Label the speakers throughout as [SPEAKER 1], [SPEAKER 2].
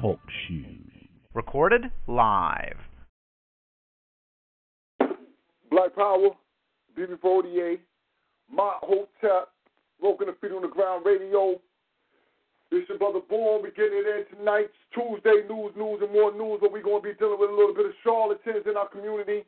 [SPEAKER 1] Talk shoes.
[SPEAKER 2] Recorded live.
[SPEAKER 3] Black Power, BB48, My Hotel, Broken the Feet on the Ground Radio. It's your brother Born. We're getting it in tonight's Tuesday news, news, and more news. But we're going to be dealing with a little bit of charlatans in our community.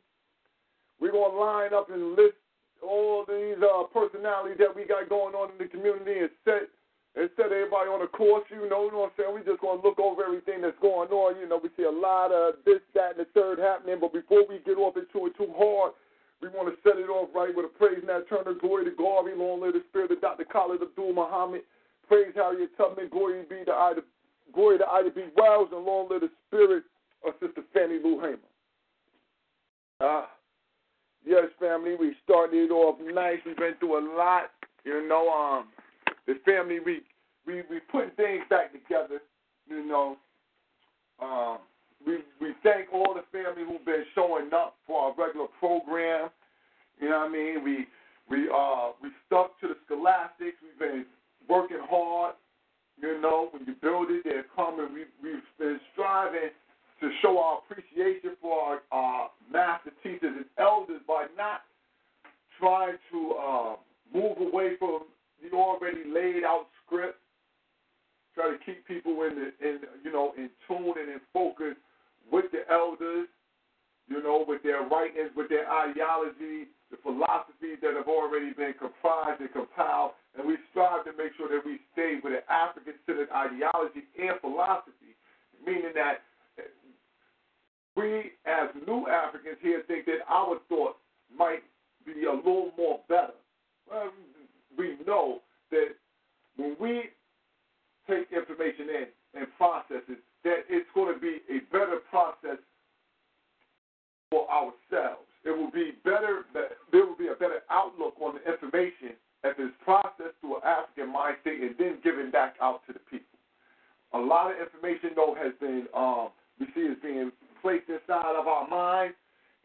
[SPEAKER 3] We're going to line up and list all these uh, personalities that we got going on in the community and set and set everybody on the course, you know, you know what I'm saying? We just gonna look over everything that's going on. You know, we see a lot of this, that, and the third happening, but before we get off into it too hard, we want to set it off right with a praise Nat Turner, glory to Garvey, long live the spirit of Dr. Khalid Abdul Muhammad, praise Harriet Tubman, glory be to Ida, glory to Ida B. Wells, and long live the spirit of Sister Fannie Lou Hamer. Ah, yes, family, we started it off nice. We've been through a lot, you know. Um, the family we we we putting things back together. You know, um, we we thank all the family who've been showing up for our regular program. You know what I mean? We we uh we stuck to the scholastics. We've been working hard. You know, when you build it, they're coming. We we've been striving to show our appreciation for our uh, master teachers and elders by not trying to uh, move away from the already laid out script. Try to keep people in the in you know in tune and in focus with the elders, you know, with their writings, with their ideology, the philosophies that have already been comprised and compiled, and we strive to make sure that we stay with an African-centered ideology and philosophy, meaning that we as new Africans here think that our thoughts might be a little more better. Well, we know that when we take information in and process it, that it's going to be a better process for ourselves. It will be better. There will be a better outlook on the information if it's processed through an African mind state and then given back out to the people. A lot of information, though, has been um, we see is being placed inside of our minds,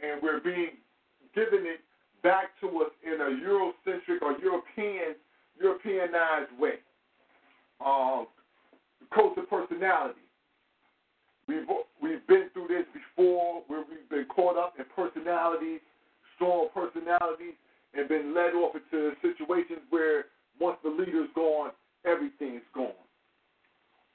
[SPEAKER 3] and we're being given it back to us in a Eurocentric or European, Europeanized way. Um, cult personality. We've we've been through this before, where we've been caught up in personalities, strong personalities, and been led off into situations where once the leader's gone, everything's gone.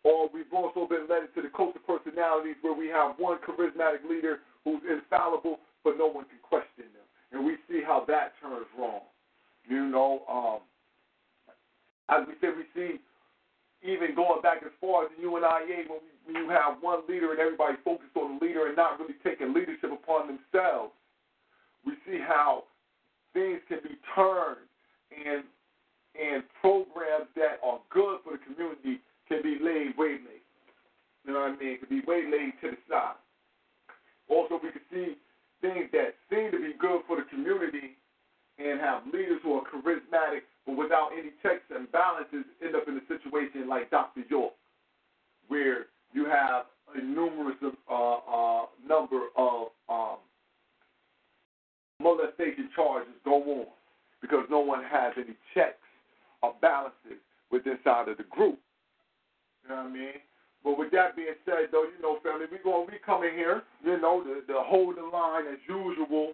[SPEAKER 3] Or we've also been led into the cult of personalities where we have one charismatic leader who's infallible, but no one can question them and we see how that turns wrong. You know, um, as we said, we see even going back as far as the UNIA when, we, when you have one leader and everybody focused on the leader and not really taking leadership upon themselves. We see how things can be turned and and programs that are good for the community can be laid waylaid. You know what I mean? Can be waylaid to the side. Also, we can see things that seem to be good for the community and have leaders who are charismatic, but without any checks and balances, end up in a situation like Dr. York, where you have a numerous uh, uh, number of um, molestation charges go on because no one has any checks or balances within inside of the group. You know what I mean? But with that being said, though, you know, family, we going we come in here, you know, to, to hold the line as usual,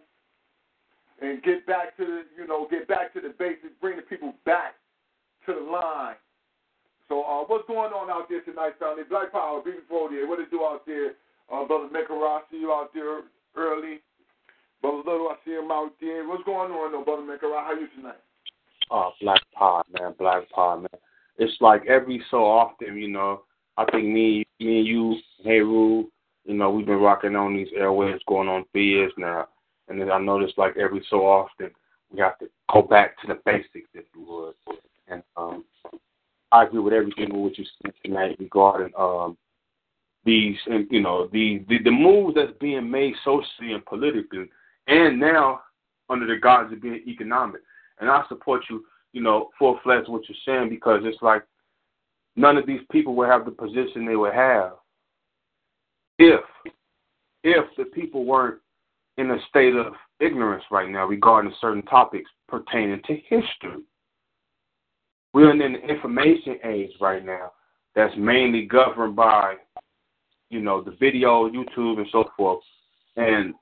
[SPEAKER 3] and get back to the, you know, get back to the basics, bring the people back to the line. So, uh, what's going on out there tonight, family? Black Power, BB48, what it do out there? Uh, Brother Mekara, see you out there early. Brother Little, I see him out there. What's going on, though, Brother Mekara? How you tonight?
[SPEAKER 4] Oh, Black Power, man, Black Power, man. It's like every so often, you know, I think me, me and you, Heru, you know, we've been rocking on these airways going on for years now, and then I notice like every so often we have to go back to the basics, if you would. And um,
[SPEAKER 5] I agree with everything with what you said tonight regarding um, these, you know, the, the the moves that's being made socially and politically, and now under the guise of being economic. And I support you, you know, full fledged what you're saying because it's like none of these people would have the position they would have if if the people weren't in a state of ignorance right now regarding certain topics pertaining to history. We're in an information age right now that's mainly governed by, you know, the video, YouTube, and so forth. And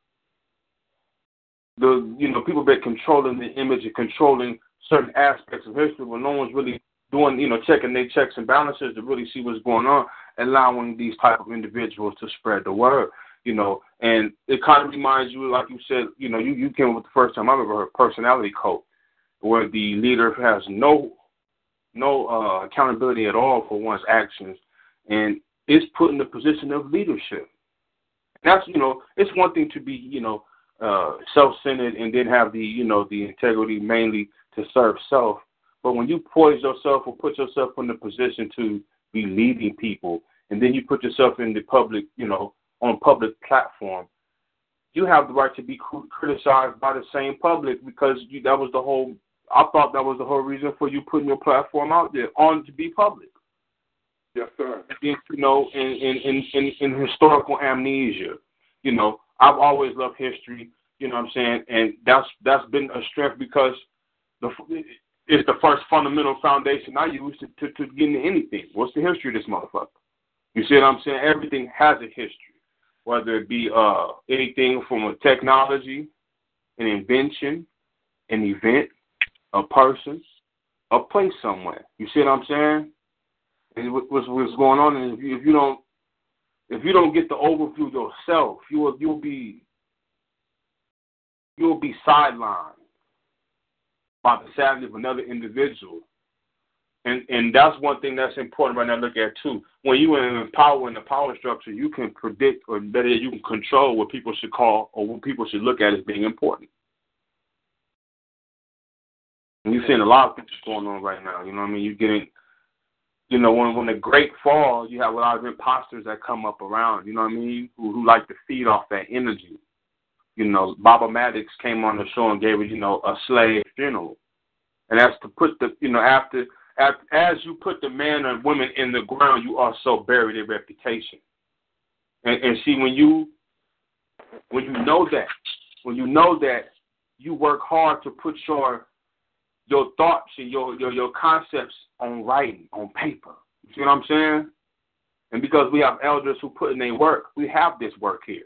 [SPEAKER 5] the you know people been controlling the image and controlling certain aspects of history, but no one's really doing you know checking their checks and balances to really see what's going on, allowing these type of individuals to spread the word. You know, and it kind of reminds you, like you said, you know, you you came with the first time I ever heard personality code, where the leader has no no uh, accountability at all for one's actions, and is put in the position of leadership. That's you know, it's one thing to be you know uh, self-centered and then have the you know the integrity mainly to serve self. But when you poise yourself or put yourself in the position to be leading people, and then you put yourself in the public, you know, on public platform, you have the right to be criticized by the same public because you, that was the whole. I thought that was the whole reason for you putting your platform out there on to be public.
[SPEAKER 3] Yes, sir.
[SPEAKER 5] And, you know, in in, in in in historical amnesia, you know, I've always loved history. You know what I'm saying? And that's that's been a strength because the it's the first fundamental foundation I use to, to, to get into anything. What's the history of this motherfucker? You see what I'm saying? Everything has a history, whether it be uh anything from a technology, an invention, an event, a person, a place somewhere. You see what I'm saying? And what's, what's going on? And if you, if you don't if you don't get the overview yourself, you will you'll be you'll be sidelined by the sadness of another individual. And and that's one thing that's important right now to look at too. When you are in power in the power structure, you can predict or better you can control what people should call or what people should look at as being important. And you're seeing a lot of things going on right now. You know what I mean? You're getting you know, when when the great fall, you have a lot of imposters that come up around, you know what I mean, who who like to feed off that energy. You know, Baba Maddox came on the show and gave you know, a slave funeral. And that's to put the you know, after as, as you put the men and women in the ground, you also bury their reputation. And, and see when you when you know that, when you know that you work hard to put your your thoughts and your, your your concepts on writing, on paper. You see what I'm saying? And because we have elders who put in their work, we have this work here.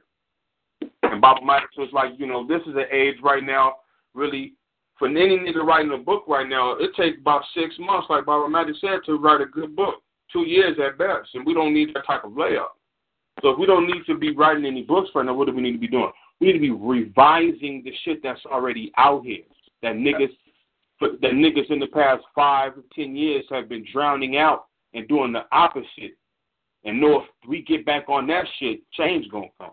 [SPEAKER 5] And Baba Mike was like, you know, this is an age right now, really, for any nigga writing a book right now, it takes about six months, like Bob Magic said, to write a good book. Two years at best. And we don't need that type of layup. So if we don't need to be writing any books right now, what do we need to be doing? We need to be revising the shit that's already out here. That niggas the niggas in the past five ten years have been drowning out and doing the opposite. And know if we get back on that shit, change gonna come.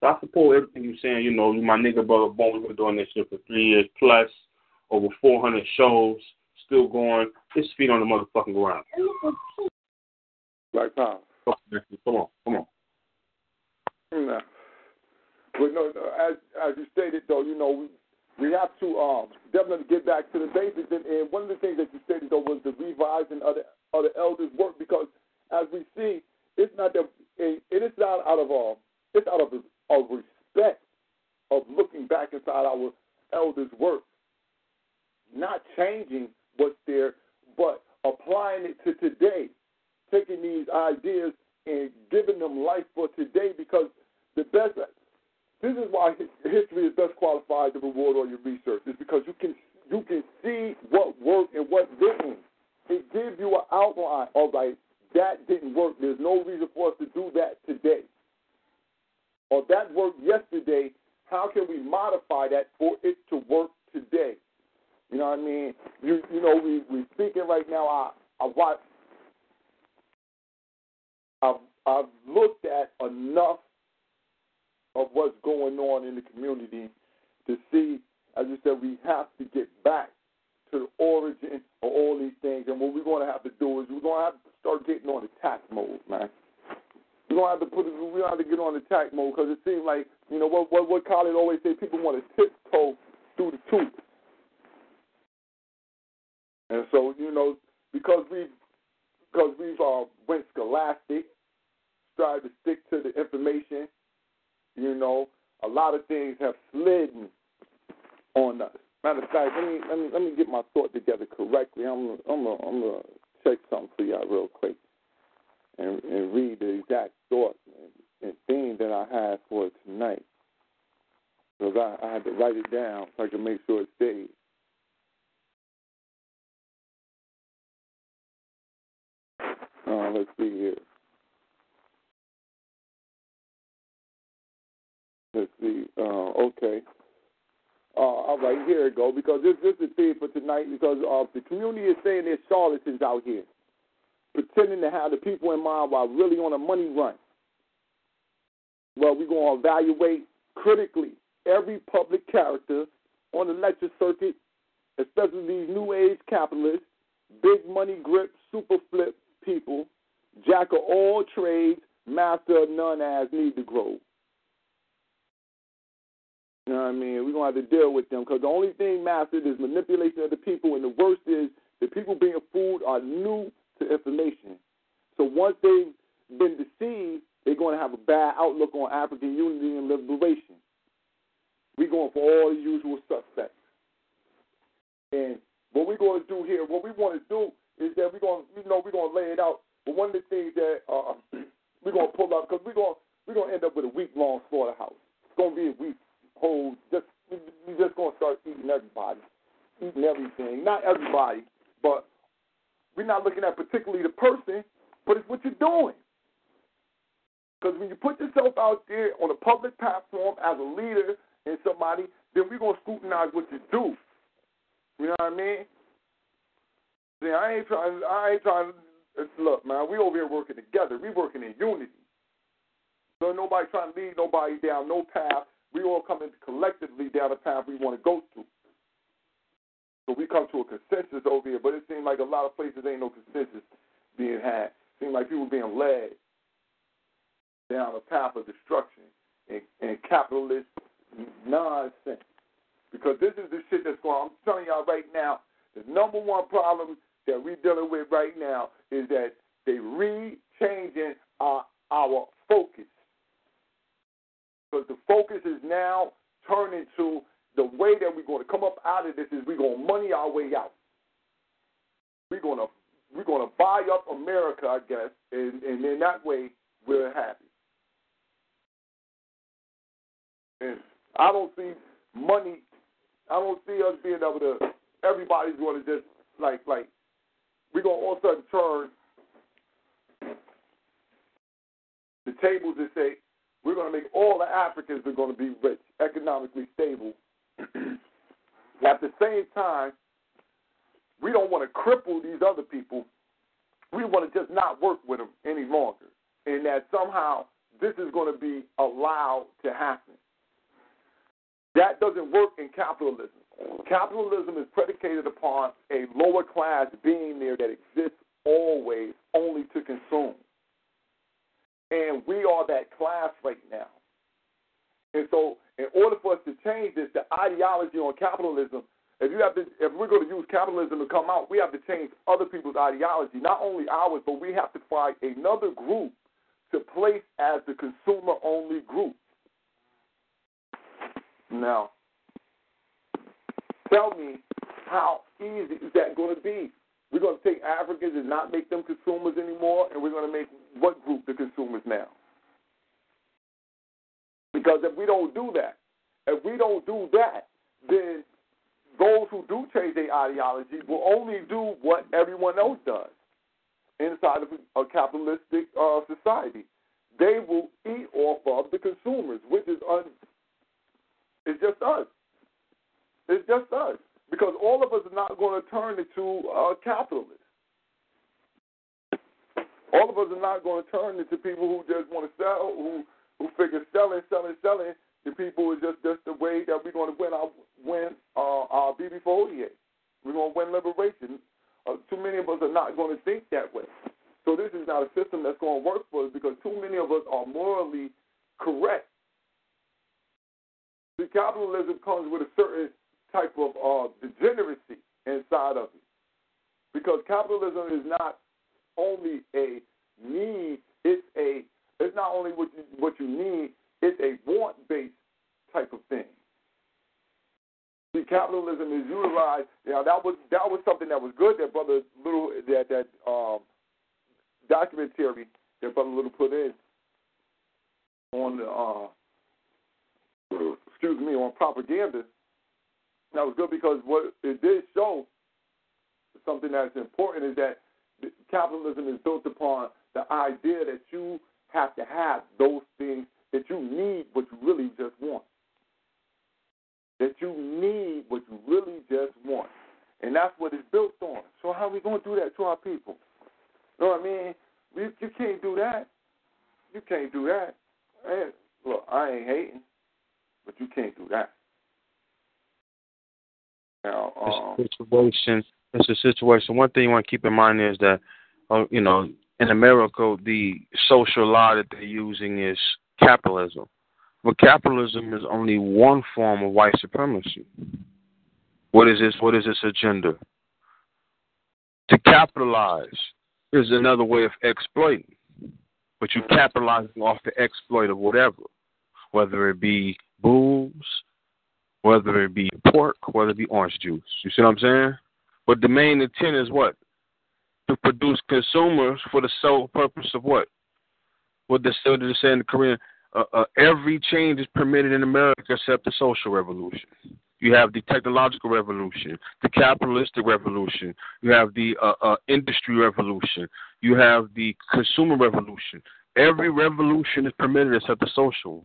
[SPEAKER 5] So I support everything you're saying. You know, my nigga brother Bone, we've been doing this shit for three years plus, over 400 shows, still going. His feet on the motherfucking ground.
[SPEAKER 3] Right time.
[SPEAKER 5] Come on, come on.
[SPEAKER 3] No. But no, no, as as you stated though, you know, we have to um, definitely get back to the basics. And, and one of the things that you stated though was the revising of the, of the elders' work because as we see, it's not that it is not out of uh, it's out of of respect of looking back inside our elders' work, not changing what's there, but applying it to today, taking these ideas and giving them life for today because the best this is why history is best qualified to reward all your research. Is because you can you can see what worked and what didn't. It gives you an outline. All right, that didn't work. There's no reason for us to do that today. Or that worked yesterday. How can we modify that for it to work today? You know what I mean? You you know we we speaking right now. I I watch. I've I've looked at enough of what's going on in the community to see, as you said, we have to get back to the origin of all these things. And what we're going to have to do is we're going to have to start getting on attack mode, man. We're to have to put we're to have to get on attack mode because it seems like, you know, what, what, what Khalid always say, people want to tiptoe through the truth. And so, you know, because we because we've uh, went scholastic, tried to stick to the information, you know, a lot of things have slid on us. Matter of fact, let me let me let me get my thought together correctly. I'm I'm gonna, I'm gonna check something for y'all real quick and, and read the exact thought and, and theme that I had for tonight. Because I, I had to write it down so I could make sure it stayed. Uh, let's see here. Let's see. Uh, okay. Uh, all right, here it go. Because this, this is the theme for tonight. Because uh, the community is saying there's charlatans out here, pretending to have the people in mind while really on a money run. Well, we're going to evaluate critically every public character on the lecture circuit, especially these new age capitalists, big money grip, super flip people, jack of all trades, master of none as need to grow. You know what I mean? We're going to have to deal with them because the only thing mastered is manipulation of the people, and the worst is the people being fooled are new to information. So once they've been deceived, they're going to have a bad outlook on African unity and liberation. We're going for all the usual suspects. And what we're going to do here, what we want to do is that we're going, you know, we're going to lay it out. But one of the things that uh, we're going to pull up because we're going, we're going to end up with a week long slaughterhouse. It's going to be a week whole. Just we're just going to start eating everybody, eating everything. Not everybody, but we're not looking at particularly the person, but it's what you're doing. Because when you put yourself out there on a public platform as a leader and somebody, then we're gonna scrutinize what you do. You know what I mean? See, I ain't trying. I ain't trying. Look, man, we over here working together. We working in unity. So nobody trying to lead nobody down no path. We all coming collectively down the path we want to go to. So we come to a consensus over here, but it seems like a lot of places ain't no consensus being had. Seems like people being led down a path of destruction and, and capitalist nonsense. Because this is the shit that's going on. I'm telling y'all right now, the number one problem that we're dealing with right now is that they re-changing our, our focus. Because the focus is now turning to the way that we're going to come up out of this is we're going to money our way out. We're going to we're going to buy up America, I guess, and, and in that way we're happy. And I don't see money. I don't see us being able to. Everybody's going to just like like we're going to all of a sudden turn the tables and say we're going to make all the Africans are going to be rich, economically stable. At the same time, we don't want to cripple these other people. We want to just not work with them any longer. And that somehow this is going to be allowed to happen. That doesn't work in capitalism. Capitalism is predicated upon a lower class being there that exists always only to consume. And we are that class right now. And so, in order for us to change this, the ideology on capitalism, if you have to, if we're going to use capitalism to come out, we have to change other people's ideology, not only ours, but we have to find another group to place as the consumer-only group. Now, tell me how easy is that going to be? We're going to take Africans and not make them consumers anymore, and we're going to make what group the consumers now? Because if we don't do that, if we don't do that, then those who do change their ideology will only do what everyone else does inside of a capitalistic uh, society. They will eat off of the consumers, which is un- it's just us. It's just us because all of us are not going to turn into uh, capitalists. All of us are not going to turn into people who just want to sell, who who figure selling, selling, selling to people is just just the way that we're going to win our win uh, our BB448. We're going to win liberation. Uh, too many of us are not going to think that way. So this is not a system that's going to work for us because too many of us are morally correct. See, capitalism comes with a certain type of uh, degeneracy inside of it. Because capitalism is not only a need, it's a it's not only what you, what you need, it's a want based type of thing. See, capitalism is utilized. Now that was that was something that was good that brother Little that that um, documentary that brother Little put in on the uh, excuse me on propaganda. That was good because what it did show something that's important is that capitalism is built upon the idea that you have to have those things that you need, what you really just want that you need what you really just want. And that's what it's built on. So how are we going to do that to our people? You know what I mean? We, you can't do that. You can't do that. And look, I ain't hating, but you can't do that. Now, um,
[SPEAKER 5] it's a situation. It's a situation. One thing you want to keep in mind is that, uh, you know, in America, the social law that they're using is capitalism. But capitalism is only one form of white supremacy. What is this? What is this agenda? To capitalize is another way of exploiting, but you're capitalizing off the exploit of whatever, whether it be booze, whether it be pork, whether it be orange juice. You see what I'm saying? But the main intent is what? To produce consumers for the sole purpose of what? What they say in the Korean uh, uh, every change is permitted in America except the social revolution. You have the technological revolution, the capitalistic revolution. You have the uh, uh, industry revolution. You have the consumer revolution. Every revolution is permitted except the social.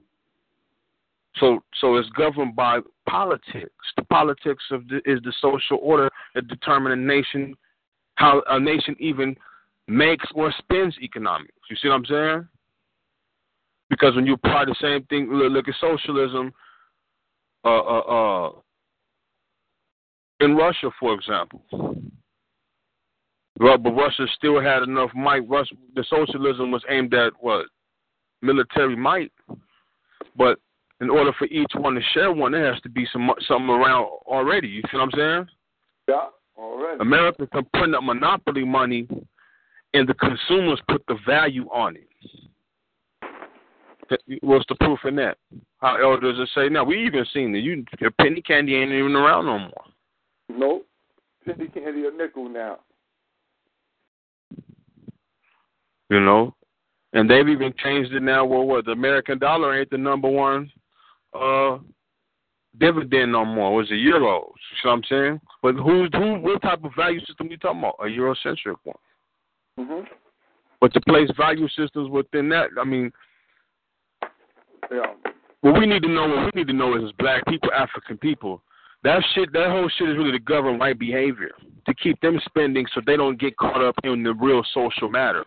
[SPEAKER 5] So, so it's governed by politics. The politics of the, is the social order that determine a nation, how a nation even makes or spends economics. You see what I'm saying? Because when you apply the same thing, look at socialism. Uh, uh, uh, in Russia, for example, well, but Russia still had enough might. Russia, the socialism was aimed at what military might, but in order for each one to share one, there has to be some something around already. You see what I'm saying?
[SPEAKER 3] Yeah, already.
[SPEAKER 5] America can print up monopoly money, and the consumers put the value on it. What's the proof in that? How elders are say now? We even seen that you penny candy ain't even around no more.
[SPEAKER 3] Nope, penny candy a nickel now.
[SPEAKER 5] You know, and they've even changed it now. Well, what the American dollar ain't the number one uh dividend no more. It was a euros. You know what I'm saying? But who's who? What type of value system we talking about? A Eurocentric one.
[SPEAKER 3] Mhm.
[SPEAKER 5] But to place value systems within that, I mean,
[SPEAKER 3] yeah.
[SPEAKER 5] What we need to know, what we need to know is, as black people, African people, that shit, that whole shit is really to govern right behavior, to keep them spending so they don't get caught up in the real social matters.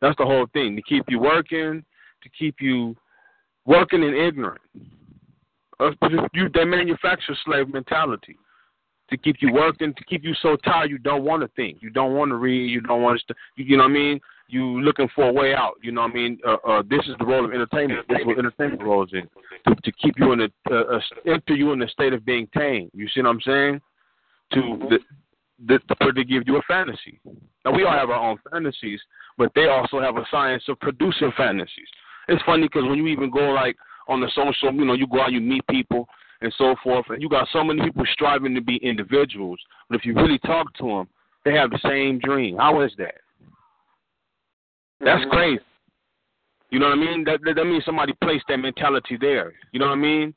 [SPEAKER 5] That's the whole thing, to keep you working, to keep you working and ignorant. Uh, you, they manufacture slave mentality to keep you working, to keep you so tired you don't want to think, you don't want to read, you don't want to, you, you know what I mean? you looking for a way out. You know what I mean? Uh, uh, this is the role of entertainment. This is what entertainment roles in to, to keep you in a uh, enter you in the state of being tame. You see what I'm saying? To mm-hmm. the, the, to give you a fantasy. Now we all have our own fantasies, but they also have a science of producing fantasies. It's funny because when you even go like on the social, you know, you go out, you meet people and so forth, and you got so many people striving to be individuals. But if you really talk to them, they have the same dream. How is that? That's mm-hmm. crazy. You know what I mean? That, that means somebody placed that mentality there. You know what I mean?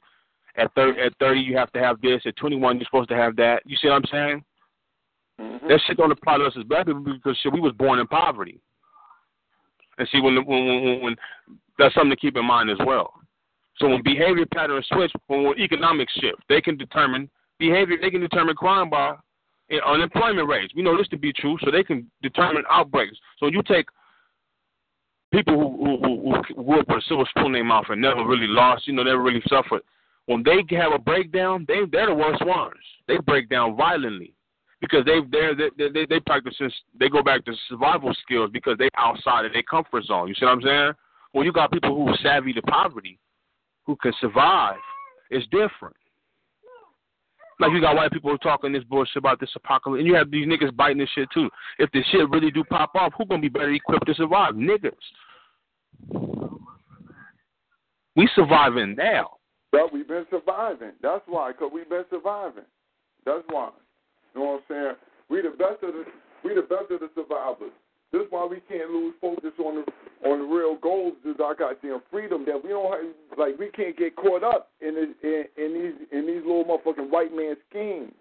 [SPEAKER 5] At thirty, at thirty, you have to have this. At twenty-one, you're supposed to have that. You see what I'm saying?
[SPEAKER 3] Mm-hmm.
[SPEAKER 5] That shit don't apply to us as black people because shit, we was born in poverty. And see, when, when when when that's something to keep in mind as well. So when behavior patterns switch, when, economics shift, they can determine behavior. They can determine crime by unemployment rates. We know this to be true, so they can determine outbreaks. So you take people who who, who, who grew up with a silver spoon in their mouth and never really lost, you know, never really suffered. When they have a breakdown, they they're the worst ones. They break down violently.
[SPEAKER 4] because they they they they, they practice they go back to survival skills because they outside of their comfort zone. You see what I'm saying? Well, you got people who savvy to poverty, who can survive. It's different. Like you got white people talking this bullshit about this apocalypse, and you have these niggas biting this shit too. If the shit really do pop off, who gonna be better equipped to survive? Niggas. We surviving now.
[SPEAKER 3] But we've been surviving. That's why, because we've been surviving. That's why. You know what I'm saying? We the best of the we the best of the survivors. This is why we can't lose focus on the on the real goals that I got damn freedom that we don't have, like we can't get caught up in, the, in in these in these little motherfucking white man schemes.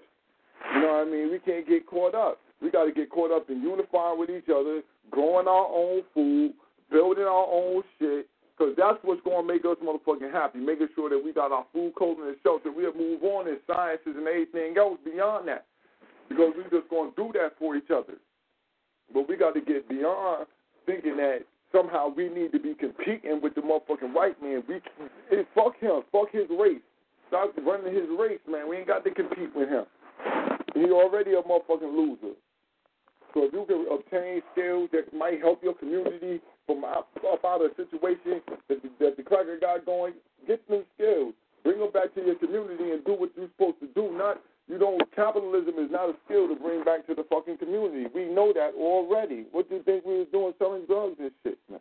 [SPEAKER 3] You know what I mean? We can't get caught up. We got to get caught up in unifying with each other, growing our own food, building our own shit, because that's what's going to make us motherfucking happy. Making sure that we got our food, clothing, and shelter. We'll move on in sciences and everything else beyond that. Because we're just going to do that for each other. But we got to get beyond thinking that somehow we need to be competing with the motherfucking white man. We it, fuck him, fuck his race. Stop running his race, man. We ain't got to compete with him. He already a motherfucking loser. So if you can obtain skills that might help your community from up out of a situation that the, that the cracker got going, get them skills. Bring them back to your community and do what you're supposed to do. Not you know, capitalism is not a skill to bring back to the fucking community. We know that already. What do you think we was doing selling drugs and shit, man?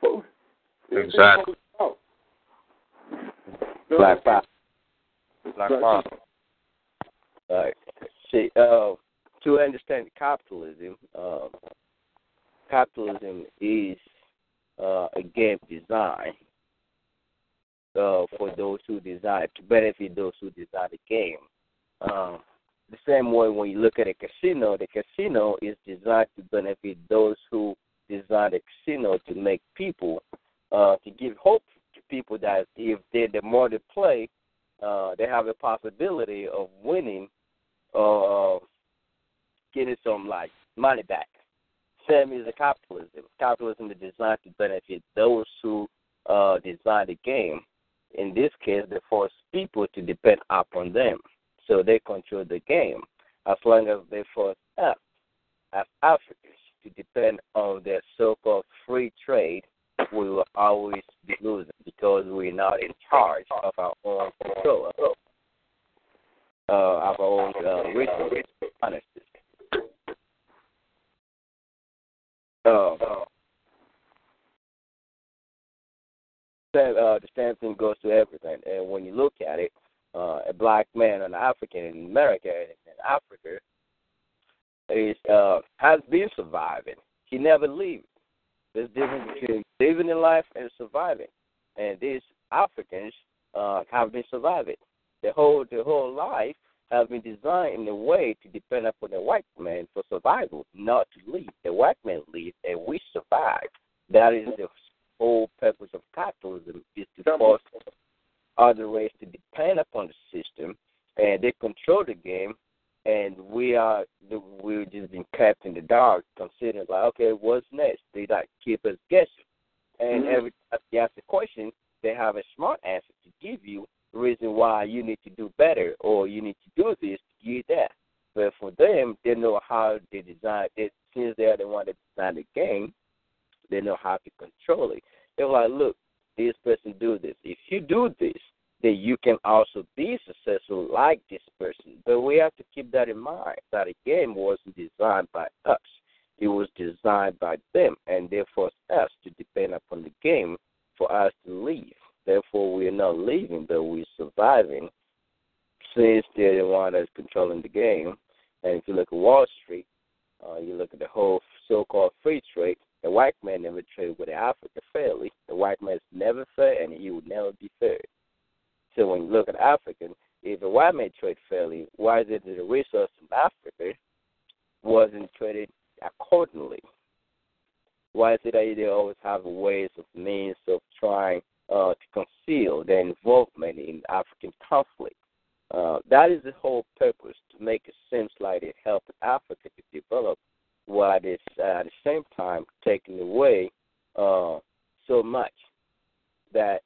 [SPEAKER 3] Folks,
[SPEAKER 4] exactly.
[SPEAKER 6] Black Power. Black Power. All right. See, uh, to understand capitalism, uh, capitalism is uh, a game design uh, for those who desire to benefit those who desire the game. Um, the same way when you look at a casino, the casino is designed to benefit those who design the casino to make people, uh, to give hope to people that if they the more they play, uh, they have a possibility of winning or uh, getting some like money back. Same as the capitalism. Capitalism is designed to benefit those who uh, design the game. In this case, they force people to depend upon them, so they control the game. As long as they force us, as Africans, to depend on their so-called free trade, we will always be losing because we're not in charge of our own control, uh, of our own uh, resources, honestly. Uh, uh, the same thing goes to everything. And when you look at it, uh, a black man, an African in America and in Africa, is uh, has been surviving. He never leaves. There's difference between living in life and surviving. And these Africans uh, have been surviving. The whole the whole life have been designed in a way to depend upon the white man for survival, not to leave. The white man leaves and we survive. That is the whole purpose of capitalism is to force other race to depend upon the system and they control the game and we are we're just being kept in the dark considering like, okay, what's next? They like keep us guessing. And
[SPEAKER 3] mm-hmm.
[SPEAKER 6] every time you ask a question, they have a smart answer to give you the reason why you need to do better or you need to do this to get that. But for them, they know how they design it. Since they're the one that designed the game, they know how to control it. They're like, look, this person do this. If you do this, then you can also be successful like this person. But we have to keep that in mind that game wasn't designed by us. It was designed by them, and they therefore us to depend upon the game for us to leave. Therefore, we are not leaving, but we're surviving since they're the one that's controlling the game. And if you look at Wall Street, uh, you look at the whole so-called free trade, the white man never traded with the African fairly. The white man is never fair, and he will never be fair. So when you look at African, if a white man trade fairly, why is it that the resource of Africa wasn't traded accordingly? Why is it that they always have ways of means of trying uh, to conceal their involvement in African conflict. Uh, that is the whole purpose to make it seem like it helped Africa to develop, while uh, at the same time taking away uh, so much that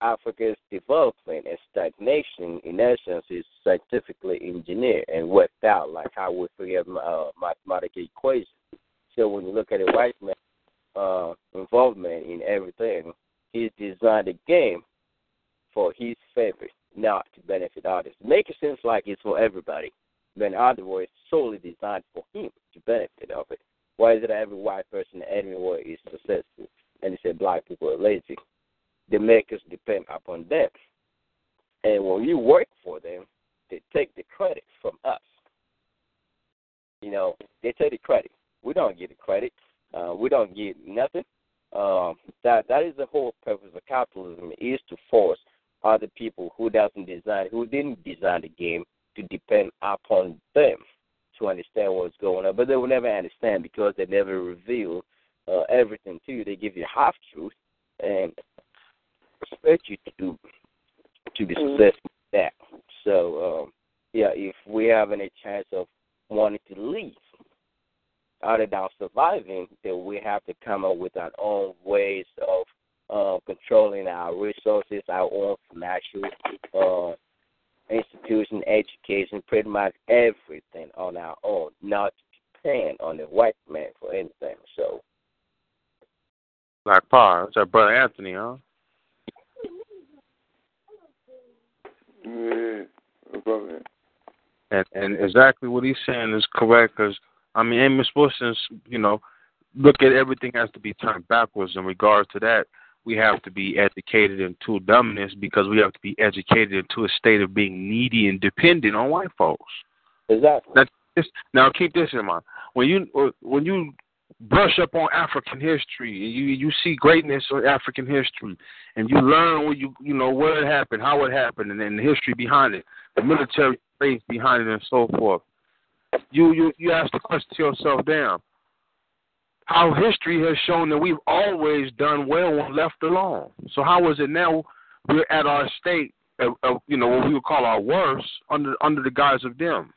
[SPEAKER 6] Africa's development and stagnation, in essence, is scientifically engineered and worked out, like how we forget uh, mathematical equations. So when you look at a white man uh, involvement in everything, he's designed a game for his favor, not to benefit others. Make it seem like it's for everybody, but in other words, solely designed for him to benefit of it. Why is it that every white person anywhere is successful and they say black people are lazy? They make us depend upon them. And when you work for them, they take the credit from us. You know, they take the credit. We don't get the credit. Uh, we don't get nothing. Um, that that is the whole purpose of capitalism is to force other people who doesn't design, who didn't design the game, to depend upon them to understand what's going on. But they will never understand because they never reveal uh, everything to you. They give you half truth and expect you to to be mm-hmm. successful with that. So um, yeah, if we have any chance of wanting to leave other than surviving, then we have to come up with our own ways of uh, controlling our resources, our own financial uh, institution, education, pretty much everything on our own, not to depend on the white man for anything. So,
[SPEAKER 5] Black Power, it's our brother Anthony, huh?
[SPEAKER 3] Yeah, brother.
[SPEAKER 5] And and exactly what he's saying is correct because I mean Amos Wilson's you know look at everything has to be turned backwards in regards to that we have to be educated into dumbness because we have to be educated into a state of being needy and dependent on white folks.
[SPEAKER 6] Exactly.
[SPEAKER 5] Now, this, now keep this in mind. When you uh, when you brush up on African history, you you see greatness of African history, and you learn what you you know what it happened, how it happened, and then the history behind it, the military base behind it, and so forth. You you you ask the question to yourself, damn, how history has shown that we've always done well when left alone. So how is it now we're at our state of, of you know what we would call our worst under under the guise of them?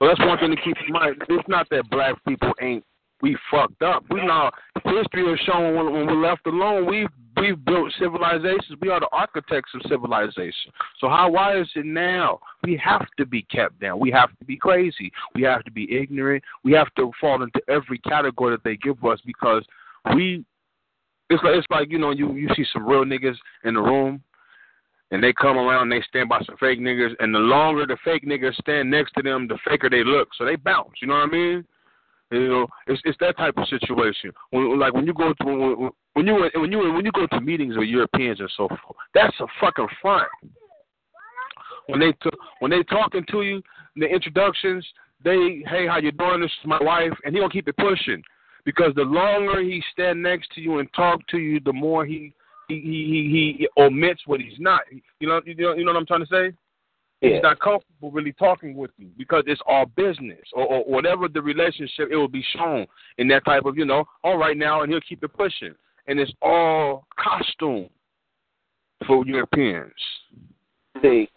[SPEAKER 5] Well, that's one thing to keep in mind. It's not that black people ain't we fucked up. We know history has shown when, when we're left alone, we've we've built civilizations. We are the architects of civilization. So how why is it now? We have to be kept down. We have to be crazy. We have to be ignorant. We have to fall into every category that they give us because we. It's like it's like you know you you see some real niggas in the room. And they come around, and they stand by some fake niggas, and the longer the fake niggas stand next to them, the faker they look. So they bounce. You know what I mean? You know, it's it's that type of situation. When, like when you go to when, when you when you when you go to meetings with Europeans and so forth, that's a fucking front. When they t- when they talking to you, the introductions, they hey how you doing? This is my wife, and he gonna keep it pushing because the longer he stand next to you and talk to you, the more he he he he, he omits what he's not. You know you know you know what I'm trying to say.
[SPEAKER 6] Yeah.
[SPEAKER 5] He's not comfortable really talking with you because it's all business or, or whatever the relationship. It will be shown in that type of you know. All right now, and he'll keep it pushing, and it's all costume for Europeans.
[SPEAKER 6] See,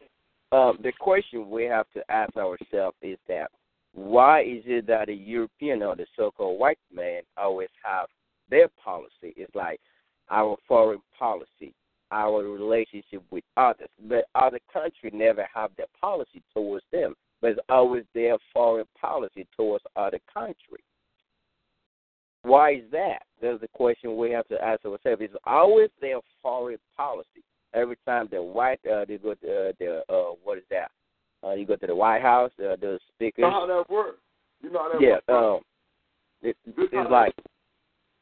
[SPEAKER 6] um, the question we have to ask ourselves is that why is it that the European or the so-called white man always have their policy? It's like our foreign policy our relationship with others. But other countries never have their policy towards them, but it's always their foreign policy towards other countries. Why is that? That's the question we have to ask ourselves. It's always their foreign policy. Every time the white, uh, they go to uh, the uh, what is that? Uh, you go to the White House, uh, the speakers.
[SPEAKER 3] You know how that works? You know how that
[SPEAKER 6] yeah,
[SPEAKER 3] works?
[SPEAKER 6] um, it, it's like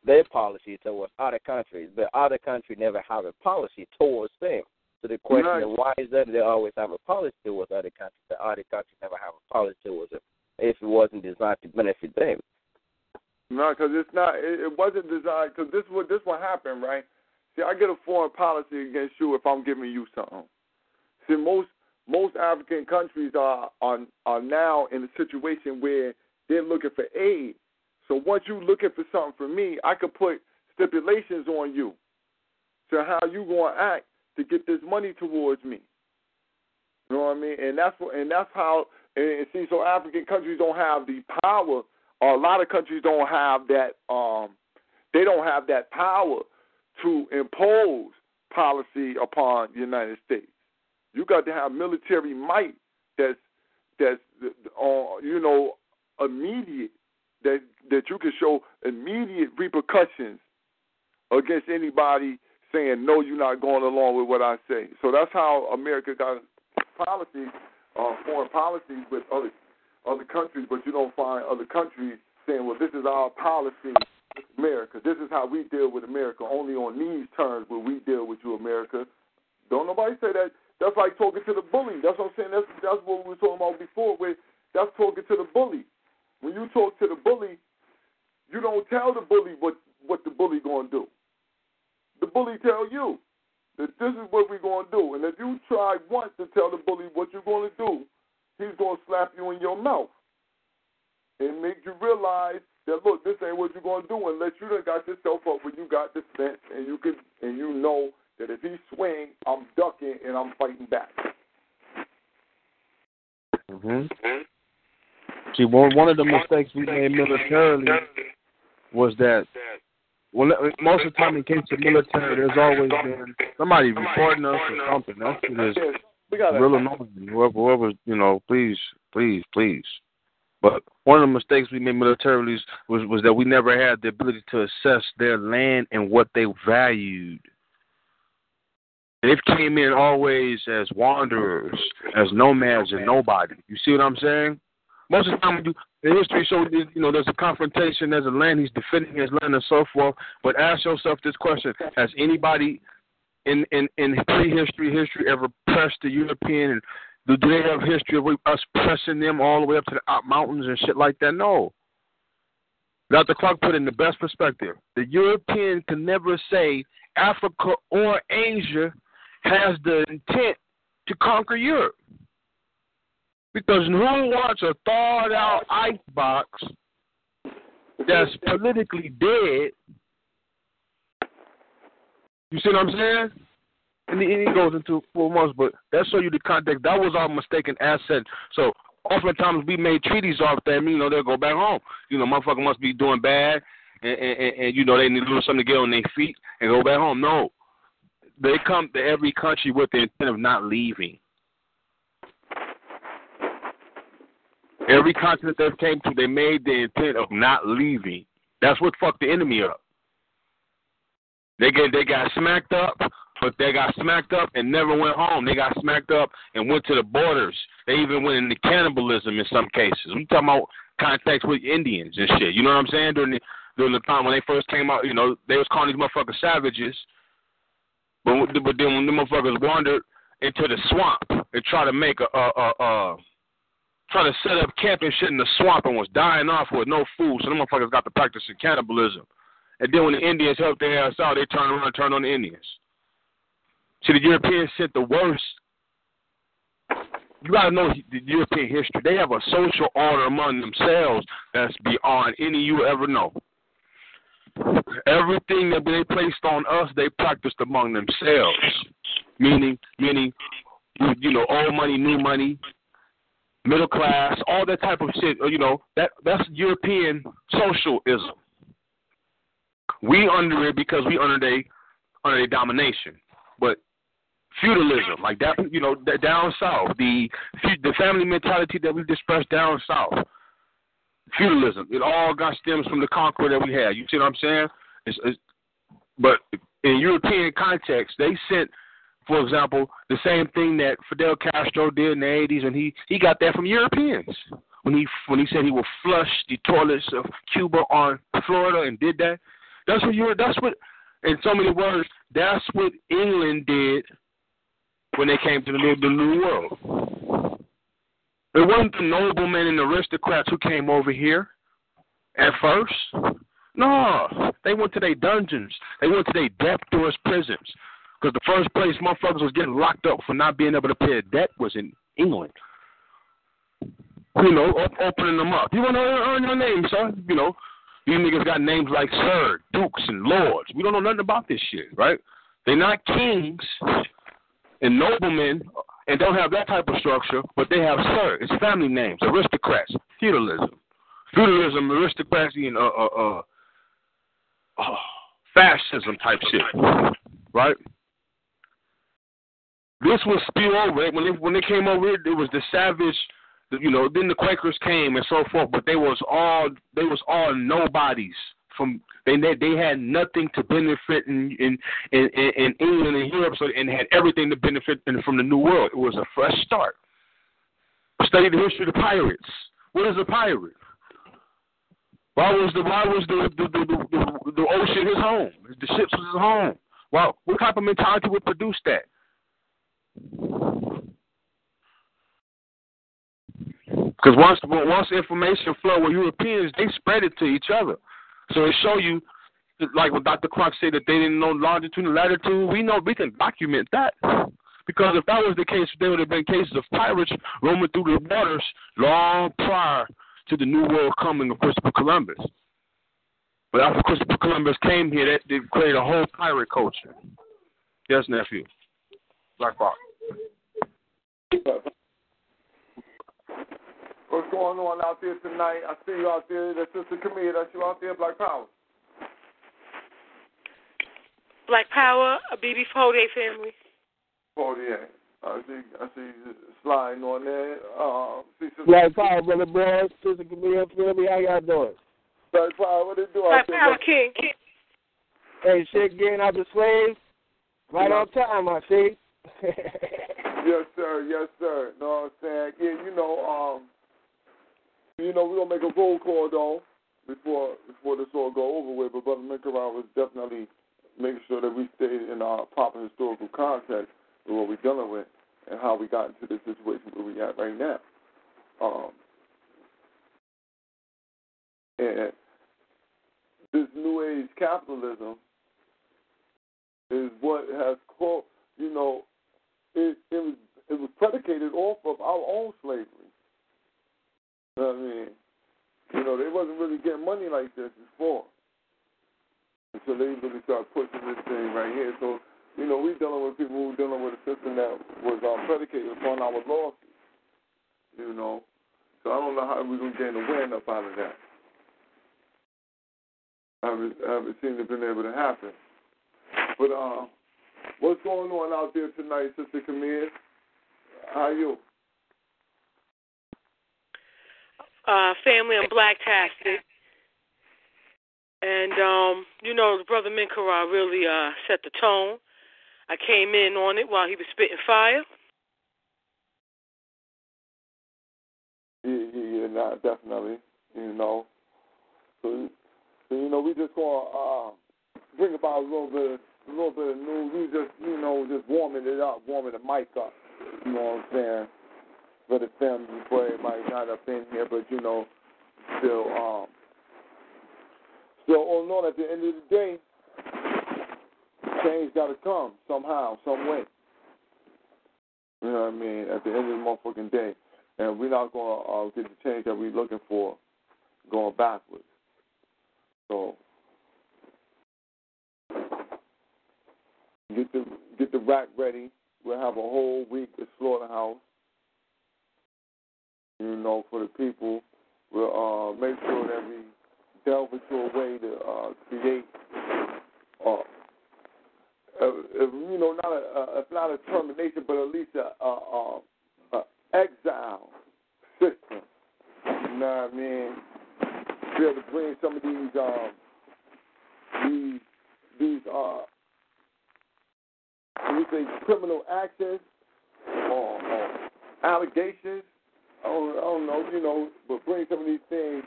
[SPEAKER 6] their policy towards other countries, but other countries never have a policy towards them. So the question
[SPEAKER 3] right.
[SPEAKER 6] is, why is that they always have a policy towards other countries, but other countries never have a policy towards them if it wasn't designed to benefit them?
[SPEAKER 3] No, because it's not. It, it wasn't designed. Because this what this what happened, right? See, I get a foreign policy against you if I'm giving you something. See, most most African countries are are are now in a situation where they're looking for aid so once you looking for something from me, I could put stipulations on you to how you to act to get this money towards me. You know what I mean? And that's what, and that's how. And see, so African countries don't have the power, or a lot of countries don't have that. Um, they don't have that power to impose policy upon the United States. You got to have military might that's that's uh, you know immediate that that you can show immediate repercussions against anybody saying no, you're not going along with what I say. So that's how America got policy, uh, foreign policies with other other countries, but you don't find other countries saying, well, this is our policy, America. This is how we deal with America. Only on these terms will we deal with you, America. Don't nobody say that. That's like talking to the bully. That's what I'm saying. That's that's what we were talking about before. Where that's talking to the bully. When you talk to the bully, you don't tell the bully what what the bully to do. The bully tell you that this is what we're to do. And if you try once to tell the bully what you're to do, he's to slap you in your mouth and make you realize that look, this ain't what you're to do unless you done got yourself up when you got the sense and you can and you know that if he swing, I'm ducking and I'm fighting back.
[SPEAKER 5] Mhm. See, one one of the mistakes we made militarily was that well, most of the time in case of military, there's always been somebody reporting us or something. That shit is real annoying. Whoever, whoever, you know, please, please, please. But one of the mistakes we made militarily was was that we never had the ability to assess their land and what they valued. They came in always as wanderers, as nomads and nobody. You see what I'm saying? Most of the time, we do the history shows you know there's a confrontation, there's a land, he's defending his land and so forth. But ask yourself this question: Has anybody in in in prehistory history ever pressed the European? And do they have history of us pressing them all the way up to the mountains and shit like that? No. Dr. Clarke put in the best perspective. The European can never say Africa or Asia has the intent to conquer Europe. Because who wants a thawed out ice box that's politically dead? You see what I'm saying? And he, goes into four months, but that show you the context. That was our mistaken asset. So oftentimes we made treaties off them. You know, they'll go back home. You know, motherfucker must be doing bad, and, and, and you know they need a little something to get on their feet and go back home. No, they come to every country with the intent of not leaving. Every continent they came to, they made the intent of not leaving. That's what fucked the enemy up. They get they got smacked up, but they got smacked up and never went home. They got smacked up and went to the borders. They even went into cannibalism in some cases. I'm talking about contacts with Indians and shit. You know what I'm saying? During the during the time when they first came out, you know, they was calling these motherfuckers savages. But but then when the motherfuckers wandered into the swamp and tried to make a a a, a trying to set up camp and shit in the swamp and was dying off with no food. So the motherfuckers got to practicing cannibalism. And then when the Indians helped their ass out, they turned around and turned on the Indians. See, the Europeans sent the worst. You got to know the European history. They have a social order among themselves that's beyond any you ever know. Everything that they placed on us, they practiced among themselves. Meaning, meaning, you know, old money, new money, middle class, all that type of shit. Uh, you know, that that's European socialism. We under it because we under they under their domination. But feudalism, like that, you know, that down south, the the family mentality that we dispersed down south, feudalism, it all got stems from the conqueror that we had. You see what I'm saying? It's, it's, but in European context, they sent for example, the same thing that Fidel Castro did in the 80s, and he he got that from Europeans when he when he said he would flush the toilets of Cuba on Florida and did that. That's what you that's what in so many words, that's what England did when they came to the new, the new world. It wasn't the noblemen and aristocrats who came over here at first. No, they went to their dungeons. They went to their death doors prisons. Because the first place motherfuckers was getting locked up for not being able to pay a debt was in England. You know, op- opening them up. You want to earn your name, son? You know, these niggas got names like Sir, Dukes, and Lords. We don't know nothing about this shit, right? They're not kings and noblemen and don't have that type of structure, but they have Sir. It's family names, aristocrats, feudalism. Feudalism, aristocracy, and uh, uh, uh, oh, fascism type shit, right? This was spill over when they when they came over here. It was the savage, you know. Then the Quakers came and so forth, but they was all they was all nobodies from they they had nothing to benefit in in in, in England and Europe, so and had everything to benefit from the New World. It was a fresh start. Study the history of the pirates. What is a pirate? Why was the why was the the, the, the, the ocean his home? The ships was his home. Well, what type of mentality would produce that? Because once once information flow with Europeans, they spread it to each other. So it show you, like when Dr. Clarke said that they didn't know longitude and latitude. We know we can document that. Because if that was the case, there would have been cases of pirates roaming through the waters long prior to the New World coming of Christopher Columbus. But after Christopher Columbus came here, that they created a whole pirate culture. Yes, nephew. Black Rock.
[SPEAKER 3] What's going on out there tonight? I see you out there. That's Sister Camille. That's you out there, Black Power.
[SPEAKER 7] Black Power, a BB Fode family.
[SPEAKER 3] 48. I see, I see you sliding on there. Uh, see Sister
[SPEAKER 8] Black Power, brother, bro. Sister Camille, family. How y'all doing?
[SPEAKER 3] Black Power, what they do
[SPEAKER 7] Black
[SPEAKER 3] out there?
[SPEAKER 7] Power King. King.
[SPEAKER 8] Hey, shit, getting out the slaves. Right on time, I see.
[SPEAKER 3] yes, sir. Yes, sir. Know what I'm saying? Yeah, you know, um, you know, we're gonna make a roll call though before before this all go over with. But Brother Minkaran was definitely making sure that we stayed in our proper historical context with what we're dealing with and how we got into this situation where we at right now. Um, and this new age capitalism is what has caught, you know, it, it was it was predicated off of our own slavery. You know what I mean? You know, they wasn't really getting money like this before. so they really started pushing this thing right here. So, you know, we dealing with people who dealing with a system that was um, predicated upon our losses. You know. So I don't know how we're gonna gain a win up out of that. I haven't, I haven't seen it been able to happen. But uh, what's going on out there tonight, Sister Camille? How are you?
[SPEAKER 7] Uh, family and Black Tastic. And um, you know, Brother Minkara really uh set the tone. I came in on it while he was spitting fire.
[SPEAKER 3] Yeah, yeah, yeah, nah, definitely. You know. So, so you know, we just gonna uh, bring about a little bit, a little bit of news. We just, you know, just warming it up, warming the mic up. You know what I'm saying? For the family, before everybody got up in here, but you know, still, um, still all all, at the end of the day, change got to come somehow, some way. You know what I mean? At the end of the motherfucking day, and we're not gonna uh, get the change that we're looking for going backwards. So get the get the rack ready. We'll have a whole week of slaughterhouse. You know, for the people. We'll uh, make sure that we delve into a way to uh, create, uh, uh, you know, not a, if not a termination, but at least a, a, a, a exile system. You know what I mean? Be able to bring some of these um, these these uh you say criminal actions or, or allegations. I don't, I don't know, you know, but bring some of these things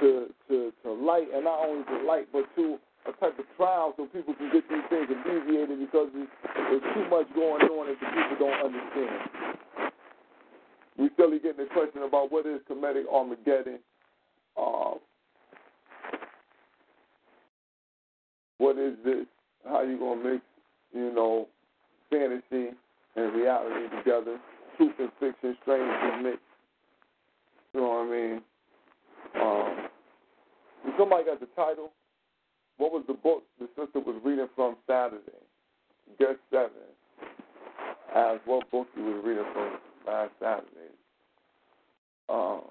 [SPEAKER 3] to, to to light, and not only to light, but to a type of trial so people can get these things alleviated because there's too much going on that the people don't understand. We're still getting the question about what is Kemetic Armageddon. Uh, what is this? How you gonna make you know, fantasy and reality together? Truth and fiction, strangely mixed. You know what I mean? Um, somebody got the title. What was the book the sister was reading from Saturday? Guess seven. Asked what book you was reading from last Saturday. Um,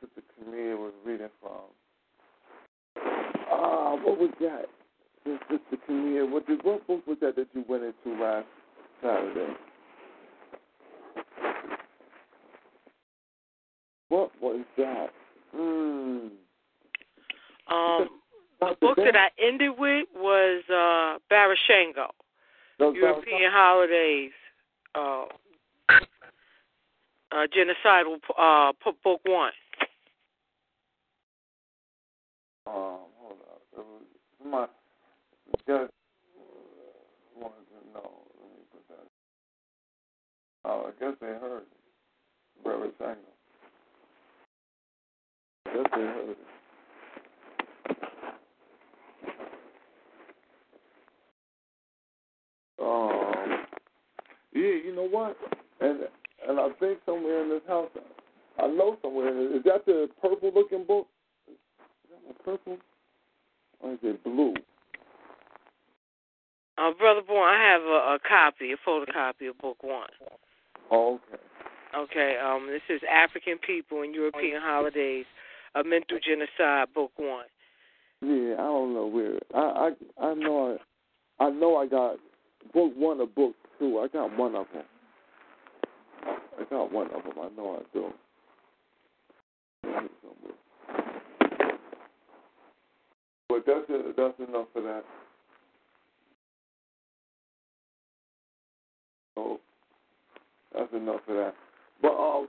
[SPEAKER 3] Sister Camille was reading from. Ah, uh, what was that? Sister Camille, what, what book was that that you went into last Saturday? What was that? Mm.
[SPEAKER 7] Um, the book that I ended with was uh, Barashango,
[SPEAKER 3] Those
[SPEAKER 7] European Holidays, uh, uh, Genocidal uh, Book One.
[SPEAKER 3] Um, hold up. It was my just wanted to know. Let me put that. Oh, I guess they heard it. Brother Sanger. I guess they heard it. Um, yeah, you know what? And and I think somewhere in this house, I know somewhere in it. Is that the purple looking book? Is that purple? Or is it blue?
[SPEAKER 7] Uh, Brother Bourne, I have a, a copy, a photocopy of Book One.
[SPEAKER 3] Oh, okay.
[SPEAKER 7] Okay, um, this is African People and European Holidays, a Mental Genocide, Book One.
[SPEAKER 3] Yeah, I don't know where. I I I know I, I know I got book one or book two. I got one of them. I got one of them. I know I do. But that's it, that's enough for that. So that's enough for that. But um,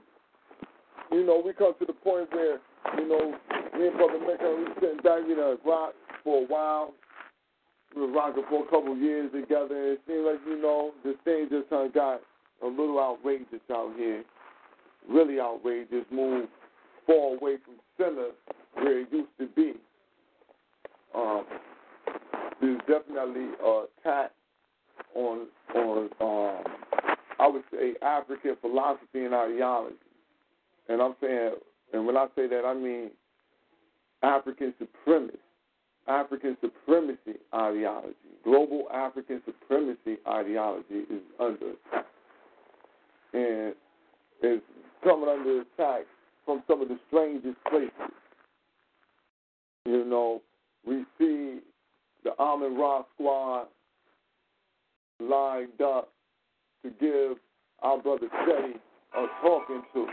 [SPEAKER 3] you know, we come to the point where you know me and Brother Mecca, we sitting back, you know, rock for a while. We were rocking for a couple of years together, and it seemed like, you know, the thing just kind of got a little outrageous out here. Really outrageous. Moved far away from center where it used to be. Um, there's definitely a attack on, on um, I would say, African philosophy and ideology. And I'm saying, and when I say that, I mean African supremacy, African supremacy ideology, global African supremacy ideology is under attack. And it's coming under attack from some of the strangest places. You know, we see the Amin Ra squad lined up to give our brother Teddy a talking to.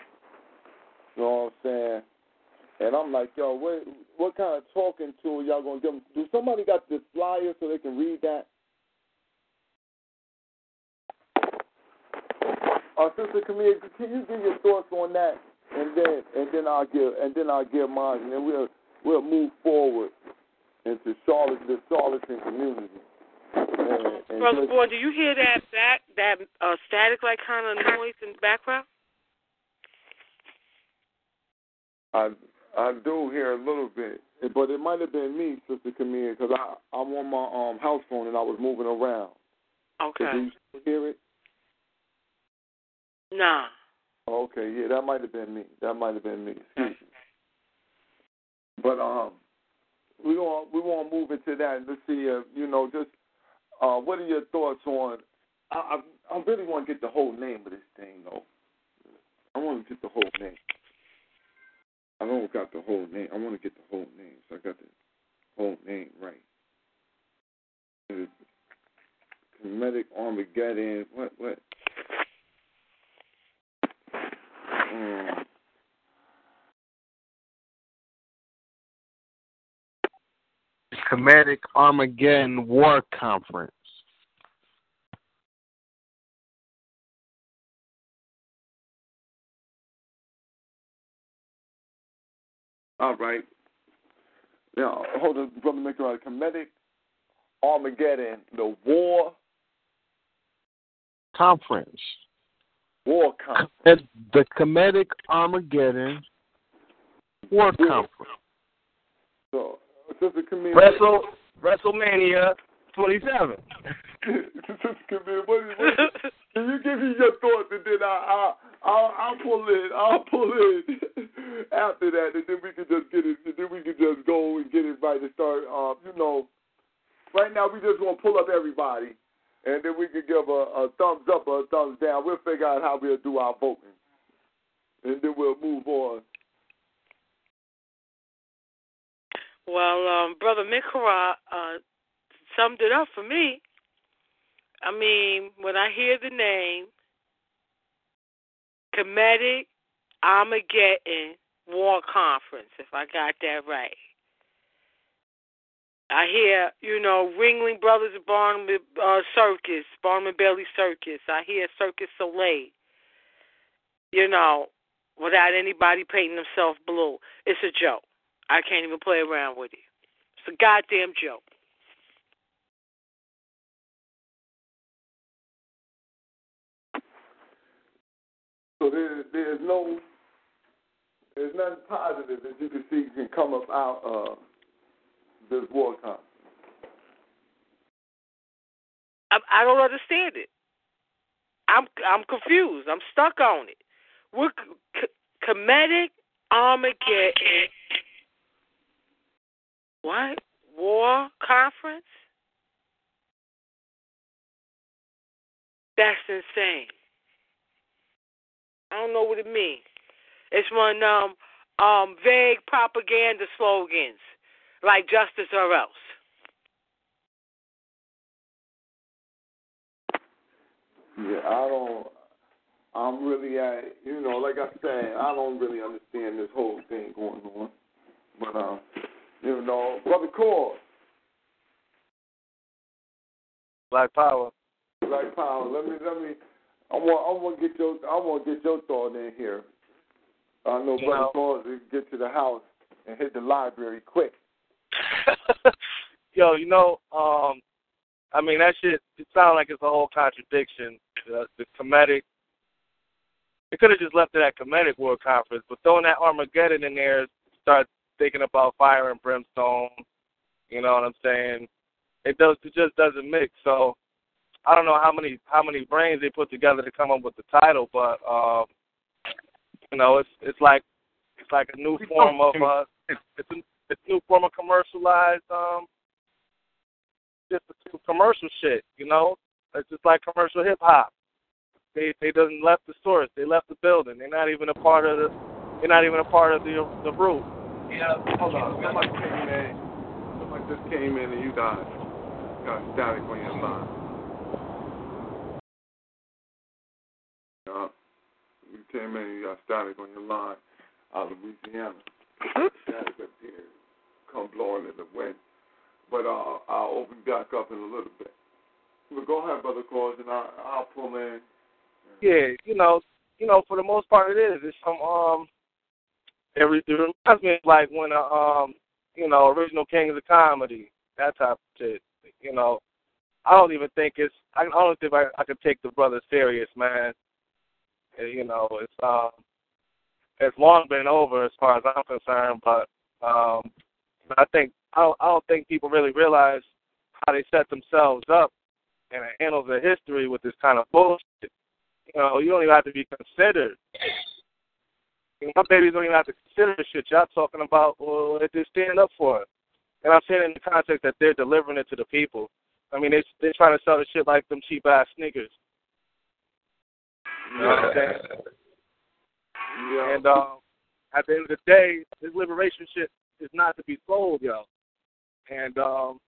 [SPEAKER 3] You know what I'm saying? And I'm like, yo, what what kind of talking to y'all gonna give them? Do somebody got this flyer so they can read that? Uh, Sister Camille, can you give your thoughts on that, and then and then I'll give and then I'll give mine, and then we'll we'll move forward into Charlotte, the Charlatan community. And, and
[SPEAKER 7] Brother
[SPEAKER 3] just-
[SPEAKER 7] Bourne, do you hear that back that uh, static like kind of noise in the background?
[SPEAKER 3] I I do hear a little bit, but it might have been me, Sister Camille, because I I'm on my um house phone and I was moving around.
[SPEAKER 7] Okay.
[SPEAKER 3] Do you hear it?
[SPEAKER 7] Nah.
[SPEAKER 3] Okay, yeah, that might have been me. That might have been me. Excuse me. But um, we want we want to move into that. Let's see, uh, you know, just uh, what are your thoughts on? I, I I really want to get the whole name of this thing though. I want to get the whole name. I don't got the whole name. I want to get the whole name, so I got the whole name right. It's Kemetic Armageddon. What what? Um,
[SPEAKER 4] Kemetic Armageddon War Conference.
[SPEAKER 3] All right. Now, hold on, Brother McDonald. Kemetic Armageddon, the war,
[SPEAKER 4] Conference.
[SPEAKER 3] war conference.
[SPEAKER 4] The Kemetic Armageddon War Conference.
[SPEAKER 3] So, Sister Camille,
[SPEAKER 9] Wrestle WrestleMania 27.
[SPEAKER 3] Sister Camille, what is, what is, can you give me your thoughts and then I, I, I'll, I'll pull in, I'll pull in after that, and then we can just get it, and then we can just go and get it right and start. Um, you know, right now we just want to pull up everybody, and then we can give a, a thumbs up or a thumbs down. We'll figure out how we'll do our voting, and then we'll move on.
[SPEAKER 7] Well, um, Brother Mikra uh, summed it up for me. I mean, when I hear the name Kemetic Armageddon War Conference, if I got that right. I hear, you know, Ringling Brothers Barnum uh, Circus, Barnum and Bailey Circus. I hear Circus Soleil. You know, without anybody painting themselves blue. It's a joke. I can't even play around with it. It's a goddamn joke.
[SPEAKER 3] So there, there's no, there's nothing positive that you can see can come up out of this war conference.
[SPEAKER 7] I, I don't understand it. I'm I'm confused. I'm stuck on it. We're c- Kemetic Armageddon. What war conference? That's insane. I don't know what it means. It's one um um vague propaganda slogans like justice or else.
[SPEAKER 3] Yeah, I don't. I'm really at, you know, like I said, I don't really understand this whole thing going on. But um, you know, brother Core,
[SPEAKER 4] Black Power.
[SPEAKER 3] Black Power. Let me, let me. I want, I want to get your, I want to get your thought in here. I know
[SPEAKER 4] You
[SPEAKER 3] brother
[SPEAKER 4] know.
[SPEAKER 3] Core to get to the house and hit the library quick.
[SPEAKER 4] Yo, you know, um, I mean that shit. It sounds like it's a whole contradiction. The, the comedic. They could have just left it at comedic world conference, but throwing that Armageddon in there, start thinking about fire and brimstone. You know what I'm saying? It does. It just doesn't mix. So I don't know how many how many brains they put together to come up with the title, but um, you know, it's it's like it's like a new form of uh, it's, it's a it's a new form of commercialized um just a commercial shit, you know? It's just like commercial hip hop. They they doesn't left the source, they left the building. They're not even a part of the they're not even a part of the the root.
[SPEAKER 3] Yeah, hold on. Somebody came in. Somebody just came in and you got got static on your line. Yeah. You came in you got static on your line out of Louisiana. static up there. Come blowing in the wind. But uh, I'll open back up in a little bit. But go ahead, brother Cause, and I, I'll pull in.
[SPEAKER 4] Yeah, you know, you know, for the most part it is. It's some um it, it reminds me of like when uh, um you know, original Kings of Comedy, that type of shit. You know. I don't even think it's I don't think I, I could take the brother serious, man. You know, it's um it's long been over as far as I'm concerned, but um I think I don't, I don't think people really realize how they set themselves up and handle the history with this kind of bullshit. You know, you don't even have to be considered. My babies don't even have to consider the shit y'all talking about or if they stand up for it. And I'm saying in the context that they're delivering it to the people. I mean, they they're trying to sell the shit like them cheap ass sneakers. You know what I'm saying?
[SPEAKER 3] Yeah.
[SPEAKER 4] And um, at the end of the day, this liberation shit is not to be sold, yo. And um,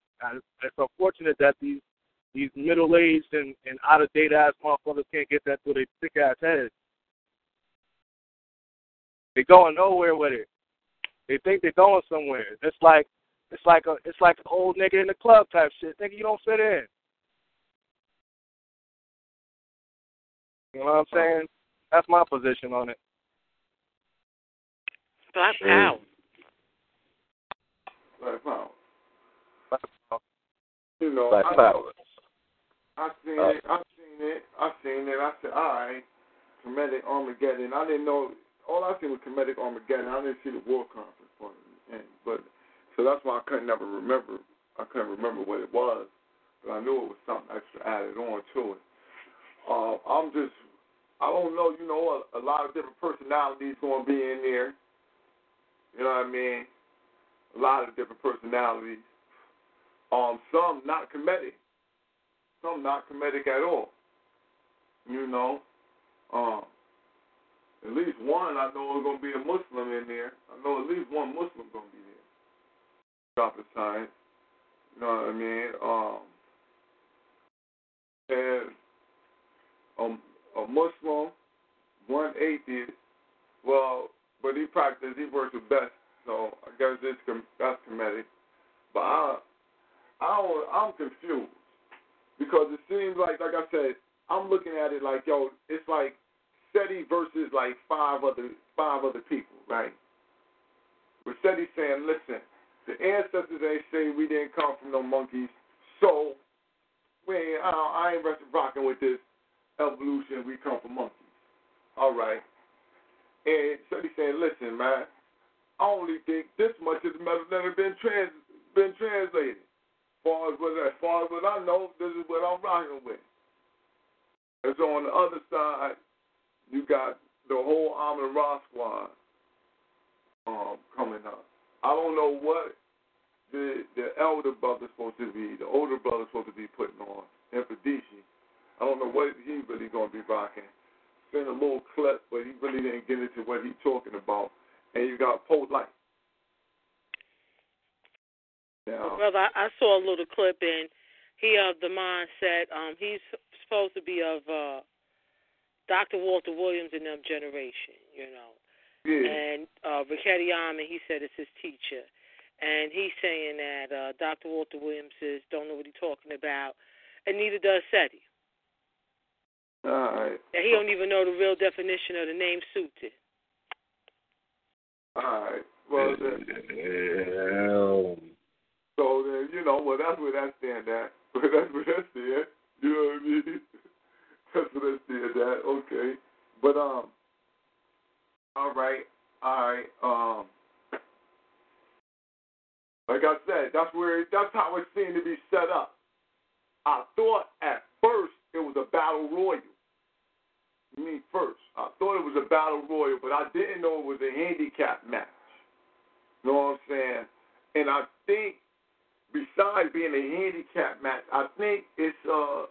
[SPEAKER 4] it's unfortunate that these these middle aged and, and out of date ass motherfuckers can't get that through their thick ass heads. They're going nowhere with it. They think they're going somewhere. It's like it's like a it's like an old nigga in the club type shit. Nigga, you don't fit in. You know what I'm saying? That's my position on it.
[SPEAKER 7] Black Power.
[SPEAKER 3] Black Power. You know,
[SPEAKER 6] Black
[SPEAKER 3] I,
[SPEAKER 6] Power.
[SPEAKER 3] I seen
[SPEAKER 6] Uh,
[SPEAKER 3] it. I seen it. I seen it. I said, all right, Comedic Armageddon. I didn't know. All I seen was Comedic Armageddon. I didn't see the war conference part end. But so that's why I couldn't never remember. I couldn't remember what it was, but I knew it was something extra added on to it. Uh, I'm just. I don't know. You know, a, a lot of different personalities going to be in there. You know what I mean? A lot of different personalities. Um, some not comedic. Some not comedic at all. You know, um, at least one I know is gonna be a Muslim in there. I know at least one Muslim gonna be there. Drop a sign. You know what I mean? Um, and um, a Muslim, one atheist. Well, but he practices, he the best. So I guess it's that's comedic. But I, I I'm confused because it seems like, like I said, I'm looking at it like, yo, it's like SETI versus like five other five other people, right? SETI saying, listen, the ancestors ain't say we didn't come from no monkeys, so we ain't, I, I ain't rocking with this evolution. We come from monkeys. All right. And SETI saying, listen, man, I only think this much has been trans been translated. Far as what as far as what I know, this is what I'm rocking with. And so on the other side, you got the whole Amon Ra squad um, coming up. I don't know what the the elder brother's supposed to be, the older brother's supposed to be putting on, Infadishi. I don't know what he's really going to be rocking. Seen a little clip, but he really didn't get into what he's talking about. And you got Polight.
[SPEAKER 7] Now, brother, I, I saw a little clip, and he of the mindset. Um, he's supposed to be of uh, Dr. Walter Williams in them generation, you know.
[SPEAKER 3] Yeah.
[SPEAKER 7] And uh, Rickety Amen, he said it's his teacher. And he's saying that uh, Dr. Walter Williams is, don't know what he's talking about, and neither does SETI.
[SPEAKER 3] All right.
[SPEAKER 7] And he don't even know the real definition of the name suited.
[SPEAKER 3] All right. Well, then, so then you know, well that's where that stand at. that's where that stand. You know what I mean? That's where that. Okay. But um. All right. All right. Um. Like I said, that's where that's how it seemed to be set up. I thought at first it was a battle royal. Me first. I thought it was a battle royal, but I didn't know it was a handicap match. You know what I'm saying? And I think besides being a handicap match, I think it's uh,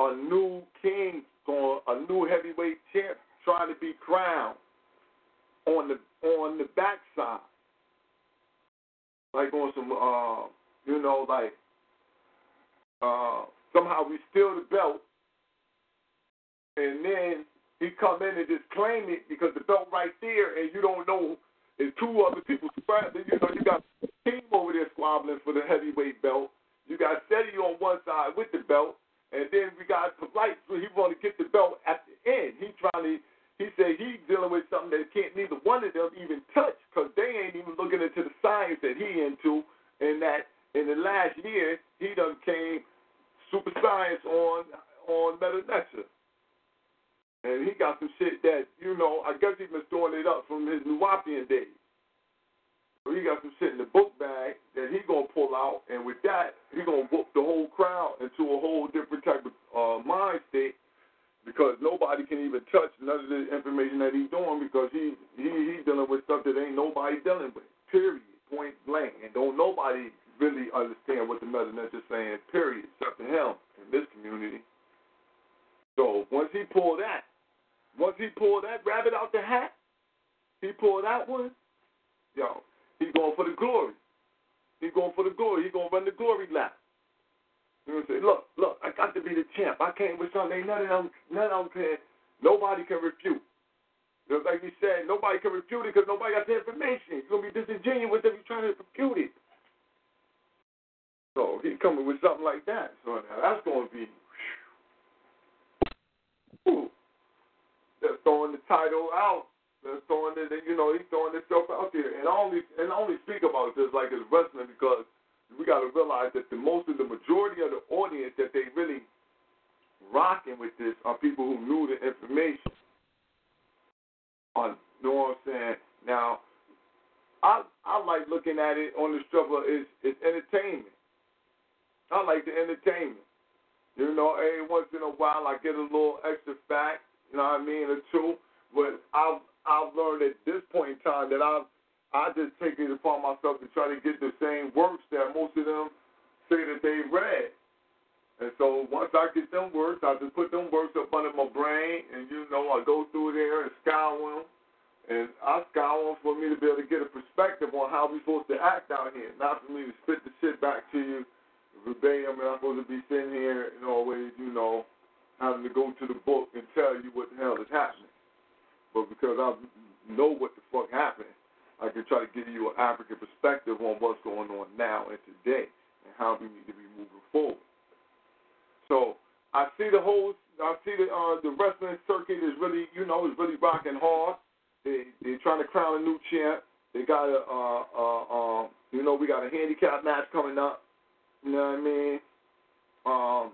[SPEAKER 3] a new king going, a new heavyweight champ trying to be crowned on the on the backside, like on some, uh, you know, like uh, somehow we steal the belt, and then he come in and just claim it because the belt right there, and you don't know. And two other people spread. You know, you got team over there squabbling for the heavyweight belt. You got SETI on one side with the belt, and then we got Polight, so he want to get the belt at the end. He trying to. He said he's dealing with something that can't neither one of them even touch because they ain't even looking into the science that he into, and that in the last year he done came super science on on Medu Neter. And he got some shit that, you know, I guess he been storing it up from his Nuwaubian days. So he got some shit in the book bag that he gonna pull out, and with that, he gonna whoop the whole crowd into a whole different type of uh, mind state because nobody can even touch none of the information that he's doing because he he he's dealing with stuff that ain't nobody dealing with. Period. Point blank. And don't nobody really understand what the message is saying. Period. Except for him in this community. So once he pulled that, once he pulled that rabbit out the hat, he pulled that one, yo, he going for the glory. He going for the glory. He gonna run the glory lap. You know what I'm saying? Look, look, I got to be the champ. I came with something. None of them, none of them. Nobody can refute. Just like you said, nobody can refute it because nobody got the information. It's gonna be disingenuous if you're trying to refute it. So he's coming with something like that. So now that's gonna be. Whew. They're throwing the title out. They're throwing it, you know, he's throwing himself out there. And I only and I only speak about this like it's wrestling because we got to realize that the most of the majority of the audience that they really rocking with this are people who knew the information. On, you know what I'm saying? Now, I I like looking at it on the struggle is it's entertainment. I like the entertainment. You know, every once in a while I get a little extra fact, you know what I mean, or two. But I've I've learned at this point in time that I've I just take it upon myself to try to get the same works that most of them say that they read. And so once I get them works, I just put them works up under my brain, and you know I go through there and scour them, and I scour them for me to be able to get a perspective on how we're supposed to act out here, not for me to spit the shit back to you verbatim, and I'm supposed to be sitting here and always, you know, having to go to the book and tell you what the hell is happening. But because I know what the fuck happened, I can try to give you an African perspective on what's going on now and today and how we need to be moving forward. So I see the whole, I see the uh, the wrestling circuit is really, you know, is really rocking hard. They they're trying to crown a new champ. They got a, uh, uh, uh, you know, we got a handicap match coming up. You know what I mean? Um,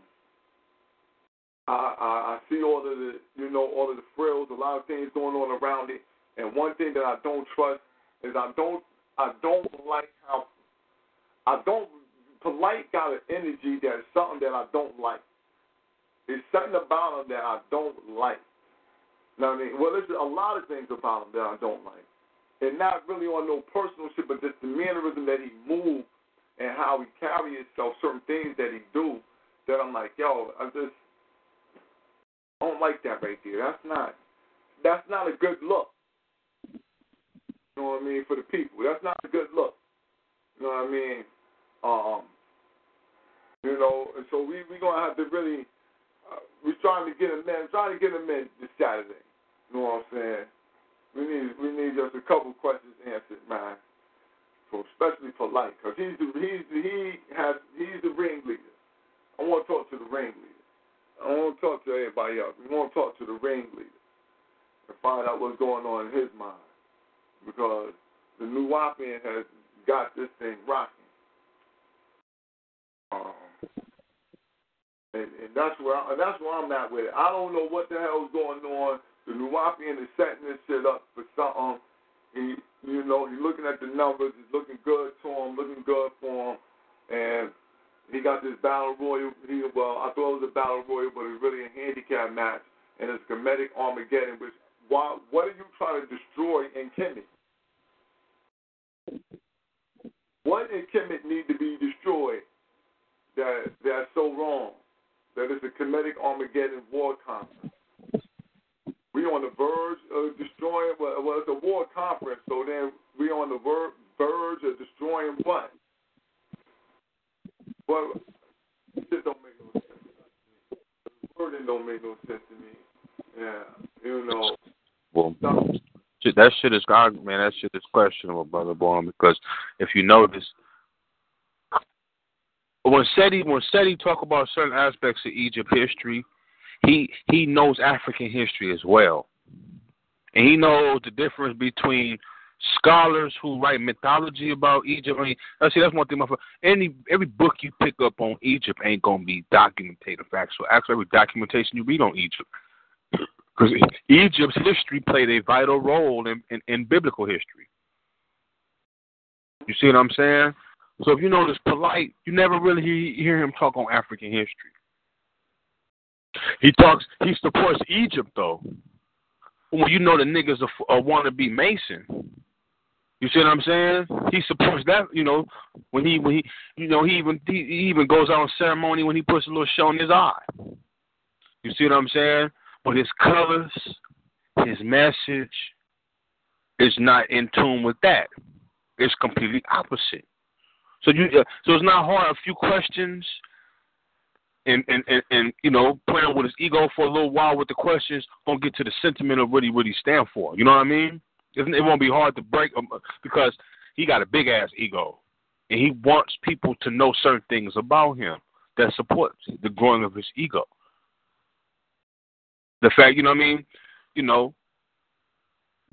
[SPEAKER 3] I, I I see all of the, you know, all of the frills, a lot of things going on around it. And one thing that I don't trust is I don't, I don't like how, I don't, Polight got an energy that is something that I don't like. There's something about him that I don't like. You know what I mean? Well, there's a lot of things about him that I don't like. And not really on no personal shit, but just the mannerism that he moves and how he carry himself, certain things that he do, that I'm like, yo, I just I don't like that right there. That's not that's not a good look. You know what I mean for the people. That's not a good look. You know what I mean? Um, you know, and so we we gonna have to really uh, we're trying to get him in, trying to get him in this Saturday. You know what I'm saying? We need we need just a couple questions answered, man. So especially for life, because he's the, he's the, he has he's the ringleader. I want to talk to the ringleader. I don't want to talk to everybody else. We want to talk to the ringleader and find out what's going on in his mind, because the Nuwaubian has got this thing rocking. Um, and, and that's where I, that's where I'm at with it. I don't know what the hell's going on. The new Nuwaubian is setting this shit up for something. He, you know, he's looking at the numbers. He's looking good to him, looking good for him. And he got this battle royal. He, well, I thought it was a battle royal, but it's really a handicap match. And it's Kemetic Armageddon, which, why, what are you trying to destroy in Kemet? What in Kemet need to be destroyed that that's so wrong? That it's a Kemetic Armageddon war conference. We on the verge of destroying. Well, well, it's a war conference, so then we on the ver- verge of destroying what? Well, it don't make no sense. The wording don't make no sense to me. Yeah, you know.
[SPEAKER 5] Well, that shit is man. That shit is questionable, brother Born, because if you notice, when Seti when Seti talk about certain aspects of Egypt history, he he knows African history as well, and he knows the difference between scholars who write mythology about Egypt. I mean, I see that's one thing. My any every book you pick up on Egypt ain't gonna be documented factual. Actually, every documentation you read on Egypt, because Egypt's history played a vital role in, in, in biblical history. You see what I'm saying? So if you notice Polight, you never really hear him talk on African history. He talks. He supports Egypt though. Well, you know the niggas are, are wannabe Mason. You see what I'm saying? He supports that. You know when he when he you know he even he, he even goes out on ceremony when he puts a little show in his eye. You see what I'm saying? But his colors, his message, is not in tune with that. It's completely opposite. So you uh, so it's not hard. A few questions and, and, and, and you know, playing with his ego for a little while with the questions, don't get to the sentiment of what he really stand for. You know what I mean? It, won't be hard to break him because he got a big ass ego, and he wants people to know certain things about him that supports the growing of his ego. The fact, you know what I mean? You know,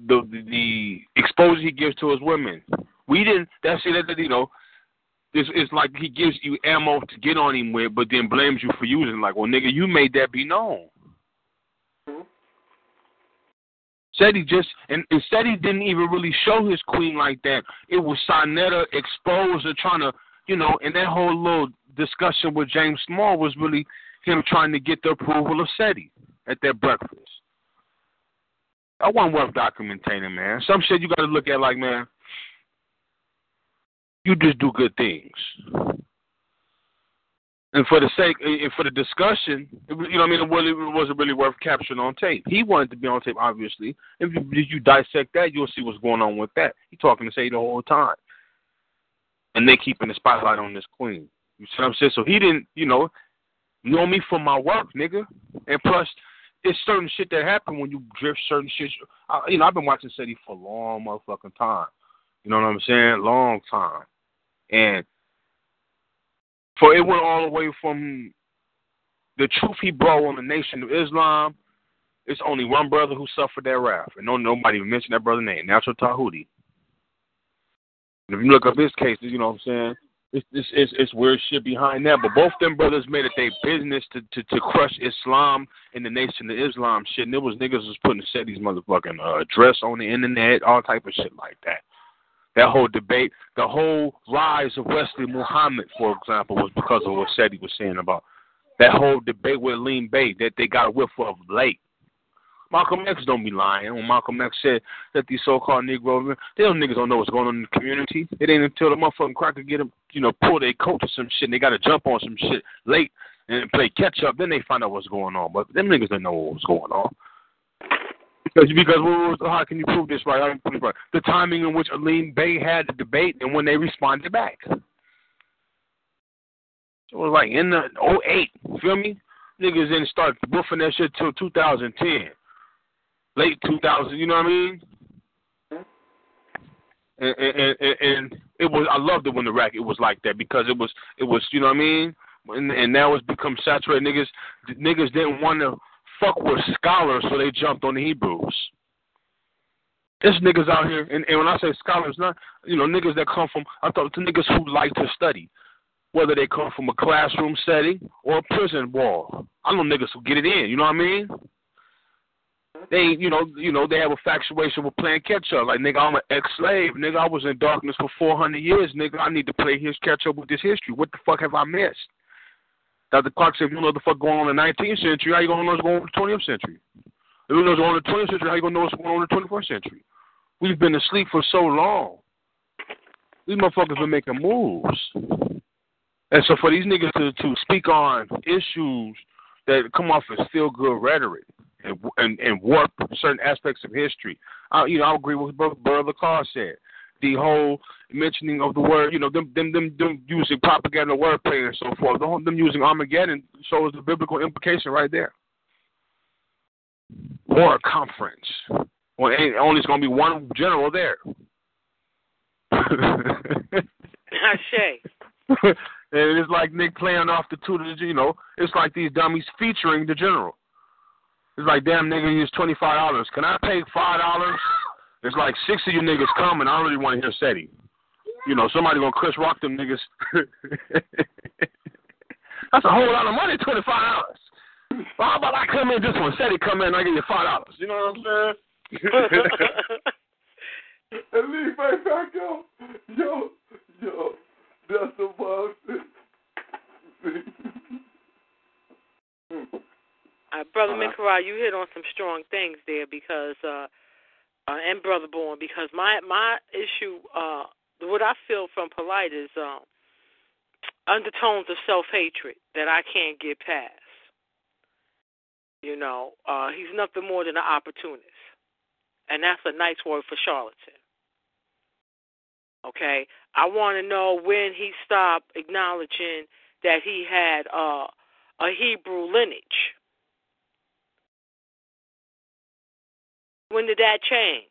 [SPEAKER 5] the the, exposure he gives to his women. We didn't. That's it. That you know, it's, it's like he gives you ammo to get on him with, but then blames you for using. Like, well, nigga, you made that be known. Mm-hmm. Said he just and, said he didn't even really show his queen like that. It was Sonetta exposed or trying to, you know, and that whole little discussion with James Small was really him trying to get the approval of SETI at that breakfast. That wasn't worth documenting, man. Some shit you got to look at like, man, you just do good things. And for the sake, and for the discussion, you know, what I mean, it really, it wasn't really worth capturing on tape. He wanted to be on tape, obviously. If you, if you dissect that, you'll see what's going on with that. He's talking to say the whole time, and they keeping the spotlight on this queen. You see what I'm saying? So he didn't, you know, know me for my work, nigga. And plus, it's certain shit that happen when you drift certain shit. I, you know, I've been watching SETI for a long motherfucking time. You know what I'm saying? Long time. And for it went all the way from the truth he brought on the Nation of Islam. It's only one brother who suffered that wrath, and no nobody even mentioned that brother's name, Natural Tahuti. If you look up his cases, you know what I'm saying? It's, it's it's it's weird shit behind that. But both them brothers made it their business to, to to crush Islam and the Nation of Islam shit. And there was niggas was putting these motherfucking uh, address on the internet, all type of shit like that. That whole debate, the whole rise of Wesley Muhammad, for example, was because of what SETI was saying about that whole debate with Lean Bay that they got a whiff of late. Malcolm X don't be lying. When Malcolm X said that these so-called Negroes, they don't niggas don't know what's going on in the community. It ain't until the motherfucking cracker get them, you know, pull their coat or some shit, and they got to jump on some shit late and play catch up. Then they find out what's going on. But them niggas don't know what's going on. Because because how can you prove this right? How can you prove this right? The timing in which Aline Bay had the debate and when they responded back. It was like in the 08, feel me? Niggas didn't start boofing that shit till 2010 late 2000. You know what I mean? And, and, and, and it was I loved it when the racket was like that because it was it was you know what I mean and, and now it's become saturated niggas niggas didn't want to fuck with scholars so they jumped on the Hebrews. There's niggas out here and, and when I say scholars not you know niggas that come from I thought the niggas who like to study whether they come from a classroom setting or a prison wall. I know niggas who get it in, you know what I mean? they, you know, you know, they have a factuation with playing catch up. Like, nigga, I'm an ex-slave. Nigga, I was in darkness for 400 years. Nigga, I need to play his catch up with this history. What the fuck have I missed? Dr. Clarke said, if you know what the fuck going on in the 19th century, how you gonna know what's going on in the 20th century? If you know what's going on in the 20th century, how you gonna know what's going on in the 21st century? We've been asleep for so long. These motherfuckers been making moves. And so for these niggas to, to speak on issues that come off as feel good rhetoric, and, and, and warp certain aspects of history. I, you know, I agree with what Brother Carr said the whole mentioning of the word, you know, them them them, them using propaganda wordplay and so forth. Them, them using Armageddon shows the biblical implication right there. Or a conference. Well, only it's going to be one general there.
[SPEAKER 7] Ashe.
[SPEAKER 5] and it's like Nick playing off the two, you know, it's like these dummies featuring the general. It's like, damn, nigga, use $25. Can I pay $5? It's like six of you niggas coming. I don't really want to hear SETI. You know, somebody gonna Chris Rock them niggas. That's a whole lot of money, twenty five dollars. Well, how about I come in this one? SETI come in, I give you five dollars. You know what I'm saying?
[SPEAKER 3] and leave my back up. Yo, yo, that's the
[SPEAKER 7] boss. Brother
[SPEAKER 3] uh,
[SPEAKER 7] you hit on some strong things there because uh, uh, and Brother Born, because my my issue, uh, what I feel from polite is um, undertones of self hatred that I can't get past. You know, uh, he's nothing more than an opportunist, and that's a nice word for charlatan. Okay, I want to know when he stopped acknowledging that he had uh, a Hebrew lineage. When did that change?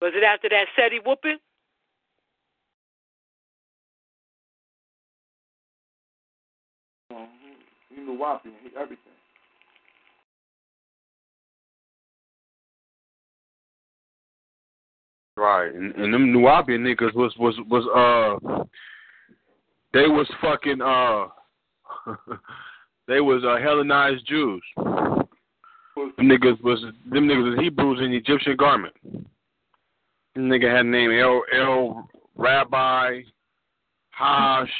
[SPEAKER 7] Was it after that SETI whooping?
[SPEAKER 3] Mm-hmm. You know why? Everything.
[SPEAKER 5] Right, and, and them Nuwapian niggas was was was uh, they was fucking uh, they was uh Hellenized Jews. Them niggas was them niggas was Hebrews in Egyptian garment. Them nigga had a name El El Rabbi, Hash,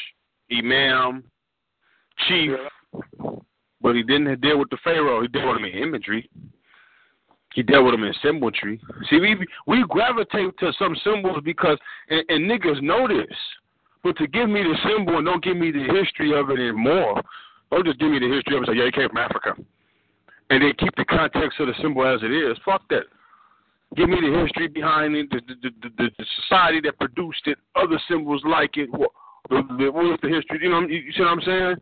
[SPEAKER 5] Imam, Chief, but he didn't deal with the Pharaoh. He dealt with him in imagery. He dealt with them in symmetry. See, we we gravitate to some symbols because and, and niggas know this. But to give me the symbol and don't give me the history of it and more, don't just give me the history of it. Say, yeah, he came from Africa and then keep the context of the symbol as it is. Fuck that. Give me the history behind it, the, the, the, the, society that produced it, other symbols like it, what is the history? You know, you, see what I'm saying?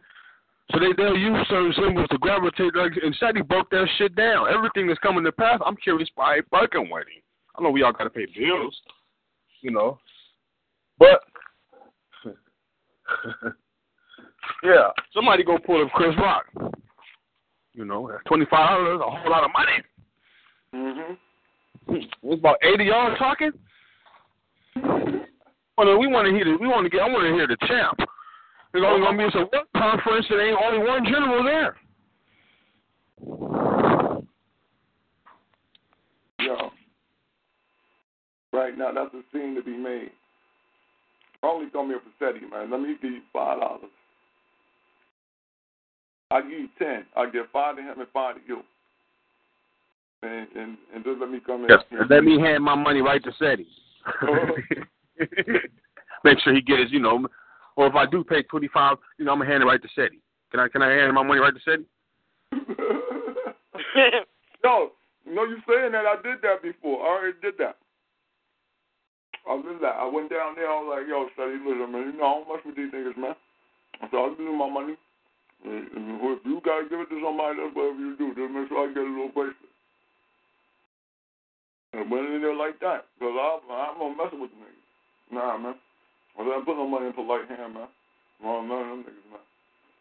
[SPEAKER 5] So they they'll use certain symbols to gravitate. Like, and Seti broke that shit down. Everything that's coming to pass, I'm curious why he fucking with. I know we all gotta pay bills, you know, but yeah, somebody go pull up Chris Rock. You know, twenty five dollars, a whole lot of money.
[SPEAKER 3] Mhm.
[SPEAKER 5] It's about eighty y'all talking. Oh no, we want to hear the, we want to get I want to hear the champ. There's only gonna be a conference and ain't only one general there.
[SPEAKER 3] Yo. Right now, that's a scene to be made. Only come here for Seti, man. Let me give you five dollars. I give you ten. I give five to him and five to you. And and, and just let me come in.
[SPEAKER 5] Yes, let me hand my money right to Seti. Uh-huh. Make sure he gets, you know, or if I do pay twenty five, you know, I'm gonna hand it right to Seti. Can I can I hand my money right to Seti?
[SPEAKER 3] no, no, you saying that? I did that before. I already did that. I did that. I went down there. I was like, "Yo, Seti, listen, man. You know I don't mess with these niggas, man. So I'll give you my money. If you gotta give it to somebody else, whatever you do, just make sure I get a little bracelet." And went in there like that, cause I, I'm gonna mess with the niggas. Nah, man. I didn't put no money in polite hand, man. Well, none of them niggas, man.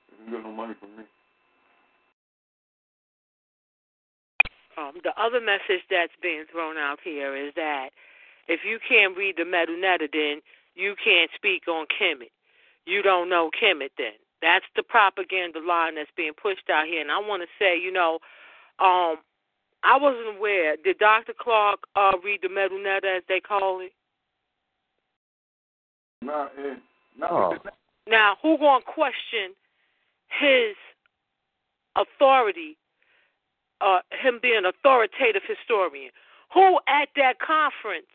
[SPEAKER 3] They didn't get no money from me.
[SPEAKER 7] Um, the other message that's being thrown out here is that if you can't read the Medunetta, then you can't speak on Kemet. You don't know Kemet then. That's the propaganda line that's being pushed out here. And I want to say, you know, um, I wasn't aware. Did Dr. Clark uh, read the Medunetta, as they call it?
[SPEAKER 3] Nah, eh, nah,
[SPEAKER 5] Oh.
[SPEAKER 7] Now, who gonna question his authority, uh, him being an authoritative historian? Who at that conference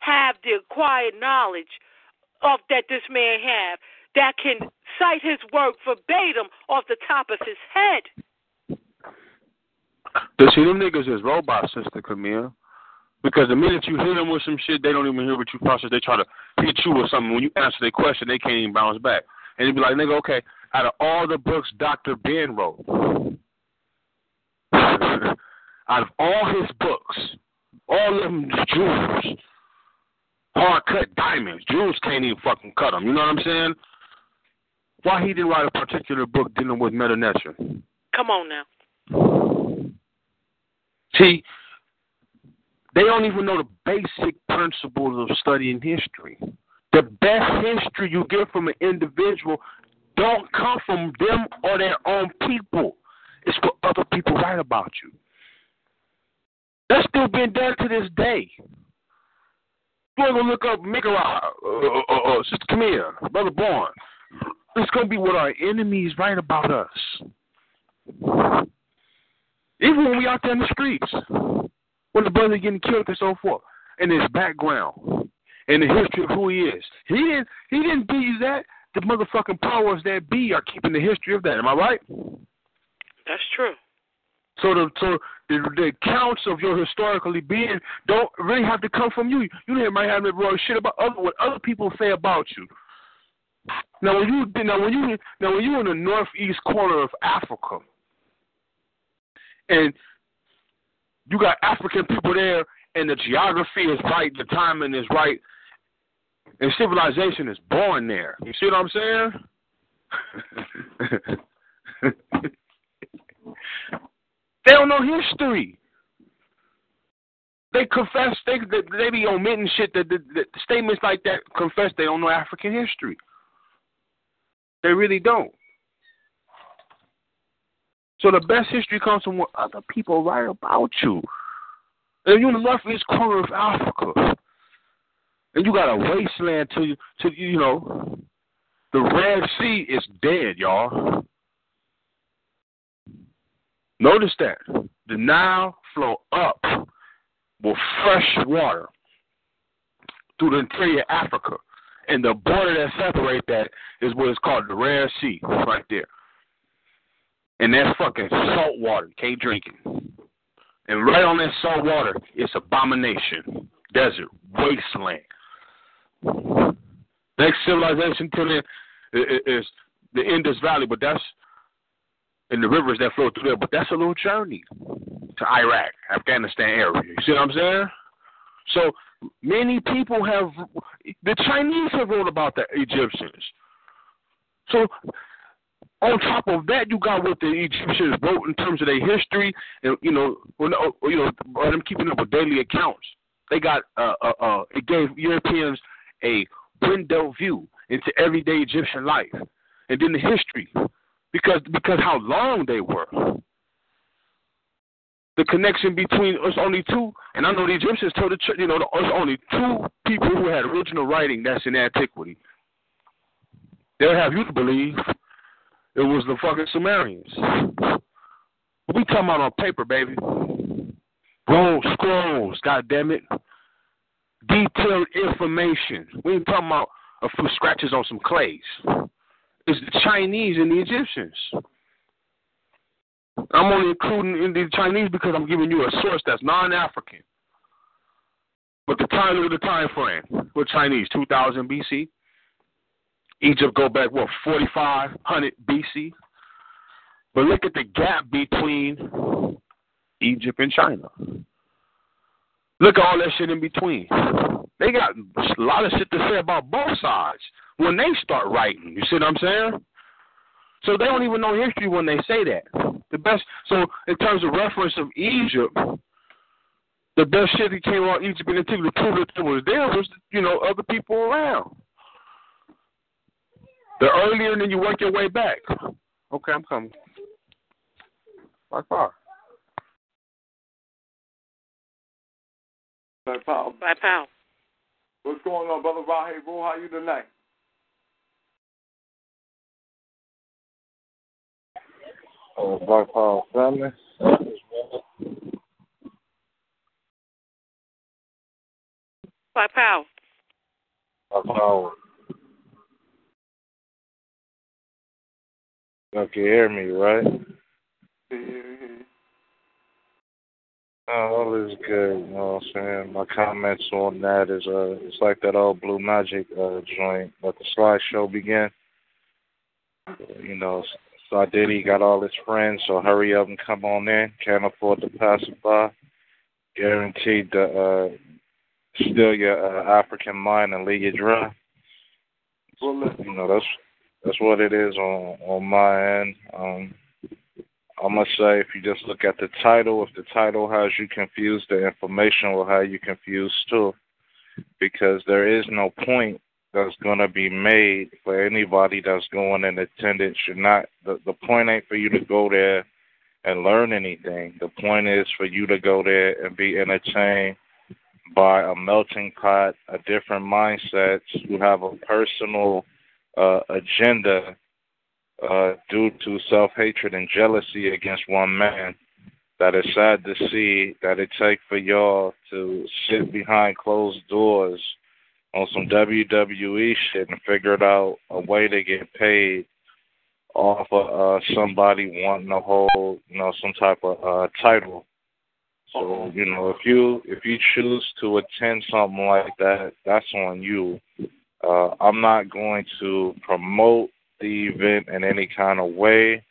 [SPEAKER 7] have the acquired knowledge of that this man have that can cite his work verbatim off the top of his head?
[SPEAKER 5] You see, them niggas is robots, Sister Camille. Because the minute you hit them with some shit, they don't even hear what you process. They try to hit you with something. When you answer their question, they can't even bounce back. And they be like, nigga, okay, out of all the books Dr. Ben wrote, out of all his books, all of them jewels, hard cut diamonds, jewels can't even fucking cut them. You know what I'm saying? Why he didn't write a particular book dealing with Metanetra?
[SPEAKER 7] Come on now.
[SPEAKER 5] See, they don't even know the basic principles of studying history. The best history you get from an individual don't come from them or their own people. It's what other people write about you. That's still being done to this day. You want to look up Mikarah, uh, uh, uh, Sister Camille, Brother Bourne. It's going to be what our enemies write about us. Even when we out there in the streets, when the brother getting killed and so forth, and his background and the history of who he is. He didn't he didn't do that. The motherfucking powers that be are keeping the history of that. Am I right?
[SPEAKER 7] That's true.
[SPEAKER 5] So the so the, the accounts of your historically being don't really have to come from you. You might have to wrong shit about other what other people say about you. Now when you now when you now when you in the northeast corner of Africa and you got African people there and the geography is right, the timing is right, and civilization is born there. You see what I'm saying? they don't know history. They confess they they, be omitting shit that, that, that statements like that confess they don't know African history. They really don't. So the best history comes from what other people write about you. And you're in the northeast corner of Africa, and you got a wasteland to you, to you know, the Red Sea is dead, y'all. Notice that the Nile flow up with fresh water through the interior of Africa, and the border that separates that is what is called the Red Sea, right there. And that's fucking salt water. Can't drink it. And right on that salt water, it's abomination, desert, wasteland. Next civilization to them is the Indus Valley, but that's in the rivers that flow through there. But that's a little journey to Iraq, Afghanistan area. You see what I'm saying? So many people have the Chinese have wrote about the Egyptians. So on top of that, you got what the Egyptians wrote in terms of their history, and you know, you know, them keeping up with daily accounts. They got uh, uh, uh, it gave Europeans a window view into everyday Egyptian life, and then the history, because because how long they were. The connection between us only two, and I know the Egyptians told the church, you know, there's only two people who had original writing that's in antiquity. They'll have you to believe it was the fucking Sumerians. We talking about on paper, baby. Roll scrolls, God damn it. Detailed information. We ain't talking about a few scratches on some clays. It's the Chinese and the Egyptians. I'm only including in the Chinese because I'm giving you a source that's non-African. But the time of the time frame with Chinese, 2000 BC. Egypt go back what 4500 BC. But look at the gap between Egypt and China. Look at all that shit in between. They got a lot of shit to say about both sides when they start writing. You see what I'm saying? So they don't even know history when they say that. The best. So in terms of reference of Egypt, the best shit that came out Egypt in antiquity to prove that it was there was you know other people around. The earlier, and then you work your way back. Okay, I'm coming. By far.
[SPEAKER 3] By pow.
[SPEAKER 7] By pow.
[SPEAKER 3] What's going on, brother Rahe Bro? How you tonight?
[SPEAKER 10] Oh, Black Power family.
[SPEAKER 7] By pow.
[SPEAKER 10] Black Power. You can hear me, right? Oh, all is good. You know what I'm saying? My comments on that is uh, it's like that old Blue Magic uh joint. Let the slideshow begin. You know, so Diddy got all his friends, so hurry up and come on in. Can't afford to pacify. Guaranteed to uh, steal your uh, African mind and leave you dry.
[SPEAKER 3] Well,
[SPEAKER 10] You know, that's that's what it is on on my end. Um, I must say, if you just look at the title, if the title has you confused, the information will have you confused too, because there is no point that's going to be made for anybody that's going in attendance. You're not the the point ain't for you to go there and learn anything. The point is for you to go there and be entertained by a melting pot, a different mindsets. You have a personal uh, agenda uh, due to self hatred and jealousy against one man. That is sad to see that it takes for y'all to sit behind closed doors on some WWE shit and figured out a way to get paid off of uh, somebody wanting to hold, you know, some type of uh, title. So you know, if you if you choose to attend something like that, that's on you. Uh, I'm not going to promote the event in any kind of way.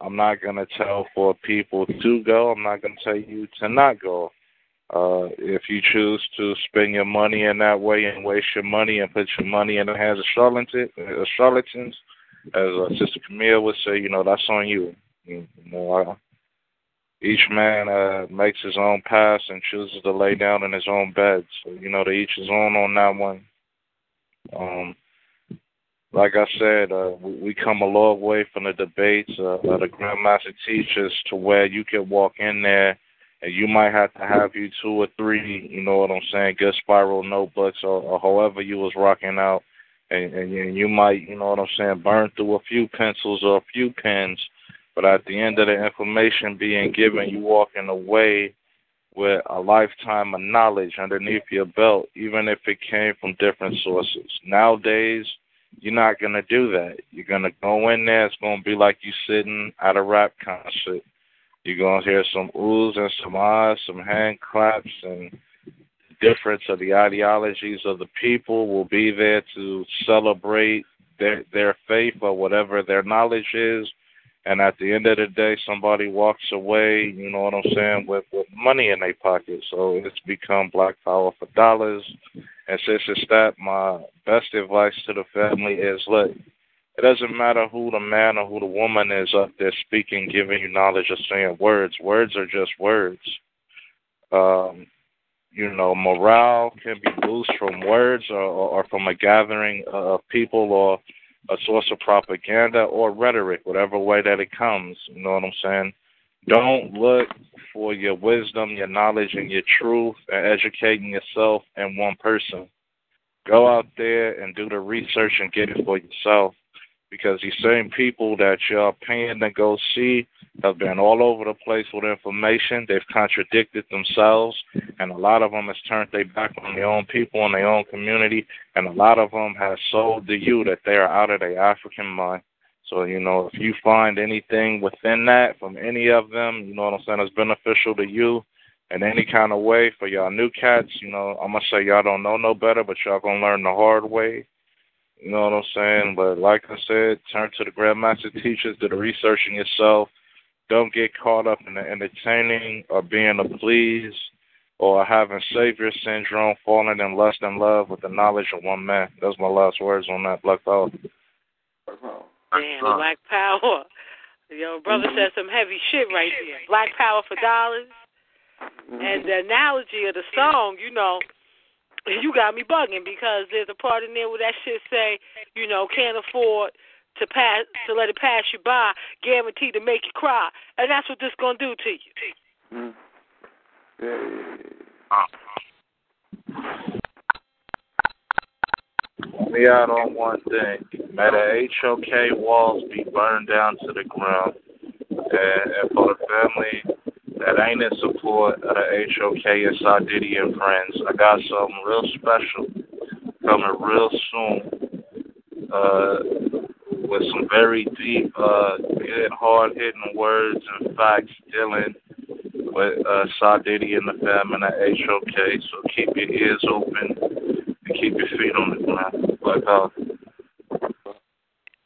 [SPEAKER 10] I'm not going to tell for people to go. I'm not going to tell you to not go. Uh, if you choose to spend your money in that way and waste your money and put your money in the hands of charlatans, uh, charlatans as uh, Sister Camille would say, you know, that's on you. You know, I, each man uh, makes his own path and chooses to lay down in his own bed. So, you know, to each his own on that one. Um, like I said, uh, we, we come a long way from the debates uh, of the Grandmaster teachers to where you can walk in there and you might have to have you two or three, you know what I'm saying, good spiral notebooks or, or however you was rocking out. And, and you might, you know what I'm saying, burn through a few pencils or a few pens. But at the end of the information being given, you walking away with a lifetime of knowledge underneath your belt, even if it came from different sources. Nowadays, you're not to do that. You're to go in there, it's to be like you sitting at a rap concert. You're going to hear some oohs and some ahs, some hand claps, and the difference of the ideologies of the people will be there to celebrate their their faith or whatever their knowledge is. And at the end of the day, somebody walks away, you know what I'm saying, with with money in their pocket. So it's become black power for dollars. And since it's that, my best advice to the family is look, it doesn't matter who the man or who the woman is up there speaking, giving you knowledge or saying words. Words are just words. Um, you know, morale can be boosted from words or, or, from a gathering of people or a source of propaganda or rhetoric, whatever way that it comes. You know what I'm saying? Don't look for your wisdom, your knowledge, and your truth and educating yourself in one person. Go out there and do the research and get it for yourself because these same people that you're paying to go see have been all over the place with information. They've contradicted themselves, and a lot of them has turned their back on their own people and their own community, and a lot of them have sold to you that they are out of their African mind. So, you know, if you find anything within that from any of them, you know what I'm saying, is beneficial to you in any kind of way for y'all new cats, you know, I'm going to say y'all don't know no better, but y'all going to learn the hard way you know what I'm saying? But like I said, turn to the Grandmaster teachers, do the researching yourself. Don't get caught up in the entertaining or being a please or having savior syndrome, falling in lust and love with the knowledge of one man. Those my last words on that, Black Power.
[SPEAKER 7] Damn, Black Power. Your brother mm-hmm. said some heavy shit right there. Black Power for dollars. Mm-hmm. And the analogy of the song, you know, you got me bugging because there's a part in there where that shit say, you know, can't afford to pass to let it pass you by, guaranteed to make you cry, and that's what this gonna do to you.
[SPEAKER 3] Mm. Yeah.
[SPEAKER 10] Me out on one thing. May the HOK walls be burned down to the ground. And, and for the family that ain't in support of the HOK and Sadiddy and friends. I got something real special coming real soon uh, with some very deep, uh, good, hard hitting words and facts dealing with uh, Sadiddy and the fam and the HOK. So keep your ears open and keep your feet on the ground. Black Power.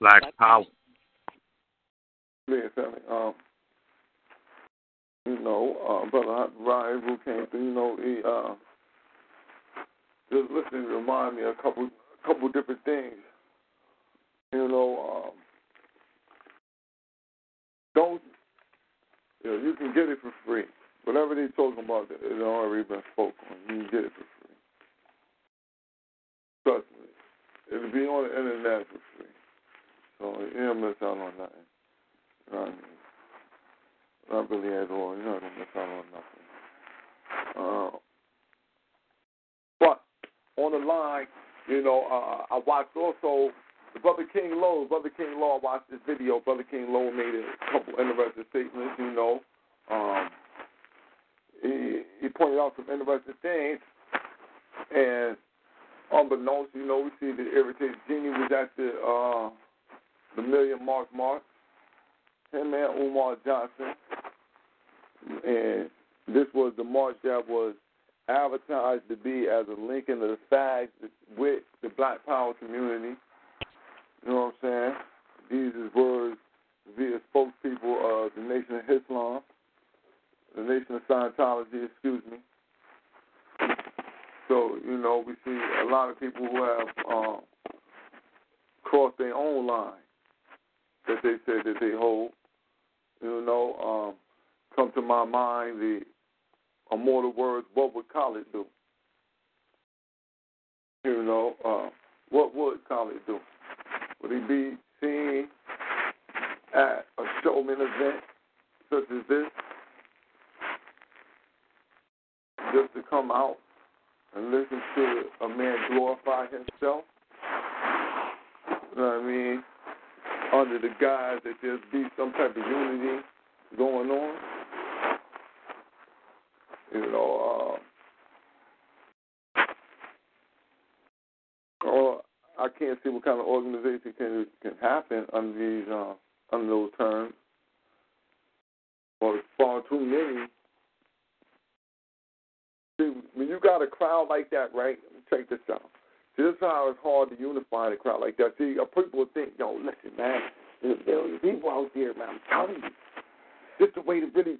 [SPEAKER 10] Black Power.
[SPEAKER 3] Yeah, um, you know, uh, Brother Ryan who came through, you know, he uh, just listening to remind me a couple a couple different things. You know, um, don't you know, you can get it for free. Whatever they're talking about, it already been spoken. You can get it for free. Trust me. It'll be on the internet for free. So you don't miss out on nothing. You know what I mean? Not really at all. You're not going to miss out on nothing. Uh, but on the line, you know, uh, I watched also Brother King Lowe. Brother King Lowe, I watched this video. Brother King Lowe made a couple interesting statements, you know. Um, he, he pointed out some interesting things. And unbeknownst, you know, we see the irritated genie was at the uh, the million mark mark him and Umar Johnson. And this was the march that was advertised to be as a link in the fags with the Black Power community. You know what I'm saying? These is words via spokespeople of the Nation of Islam, the Nation of Scientology, excuse me. So, you know, we see a lot of people who have um, crossed their own line that they say that they hold you know, um, come to my mind the immortal words, what would Khaled do? You know, uh, what would Khaled do? Would he be seen at a showman event such as this just to come out and listen to a man glorify himself? You know what I mean? Under the guise that there's be some type of unity going on. You know, uh, or I can't see what kind of organization can can happen under these uh, under those terms. Or far too many See, when you got a crowd like that, right? Check this out. See, this is how it's hard to unify a crowd like that. See, people think, yo, listen, man, there's billion people out there, man. I'm telling you, this is the way to really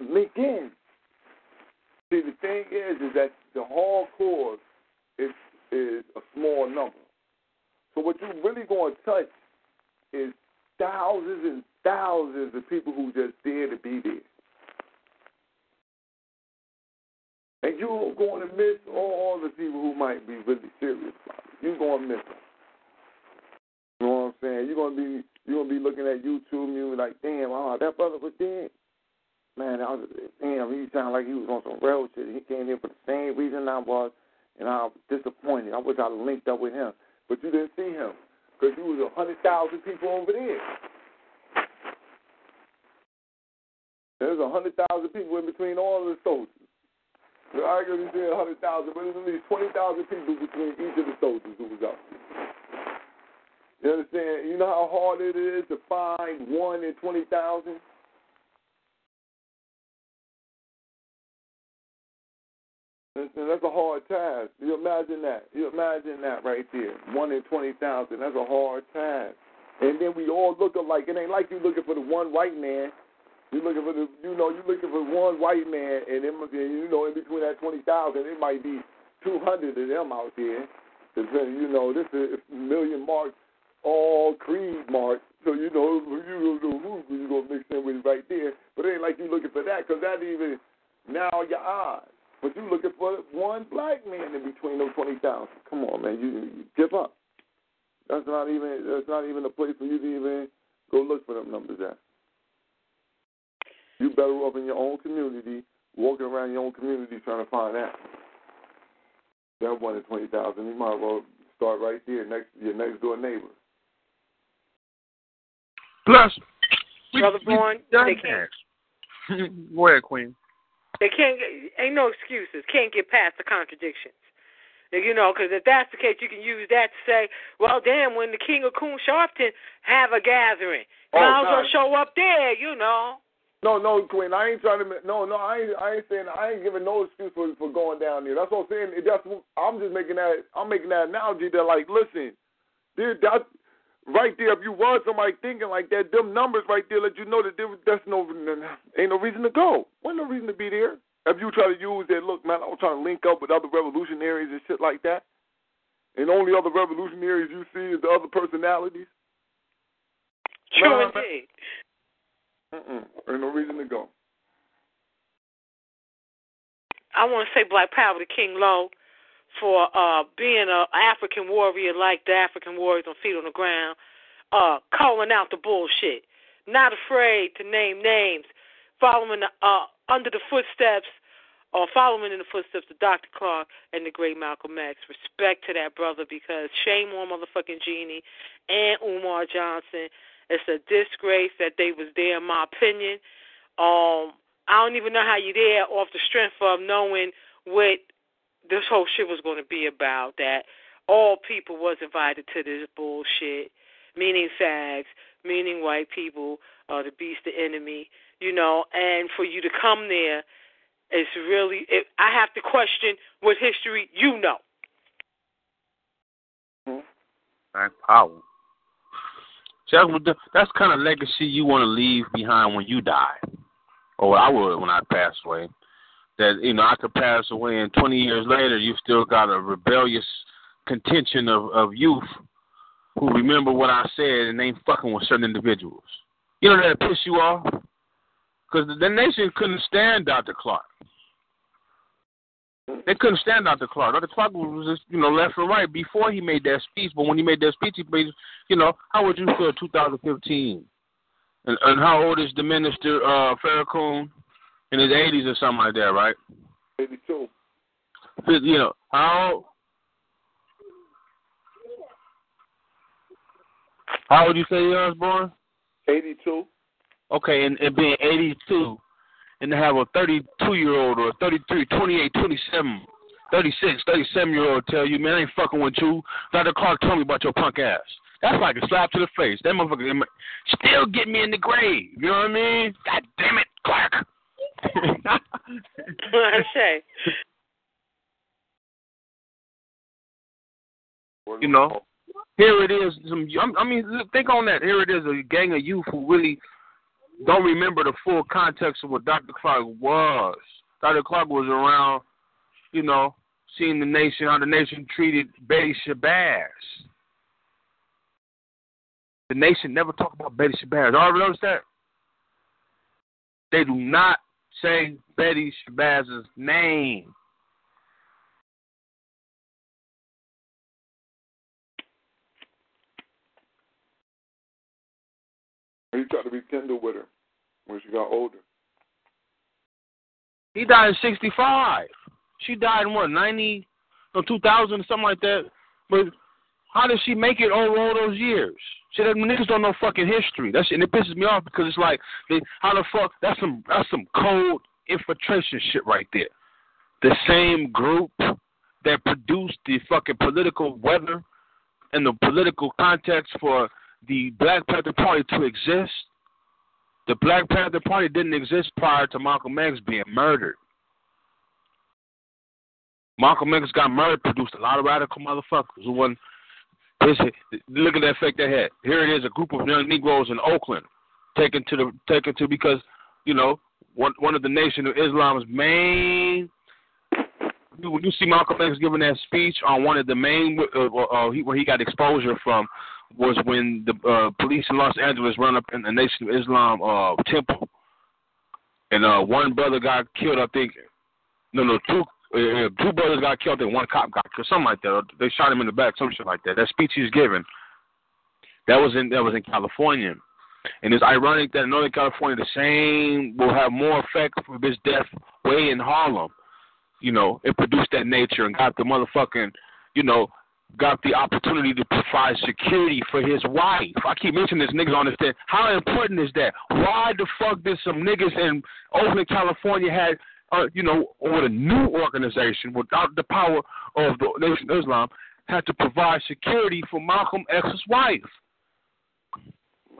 [SPEAKER 3] link in. See, the thing is, is that the hardcore is is a small number. So what you're really going to touch is thousands and thousands of people who just dare to be there. And you're going to miss all the people who might be really serious about it. You're going to miss them. You know what I'm saying? You're going to be you're gonna be looking at YouTube and you're like, damn, oh, that brother was dead. Man, I was, damn, he sounded like he was on some real shit. He came here for the same reason I was, and I was disappointed. I wish I'd linked up with him, but you didn't see him because you was a hundred thousand people over there. There's a hundred thousand people in between all the soldiers. I can say a hundred thousand, but there's at least twenty thousand people between each of the soldiers who was out there. You understand? You know how hard it is to find one in twenty thousand. That's a hard task. You imagine that. You imagine that right there. One in twenty thousand. That's a hard task. And then we all look alike. It ain't like you looking for the one white man. You looking for the, you know, you looking for one white man, and it, you know, in between that twenty thousand, it might be two hundred of them out there. You know, this is million mark, all creed marks. So you know, you don't know who you gonna mix in with right there. But it ain't like you looking for that, cause that even narrow your eyes. But you looking for one black man in between those twenty thousand. Come on, man, you, you give up. That's not even that's not even a place for you to even go look for them numbers at. You better up in your own community, walking around your own community trying to find that. That one in twenty thousand, you might as well start right there next your next door neighbor.
[SPEAKER 5] Plus,
[SPEAKER 7] Brother Bourne, they
[SPEAKER 11] can't. Go ahead, Queen.
[SPEAKER 7] They can't. Get, Ain't no excuses. Can't get past the contradictions. You know, because if that's the case, you can use that to say, well, damn, when the king of Coon Sharpton have a gathering,
[SPEAKER 3] oh,
[SPEAKER 7] might as well show up there, you know.
[SPEAKER 3] No, no, Queen. I ain't trying to. No, no. I ain't. I ain't saying. I ain't giving no excuse for for going down there. That's what I'm saying. It, that's. I'm just making that. I'm making that analogy that like, listen, dude, that right there. If you was somebody thinking like that, them numbers right there let you know that there, that's no ain't no reason to go. Ain't no reason to be there. If you try to use that, look, man, I was trying to link up with other revolutionaries and shit like that, and only other revolutionaries you see is the other personalities.
[SPEAKER 7] True indeed.
[SPEAKER 3] Mm-mm. Ain't no reason to go.
[SPEAKER 7] I want to say Black Power to King Low for uh being an African warrior like the African warriors on feet on the ground, uh calling out the bullshit, not afraid to name names, following the, uh under the footsteps or following in the footsteps of Dr. Clark and the great Malcolm X. Respect to that brother because shame on motherfucking Jeannie and Umar Johnson. It's a disgrace that they was there, in my opinion. Um, I don't even know how you there off the strength of knowing what this whole shit was going to be about. That all people was invited to this bullshit, meaning fags, meaning white people, uh, the beast, the enemy, you know. And for you to come there, it's really. It, I have to question what history you know.
[SPEAKER 11] That's power.
[SPEAKER 5] That's, that's kind of legacy you want to leave behind when you die, or I would when I pass away. That you know I could pass away, and 20 years later, you still got a rebellious contention of of youth who remember what I said and ain't fucking with certain individuals. You know that piss you off? Because the nation couldn't stand Dr. Clark. They couldn't stand Dr. Clark. Dr. Clark was just, you know, left and right before he made that speech. But when he made that speech, he made, you know, how would you feel 2015? And, and how old is the minister, uh, Farrakhan? In his 80s or something like that, right?
[SPEAKER 3] 82.
[SPEAKER 5] You know, how How old you say he was born?
[SPEAKER 3] 82.
[SPEAKER 5] Okay, and, and being 82, and have a 32 year old or a 33, 28, 27, 36, 37 year old tell you, man, I ain't fucking with you. Dr. Clark told me about your punk ass. That's like a slap to the face. That motherfucker still get me in the grave. You know what I mean? God damn it, Clark.
[SPEAKER 7] say.
[SPEAKER 5] You know, here it is. Some, I mean, think on that. Here it is, a gang of youth who really don't remember the full context of what Dr. Clark was. Dr. Clark was around, you know, seeing the nation, how the nation treated Betty Shabazz. The nation never talked about Betty Shabazz. Y'all ever notice that? They do not say Betty Shabazz's name.
[SPEAKER 3] He tried to be tender with her when she got older.
[SPEAKER 5] He died in '65. She died in what '90 or 2000 or something like that. But how did she make it over all those years? Shit, niggas don't know fucking history. That shit, and it pisses me off because it's like, they, how the fuck? That's some that's some cold infiltration shit right there. The same group that produced the fucking political weather and the political context for the Black Panther Party to exist. The Black Panther Party didn't exist prior to Malcolm X being murdered. Malcolm X got murdered, produced a lot of radical motherfuckers who won. Look at the effect they had. Here it is, a group of young Negroes in Oakland taken to the taken to because you know one one of the Nation of Islam's main. When you see Malcolm X giving that speech on one of the main uh, uh, he, where he got exposure from was when the uh, police in Los Angeles run up in the Nation of Islam uh, temple, and uh, one brother got killed. I think no, no, two uh, two brothers got killed and one cop got killed, something like that. They shot him in the back, some shit like that. That speech he's giving, that was in that was in California, and it's ironic that in Northern California the same will have more effect for his death way in Harlem. You know, it produced that nature and got the motherfucking, you know, got the opportunity to provide security for his wife. I keep mentioning this, niggas understand. How important is that? Why the fuck did some niggas in Oakland, California had uh, you know, or a new organization without the power of the Nation of Islam had to provide security for Malcolm X's wife.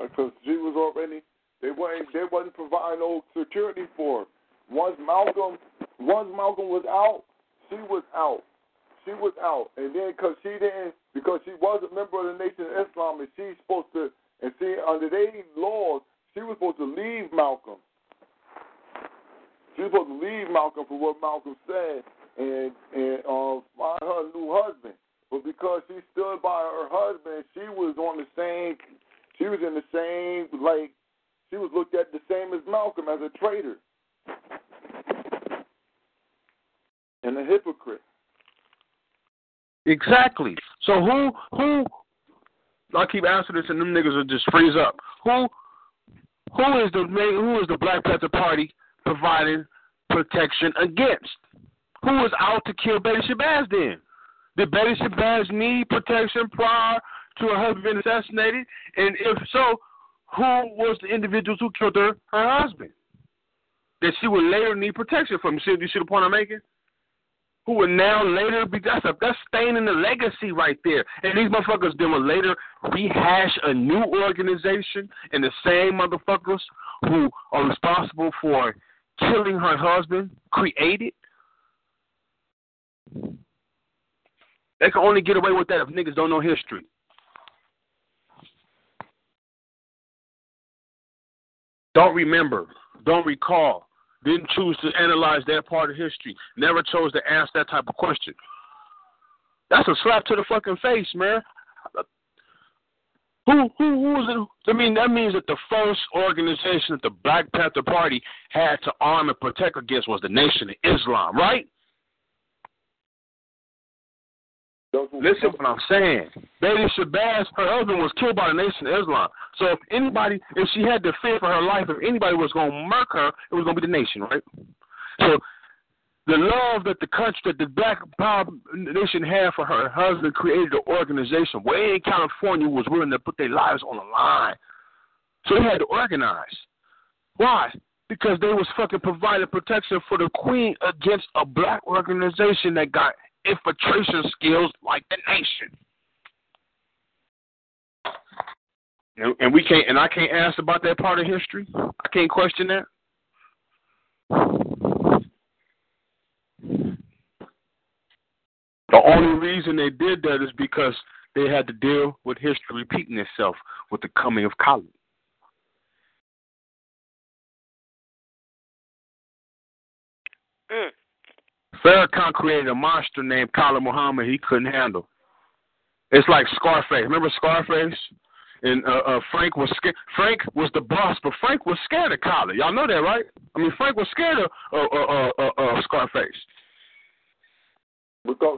[SPEAKER 3] Because she was already they weren't they wasn't providing no security for her. Once Malcolm once Malcolm was out, she was out. She was out, and then because she didn't because she was a member of the Nation of Islam, and she's supposed to and see under their laws she was supposed to leave Malcolm she was supposed to leave Malcolm for what Malcolm said and and uh, find her new husband. But because she stood by her husband, she was on the same. She was in the same like. She was looked at the same as Malcolm as a traitor and a hypocrite.
[SPEAKER 5] Exactly. So who who I keep asking this and them niggas will just freeze up. Who who is the who is the Black Panther Party providing protection against. Who was out to kill Betty Shabazz then? Did Betty Shabazz need protection prior to her husband being assassinated? And if so, who was the individuals who killed her, her husband? That she would later need protection from. You see, you see the point I'm making? Who would now later be that's a that's staying the legacy right there. And these motherfuckers then will later rehash a new organization and the same motherfuckers who are responsible for killing her husband created? They can only get away with that if niggas don't know history. Don't remember, don't recall, didn't choose to analyze that part of history, never chose to ask that type of question. That's a slap to the fucking face, man. Who who who was it? I mean, that means that the first organization that the Black Panther Party had to arm and protect against was the Nation of Islam, right? Listen what I'm saying. Betty Shabazz, her husband was killed by the Nation of Islam. So if anybody, if she had to fear for her life, if anybody was going to murk her, it was going to be the nation, right? So the love that the country, that the black power nation had for her husband created an organization way in California was willing to put their lives on the line. So they had to organize. Why? Because they was fucking providing protection for the queen against a black organization that got infiltration skills like the nation. And, and we can't, and I can't ask about that part of history. I can't question that. The only reason they did that is because they had to deal with history repeating itself with the coming of Khalid. Farrakhan created a monster named Khalid Muhammad he couldn't handle. It's like Scarface. Remember Scarface? And uh, uh, Frank was scared. Frank was the boss, but Frank was scared of Khalid. Y'all know that, right? I mean, Frank was scared of uh, uh, uh, uh, Scarface.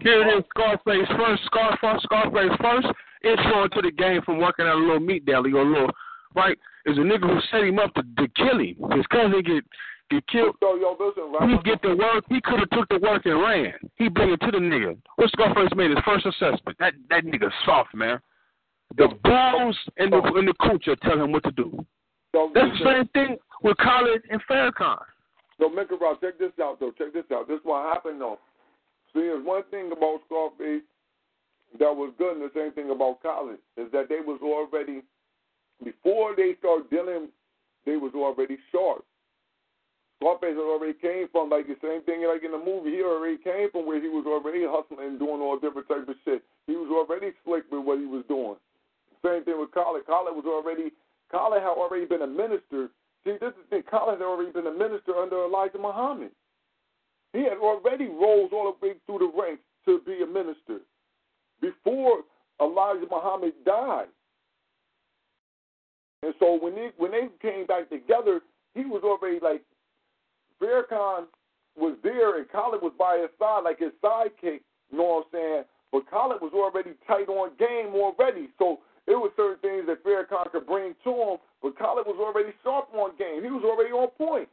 [SPEAKER 5] Here it is, Scarface first, Scarface, Scarface first, intro into the game from working at a little meat deli or a little, right? Is a nigga who set him up to, to kill him. His cousin get get killed.
[SPEAKER 3] So yo, listen,
[SPEAKER 5] He get the work. He could have took the work and ran. He bring it to the nigga. What Scarface made his first assessment. That that nigga soft man. The bulls and the and the coochie tell him what to do.
[SPEAKER 3] So,
[SPEAKER 5] That's the same thing with Khalid and Farrakhan.
[SPEAKER 3] so Mika Rock, check this out though. Check this out. This is what happened though. See, there's one thing about Scarface that was good, and the same thing about Khalid is that they was already before they started dealing, they was already sharp. Scarface already came from like the same thing like in the movie. He already came from where he was already hustling and doing all different types of shit. He was already slick with what he was doing. Same thing with Khalid. Khalid was already Khalid had already been a minister. See, this is the thing. Khalid had already been a minister under Elijah Muhammad. He had already rose all the way through the ranks to be a minister before Elijah Muhammad died. And so when they when they came back together, he was already like Farrakhan was there and Khalid was by his side like his sidekick, you know what I'm saying? But Khalid was already tight on game already. So it was certain things that Farrakhan could bring to him, but Khalid was already sharp on game. He was already on point.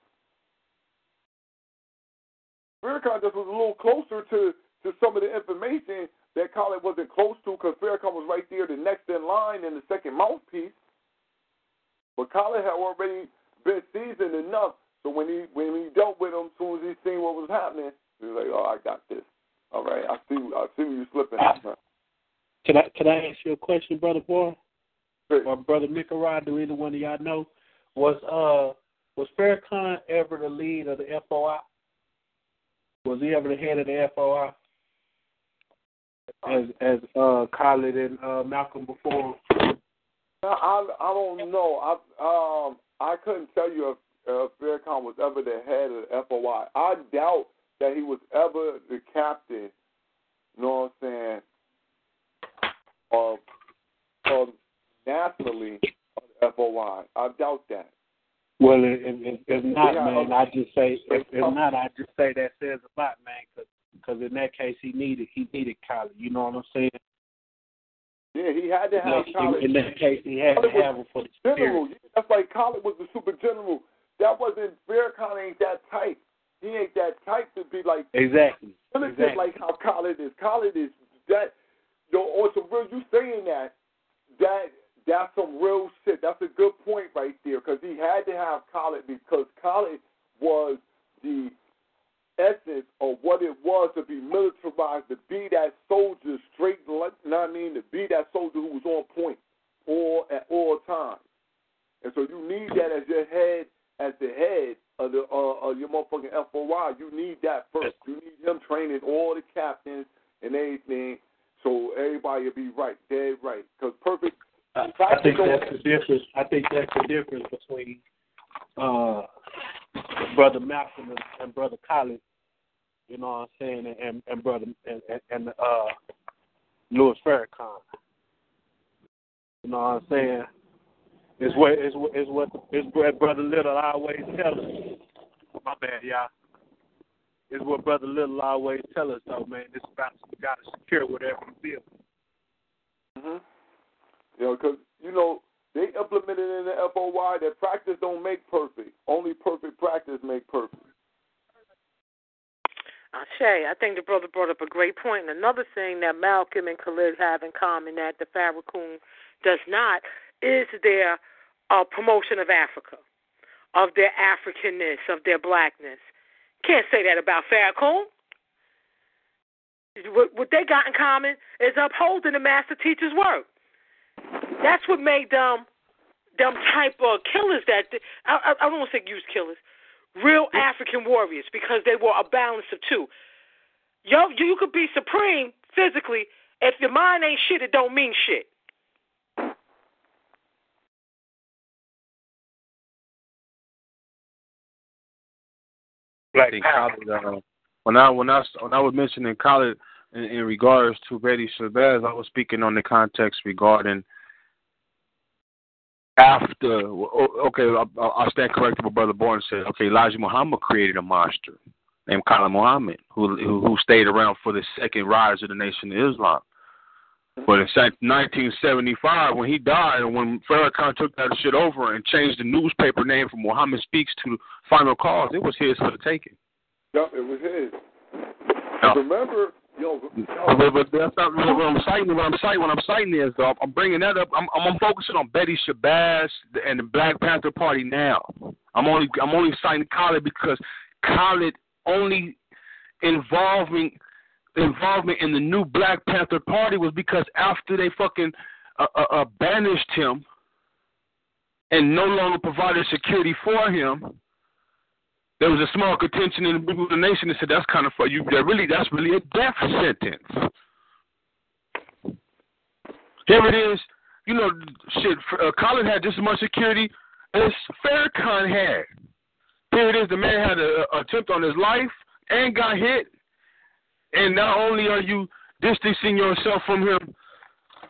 [SPEAKER 3] Farrakhan just was a little closer to, to some of the information that Khalid wasn't close to because Farrakhan was right there, the next in line in the second mouthpiece. But Khalid had already been seasoned enough, so when he when he dealt with him, as soon as he seen what was happening, he was like, "Oh, I got this. All right, I see, I see you slipping."
[SPEAKER 12] Can I can I ask you a question, brother boy?
[SPEAKER 3] Great.
[SPEAKER 12] Or brother Mikarod, do either one of y'all know? Was uh was Farrakhan ever the lead of the FOI? Was he ever the head of the FOI? As as uh Khalid and uh Malcolm before
[SPEAKER 3] I I don't know. I um I couldn't tell you if, Uh, if Farrakhan was ever the head of the FOI. I doubt that he was ever the captain. You know what I'm saying? Of of nationally of the FOI. I doubt that.
[SPEAKER 12] Well, if, if, if not,
[SPEAKER 3] Yeah,
[SPEAKER 12] man. I just say if, if not, I just say that says a lot, man. Because in that case, he needed he needed Khalid. You know what I'm saying?
[SPEAKER 3] Yeah, he had to have
[SPEAKER 12] In, in that case, he had to have him for the
[SPEAKER 3] general.
[SPEAKER 12] spirit.
[SPEAKER 3] Yeah, that's like Khalid was the super general. That wasn't Farrakhan ain't that type. He ain't that type to be like
[SPEAKER 12] Exactly. Exactly.
[SPEAKER 3] like how Khalid is. Khalid is that yo on some real you saying that that that's some real shit. That's a good point right there because he had to have Khalid because Khalid was the essence of what it was to be militarized, to be that soldier straight, like- you know what I mean, to be that soldier who was on point all at all times. And so you need that as your head, as the head of the uh, of your motherfucking FOI. You need that first. You need him training all the captains and everything, so everybody will be right, dead right. Because perfect.
[SPEAKER 12] I, I think that's the difference. I think that's the difference between uh, brother Malcolm and, and brother Khalid. You know what I'm saying, and and brother and and, and uh, Louis Farrakhan. You know what I'm saying? It's what it's what it's what it's what brother Little always tell us. My bad, y'all. It's what brother Little always tell us, though, man. It's about you got to secure whatever you build.
[SPEAKER 3] hmm You know, because you know they implemented in the FOI that practice don't make perfect. Only perfect practice make perfect.
[SPEAKER 7] Shay, I think the brother brought up a great point. And another thing that Malcolm and Khalid have in common that the Farrakhan does not is their uh, promotion of Africa, of their Africanness, of their blackness. Can't say that about Farrakhan. What, what they got in common is upholding the master teacher's work. That's what made them them type of killers that I, I, I don't want to say use killers, real African warriors because they were a balance of two. Yo, you could be supreme physically. If your mind ain't shit, it don't mean shit.
[SPEAKER 5] Black college, uh, when I when I when I was mentioning college in, in regards to Betty Shabazz, I was speaking on the context regarding after. Okay, I'll, I'll stand corrected. What Brother Born said. Okay, Elijah Muhammad created a monster named Khalid Muhammad, who who stayed around for the second rise of the Nation of Islam. But in 1975, when he died, and when Farrakhan took that shit over and changed the newspaper name from Muhammad Speaks to Final Call, it was his for the taking.
[SPEAKER 3] Yep, it was his. Remember, yo,
[SPEAKER 5] But, but that's not really what I'm citing. What I'm citing, what I'm citing is, though, I'm bringing that up. I'm, I'm focusing on Betty Shabazz and the Black Panther Party now. I'm only, I'm only citing Khalid because Khalid only involving involvement in the new Black Panther Party was because after they fucking uh, uh, uh, banished him and no longer provided security for him, there was a small contention in the nation that said that's kind of for you. That really, that's really a death sentence. Here it is. You know, shit. Uh, Khalid had just as much security as Farrakhan had. Here it is. The man had an attempt on his life and got hit. And not only are you distancing yourself from him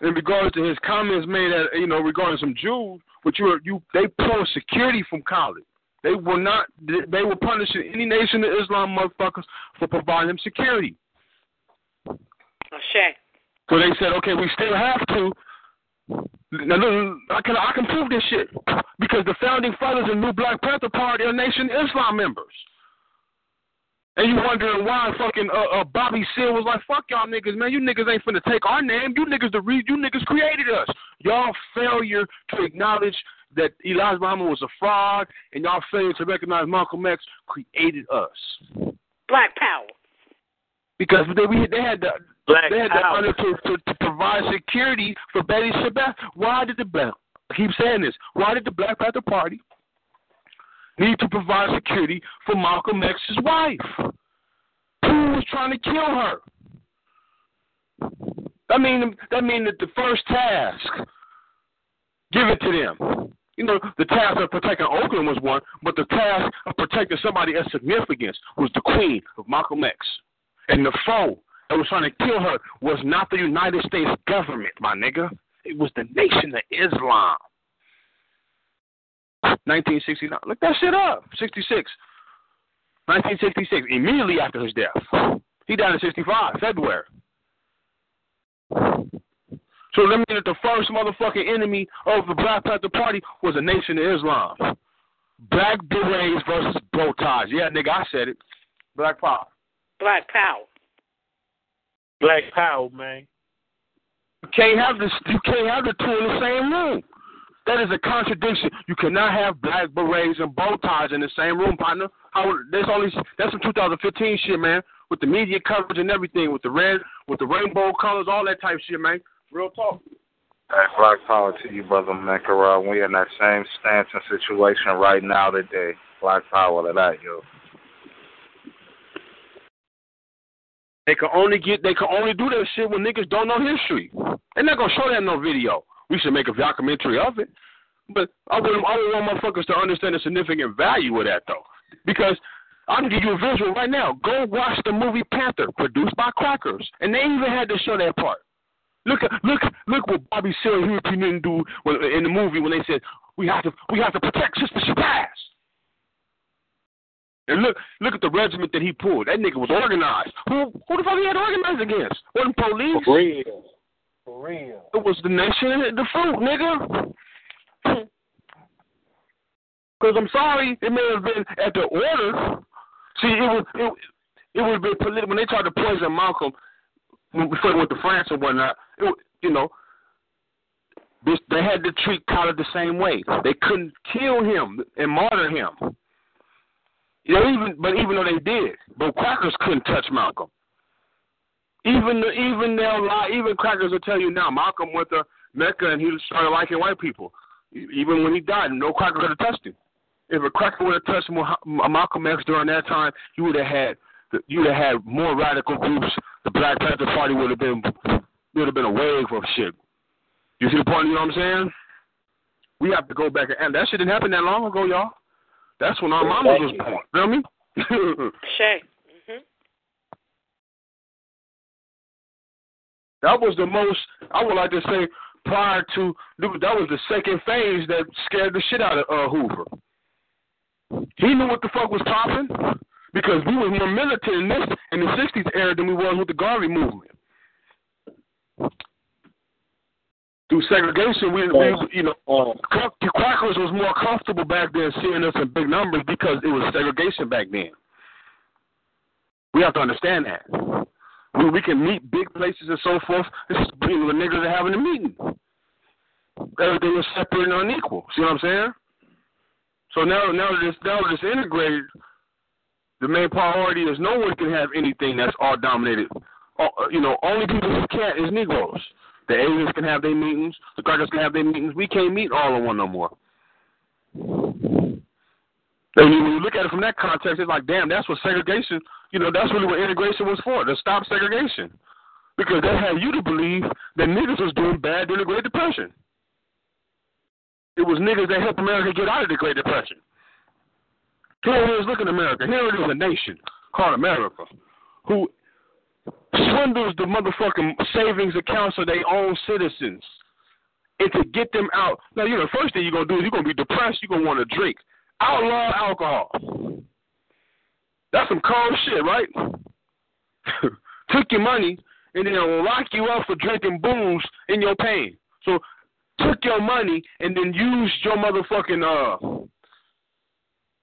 [SPEAKER 5] in regards to his comments made at you know regarding some Jews, but you you they pull security from Khalid. They will not. They will punish any nation of Islam motherfuckers for providing them security.
[SPEAKER 7] Shay.
[SPEAKER 5] So they said, okay, we still have to. Now, look, I can I can prove this shit because the founding fathers of New Black Panther Party are Nation Islam members. And you wondering why fucking uh, uh, Bobby Seale was like, "Fuck y'all niggas, man. You niggas ain't finna take our name. You niggas the re- you niggas created us. Y'all failure to acknowledge that Elijah Muhammad was a fraud, and y'all failure to recognize Malcolm X created us.
[SPEAKER 7] Black power.
[SPEAKER 5] Because they we they had the
[SPEAKER 4] Black
[SPEAKER 5] they had the
[SPEAKER 4] power.
[SPEAKER 5] honor to, to, to provide security for Betty Shabazz. Why did the black I keep saying this? Why did the Black Panther Party need to provide security for Malcolm X's wife? Who was trying to kill her? That mean that mean that the first task, give it to them. You know, the task of protecting Oakland was one, but the task of protecting somebody of significance was the queen of Malcolm X. And the foe that was trying to kill her was not the United States government, my nigga. It was the Nation of Islam. 1969. Look that shit up. 66. 1966, immediately after his death. He died in 65, February. So let me that the first motherfucking enemy of the Black Panther Party was a Nation of Islam. Black berets versus bow ties. Yeah, nigga, I said it. Black power.
[SPEAKER 7] Black power.
[SPEAKER 12] Black power, man.
[SPEAKER 5] You can't have this. You can't have the two in the same room. That is a contradiction. You cannot have black berets and bow ties in the same room, partner. How? There's only that's some 2015 shit, man. With the media coverage and everything, with the red, with the rainbow colors, all that type shit, man. Real talk.
[SPEAKER 10] Hey, Black Power to you, brother Mankara. We in that same stance and situation right now today. Black Power to that, yo.
[SPEAKER 5] They can only get. They can only do that shit when niggas don't know history. They're not gonna show that in no video. We should make a documentary of it. But I would, I would want motherfuckers to understand the significant value of that, though, because I can give you a visual right now. Go watch the movie Panther, produced by Crackers, and they even had to show that part. Look, look, look what Bobby Seale and Huey. Newton do when, in the movie when they said we have to, we have to protect Sister Shabazz. And look, look at the regiment that he pulled. That nigga was organized. Who, who the fuck he had organized against? Wasn't police.
[SPEAKER 12] Real. For real.
[SPEAKER 5] It was the nation and the fruit, nigga. Because I'm sorry, it may have been at the order. See, it was it, it would have been political when they tried to poison Malcolm we went to France and whatnot. It, you know, this, they had to treat Khalid the same way. They couldn't kill him and martyr him. You know, even but even though they did, but crackers couldn't touch Malcolm. Even the, even they'll lie. Even crackers will tell you now. Malcolm went to Mecca and he started liking white people. Even when he died, no cracker could have touched him. If a cracker would have touched Malcolm X during that time, you would have had you would have had more radical groups the Black Panther Party would have been would have been a wave of shit. You see the point? You know what I'm saying? We have to go back and that shit didn't happen that long ago, y'all. That's when our mamas was born. Feel me?
[SPEAKER 7] Shay. hmm
[SPEAKER 5] That was the most. I would like to say prior to that was the second phase that scared the shit out of uh, Hoover. He knew what the fuck was popping because we was more militant in this in the '60s era than we was with the Garvey movement. Through segregation, we, we you know, crackers was more comfortable back then seeing us in big numbers because it was segregation back then. We have to understand that. We, we can meet big places and so forth. This is the niggas are having a meeting. Everything is separate and unequal. See what I'm saying? So now, now that it's now that it's integrated, the main priority is no one can have anything that's all dominated. Uh, you know, only people who can't is Negroes. The Asians can have their meetings. The crackers can have their meetings. We can't meet all in one no more. And when you look at it from that context, it's like, damn, that's what segregation, you know, that's really what integration was for, to stop segregation. Because they had you to believe that niggas was doing bad during the Great Depression. It was niggas that helped America get out of the Great Depression. Here it is, look at America. Here it is a nation called America who swindles the motherfucking savings accounts of their own citizens and to get them out. Now, you know, the first thing you're going to do is you're going to be depressed. You're going to want to drink. Outlaw alcohol. That's some cold shit, right? Took your money and then lock you up for drinking booze in your pain. So took your money and then used your motherfucking uh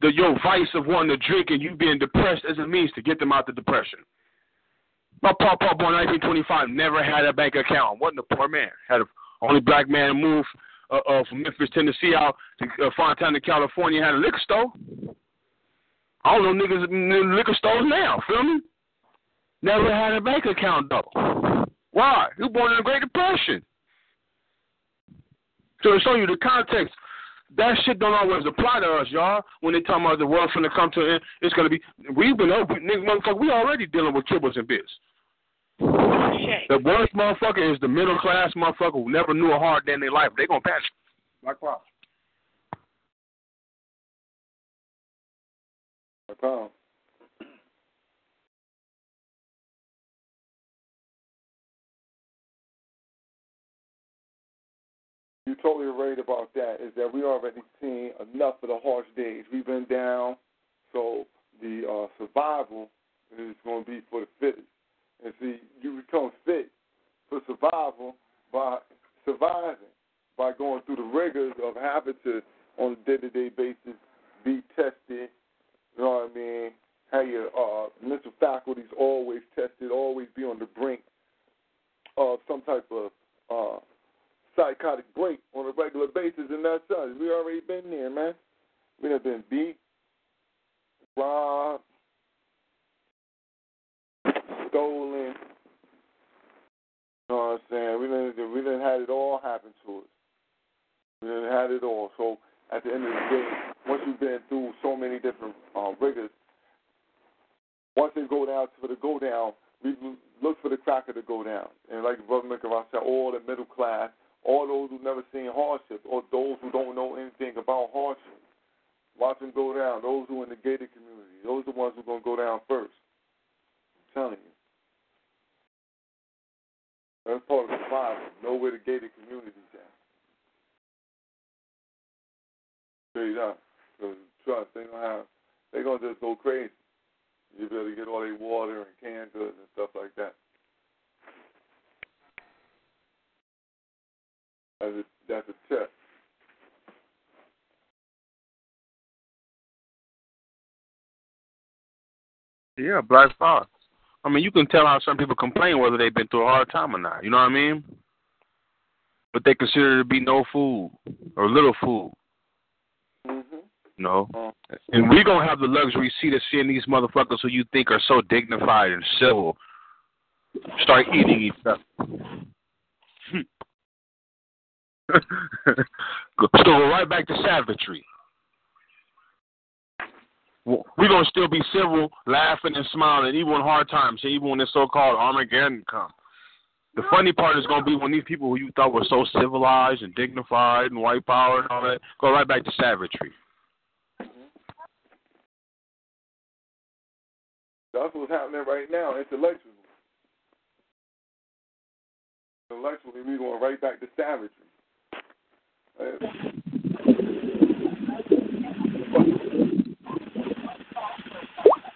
[SPEAKER 5] the your vice of wanting to drink and you being depressed as a means to get them out the depression. My papa born 1925 never had a bank account. wasn't a poor man. Had a only black man move uh, uh, from Memphis, Tennessee, out to uh, Fontana, California. Had a liquor store. I don't know niggas in liquor stores now. Feel me? Never had a bank account though. Why? You born in the Great Depression. So to show you the context, that shit don't always apply to us, y'all. When they talk about the world's gonna come to an end, it's gonna be. We've been up, nigga, motherfucker. We already dealing with tribbles and bits. The worst motherfucker is the middle class motherfucker who never knew a hard day in their life. They gonna pass. Like
[SPEAKER 3] You're totally right about that. Is that we already seen enough of the harsh days. We've been down, so the uh, survival is going to be for the fittest. And see, you become fit for survival by surviving, by going through the rigors of having to, on a day-to-day basis, be tested. You know what I mean? Have your uh, mental faculties always tested, always be on the brink of some type of uh, psychotic break on a regular basis, and that's us. We already been there, man. We have been beat, robbed, stolen. You know what I'm saying? We didn't we didn't had it all happen to us. We didn't had it all. So at the end of the day, once you've been through so many different uh, rigors, once they go down for the go down, we look for the cracker to go down. And like Brother Mikara said, all the middle class, all those who've never seen hardship, or those who don't know anything about hardship, watch them go down. Those who are in the gated community, those are the ones who are going to go down first. I'm telling you. That's part of survival. Know where the gated community's Straight up. Because trust, they gonna have they gonna just go crazy. You better get all their water and canned goods and stuff like that. That's a, that's a test.
[SPEAKER 5] Yeah, black thoughts. I mean, you can tell how some people complain whether they've been through a hard time or not. You know what I mean? But they consider to be no food or little food.
[SPEAKER 3] Mm-hmm.
[SPEAKER 5] No. And we're going to have the luxury seat of seeing these motherfuckers who you think are so dignified and civil start eating each other. so go right back to savagery. we're gonna still be civil, laughing and smiling, even in hard times, even when the so-called Armageddon come. The funny part is gonna be when these people who you thought were so civilized and dignified and white power and all that go right back to savagery.
[SPEAKER 3] That's what's happening right now intellectually. Intellectually, we're going right back to savagery.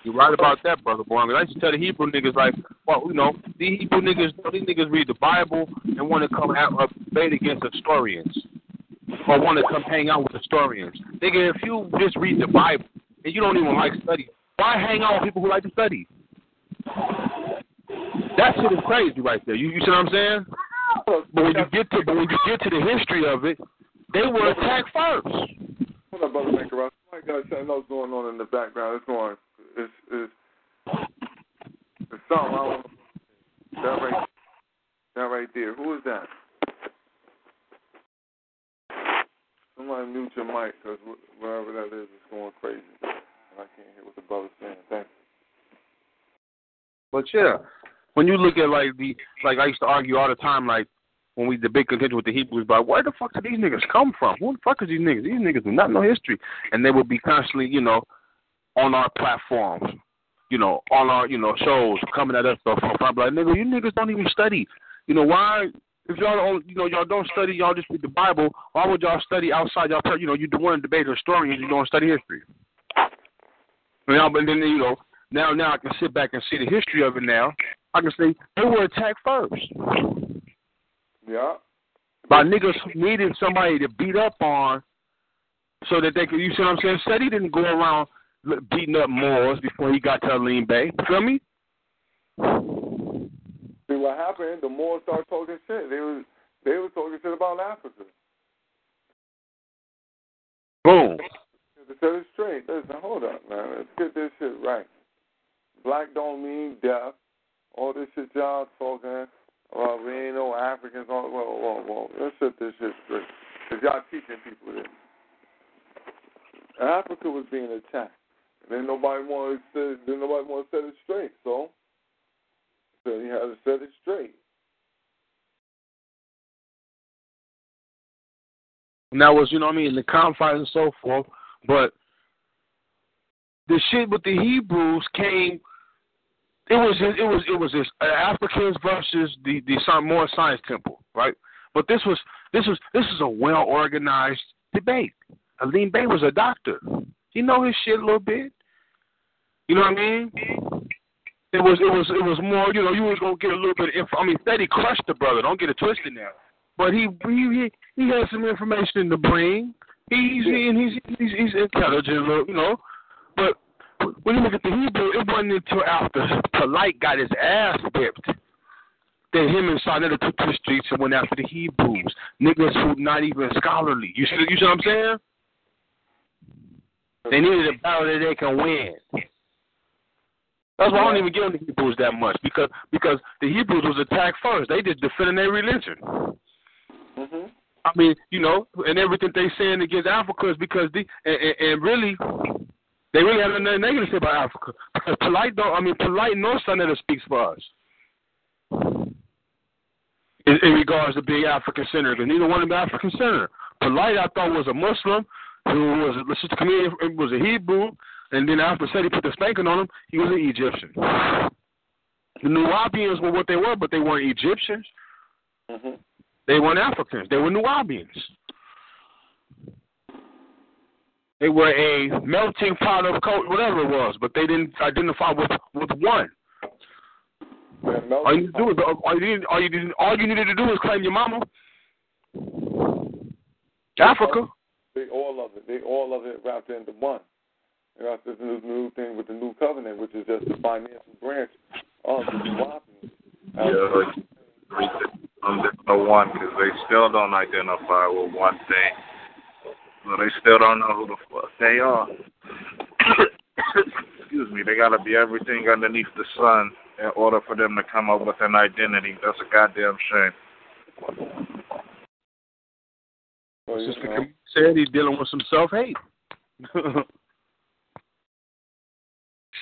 [SPEAKER 5] You're right about that, brother boy. I used to tell the Hebrew niggas like, well, you know, these Hebrew niggas, these niggas read the Bible and want to come have a debate against historians, or want to come hang out with historians. Nigga, if you just read the Bible and you don't even like study, why hang out with people who like to study? That shit is crazy right there. You, you see what I'm saying? But when you get to but when you get to the history of it, they were attacked first.
[SPEAKER 3] Hold up, brother Maker. Somebody got something else going on in the background. It's going. It's it's it's something. I don't. That right. That right there. Who is that? Somebody mute your mic because wherever that is, it's going crazy. I can't hear what the brother's saying. Thank you.
[SPEAKER 5] But yeah, when you look at like the like I used to argue all the time, like when we the big contention with the Hebrews about where the fuck did these niggas come from? Who the fuck is these niggas? These niggas do not know history, and they would be constantly, you know, on our platforms, you know, on our you know shows coming at us stuff. I'm like, nigga, you niggas don't even study. You know why? If y'all don't, you know, y'all don't study, y'all just read the Bible. Why would y'all study outside y'all? You know, you want to debate historians, you don't study history. Now, but then you know, now now I can sit back and see the history of it. Now I can say they were attacked first.
[SPEAKER 3] Yeah.
[SPEAKER 5] By niggas who needed somebody to beat up on, so that they could. You see what I'm saying? Said he didn't go around beating up Moors before he got to Alim Bey. You feel me?
[SPEAKER 3] See what happened? The Moors started talking shit. They was they was talking shit about Africa.
[SPEAKER 5] Boom.
[SPEAKER 3] To set it straight, listen, hold up, man. Let's get this shit right. Black don't mean deaf. All this shit y'all talking about, we ain't no Africans. All, whoa, whoa, whoa. Let's set this shit straight. Because y'all teaching people this. Africa was being attacked. Then nobody wanted to, then nobody wanted to set it straight. So, so you had to set it straight.
[SPEAKER 5] And that was, you know what I mean, the confines and so forth. But the shit with the Hebrews came. It was it was it was this Africans versus the the Moor Science Temple, right? But this was this was this is a well organized debate. Alim Bey was a doctor. He know his shit a little bit. You know what I mean? It was it was it was more. You know, you was gonna get a little bit of info. I mean, Steady crushed the brother. Don't get it twisted now. But he he he had some information to bring. He's and he's he's he's intelligent, you know. But when you look at the Hebrew, it wasn't until after Polight got his ass whipped that him and Sarnetta took to the streets and went after the Hebrews. Niggas who not even scholarly. You see you see what I'm saying? They needed a battle that they can win. That's why I don't even give them the Hebrews that much because because the Hebrews was attacked first. They just defending their religion.
[SPEAKER 3] Mm-hmm.
[SPEAKER 5] I mean, you know, and everything they saying against Africa is because the and, and, and really they really have nothing negative to say about Africa. Because Polight don't I mean Polight no son that speaks for us. In, in regards to being African centered, and neither one of them African centered. Polight I thought was a Muslim who was let's just was a Hebrew and then after said he put the spanking on him, he was an Egyptian. The Nubians were what they were, but they weren't Egyptians.
[SPEAKER 3] Mm-hmm.
[SPEAKER 5] They weren't Africans. They were Nubians. They were a melting pot of culture, whatever it was, but they didn't identify with with one. All you do is all you all you all you needed to do is claim your mama. Africa.
[SPEAKER 3] They all of it. They all of it wrapped into one. You know, this new new thing with the new covenant, which is just the financial branch of the Nubians.
[SPEAKER 10] Yeah, um, the one because they still don't identify with one thing. So they still don't know who the fuck they are. Excuse me. They gotta be everything underneath the sun in order for them to come up with an identity. That's a goddamn shame.
[SPEAKER 5] Well, Sister said he's dealing with some self hate.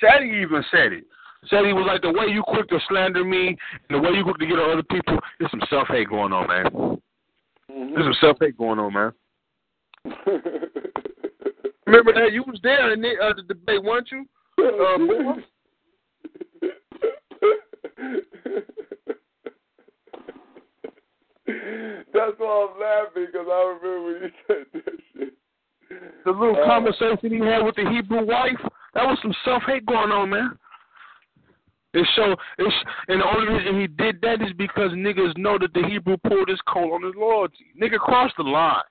[SPEAKER 5] Sadie even said it. Sadie was like, the way you quick to slander me and the way you quick to get on other people, there's some self hate going on, man.
[SPEAKER 3] Mm-hmm.
[SPEAKER 5] There's some self hate going on, man. Remember that you was there in the, uh, the debate, weren't you? Um,
[SPEAKER 3] That's why I'm laughing because I remember when you said that shit.
[SPEAKER 5] the little
[SPEAKER 3] Uh,
[SPEAKER 5] conversation he had with the Hebrew wife, that was some self hate going on, man. It so it's and the only reason he did that is because niggas know that the Hebrew pulled his coat on his loyalty. Nigga crossed the line.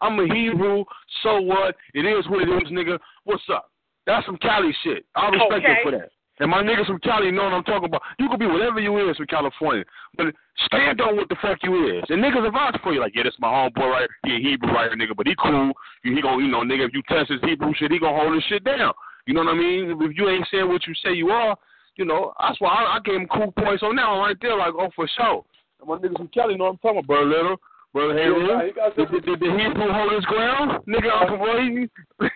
[SPEAKER 5] I'm a Hebrew, so what? It is what it is, nigga. What's up? That's some Cali shit. I respect
[SPEAKER 7] Okay.
[SPEAKER 5] you for that. And my niggas from Cali know what I'm talking about. You could be whatever you is from California, but stand on what the fuck you is. And niggas are vouch for you. Like, yeah, this my homeboy right here. He a Hebrew right here, nigga, but he cool. He gonna, you know, nigga, if you test his Hebrew shit, he gonna hold his shit down. You know what I mean? If you ain't saying what you say you are, you know, that's why I, I gave him cool points on that one right there. Like, oh, for sure. And my niggas from Cali know what I'm talking about, brother Little. Brother
[SPEAKER 3] Yeah,
[SPEAKER 5] Henry,
[SPEAKER 3] nah, he got
[SPEAKER 5] did, did, did the Hebrew hold his ground? Nigga, I'm from Hawaii.
[SPEAKER 3] I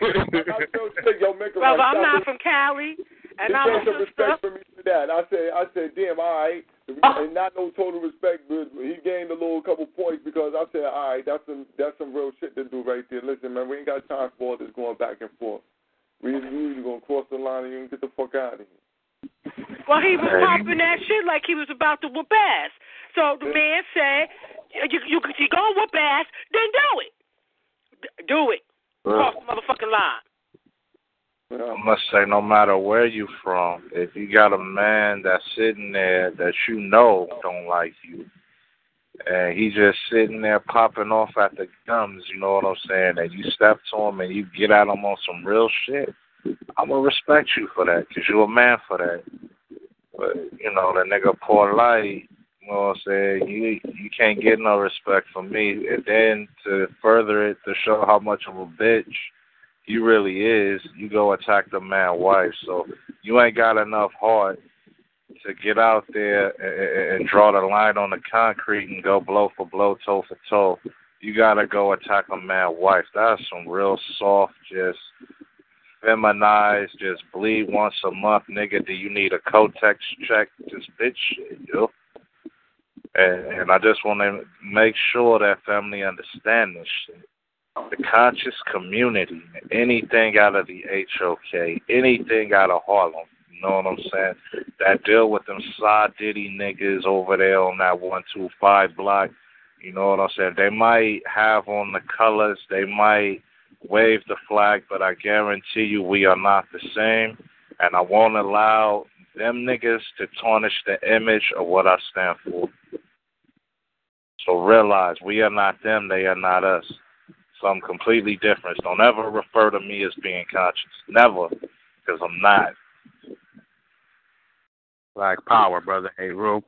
[SPEAKER 3] still say, yo, make a
[SPEAKER 7] Brother, I'm not from Cali, and
[SPEAKER 3] he
[SPEAKER 7] I'm
[SPEAKER 3] some respect
[SPEAKER 7] sister.
[SPEAKER 3] for me for that. I said, I said, damn, all right, ah. and not no total respect, but he gained a little couple points because I said, all right, that's some that's some real shit to do right there. Listen, man, we ain't got time for all this going back and forth. We we gonna cross the line and you can get the fuck out of here.
[SPEAKER 7] Well, he was popping that shit like he was about to whoop ass. So the man said, "You you you gonna whoop ass? Then do it. D- Do it. Cross the motherfucking line."
[SPEAKER 10] I must say, no matter where you from, if you got a man that's sitting there that you know don't like you, and he just sitting there popping off at the gums, you know what I'm saying, and you step to him and you get at him on some real shit, I'm gonna respect you for that, cause you're a man for that. But you know, the nigga Polight, you know what I'm saying, you you can't get no respect from me. And then to further it, to show how much of a bitch he really is, you go attack the man wife. So you ain't got enough heart to get out there and, and draw the line on the concrete and go blow for blow, toe for toe. You gotta go attack a man wife. That's some real soft, just feminized, just bleed once a month, nigga. Do you need a Kotex check? Just bitch shit, yo. And, and I just want to make sure that family understand this shit the conscious community, anything out of the HOK, anything out of Harlem, you know what I'm saying? That deal with them side Diddy niggas over there on that 125 block, you know what I'm saying? They might have on the colors, they might wave the flag, but I guarantee you we are not the same. And I won't allow them niggas to tarnish the image of what I stand for. So realize we are not them, they are not us something completely different. Don't ever refer to me as being conscious. Never, because I'm not.
[SPEAKER 5] Black Power, brother. Hey, Rue.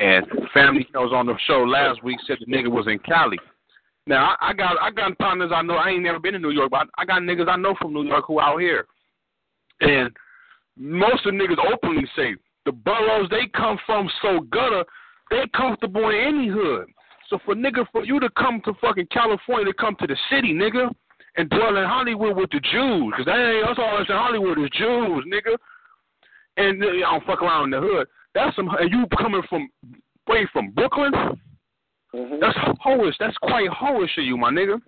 [SPEAKER 5] And family that was on the show last week said the nigga was in Cali. Now I, I got I got partners I know. I ain't never been to New York, but I, I got niggas I know from New York who out here. And most of the niggas openly say the boroughs they come from so gutter, they comfortable in any hood. So for nigga, for you to come to fucking California to come to the city, nigga, and dwell in Hollywood with the Jews, because that ain't that's all that's in Hollywood is Jews, nigga. And uh, I don't fuck around in the hood. That's some. And you coming from way from Brooklyn?
[SPEAKER 3] Mm-hmm.
[SPEAKER 5] That's hoish. That's quite hoish of you, my nigga.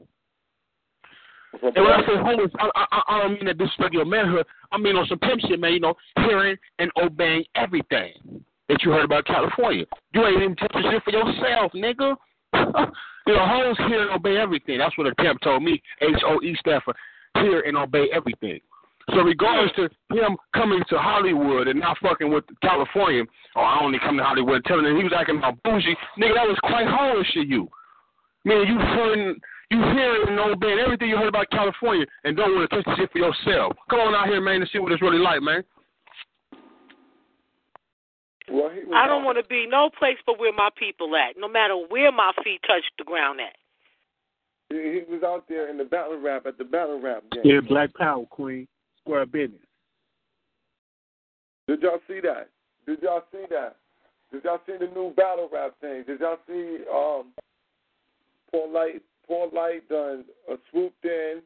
[SPEAKER 5] And when I say homeless, I, I, I don't mean that disrespect your manhood. I mean on some pimp shit, man. You know, hearing and obeying everything that you heard about California. You ain't even touching shit for yourself, nigga. you know, hoes hear and obey everything. That's what a pimp told me. H O E stand for hear and obey everything. So regardless to him coming to Hollywood and not fucking with California, or I only come to Hollywood telling him he was acting all bougie, nigga, that was quite hoish to you. Man, you hearing you hearing and obeying everything you heard about California and don't want to touch the shit for yourself. Come on out here, man, and see what it's really like, man.
[SPEAKER 3] Well, he was
[SPEAKER 7] I don't want to be no place but where my people at, no matter where my feet touch the ground at.
[SPEAKER 3] He, he was out there in the battle rap at the battle rap game.
[SPEAKER 12] Yeah, Black Power Queen, square business.
[SPEAKER 3] Did y'all see that? Did y'all see that? Did y'all see the new battle rap thing? Did y'all see um Polight Paul Light done uh, swooped in,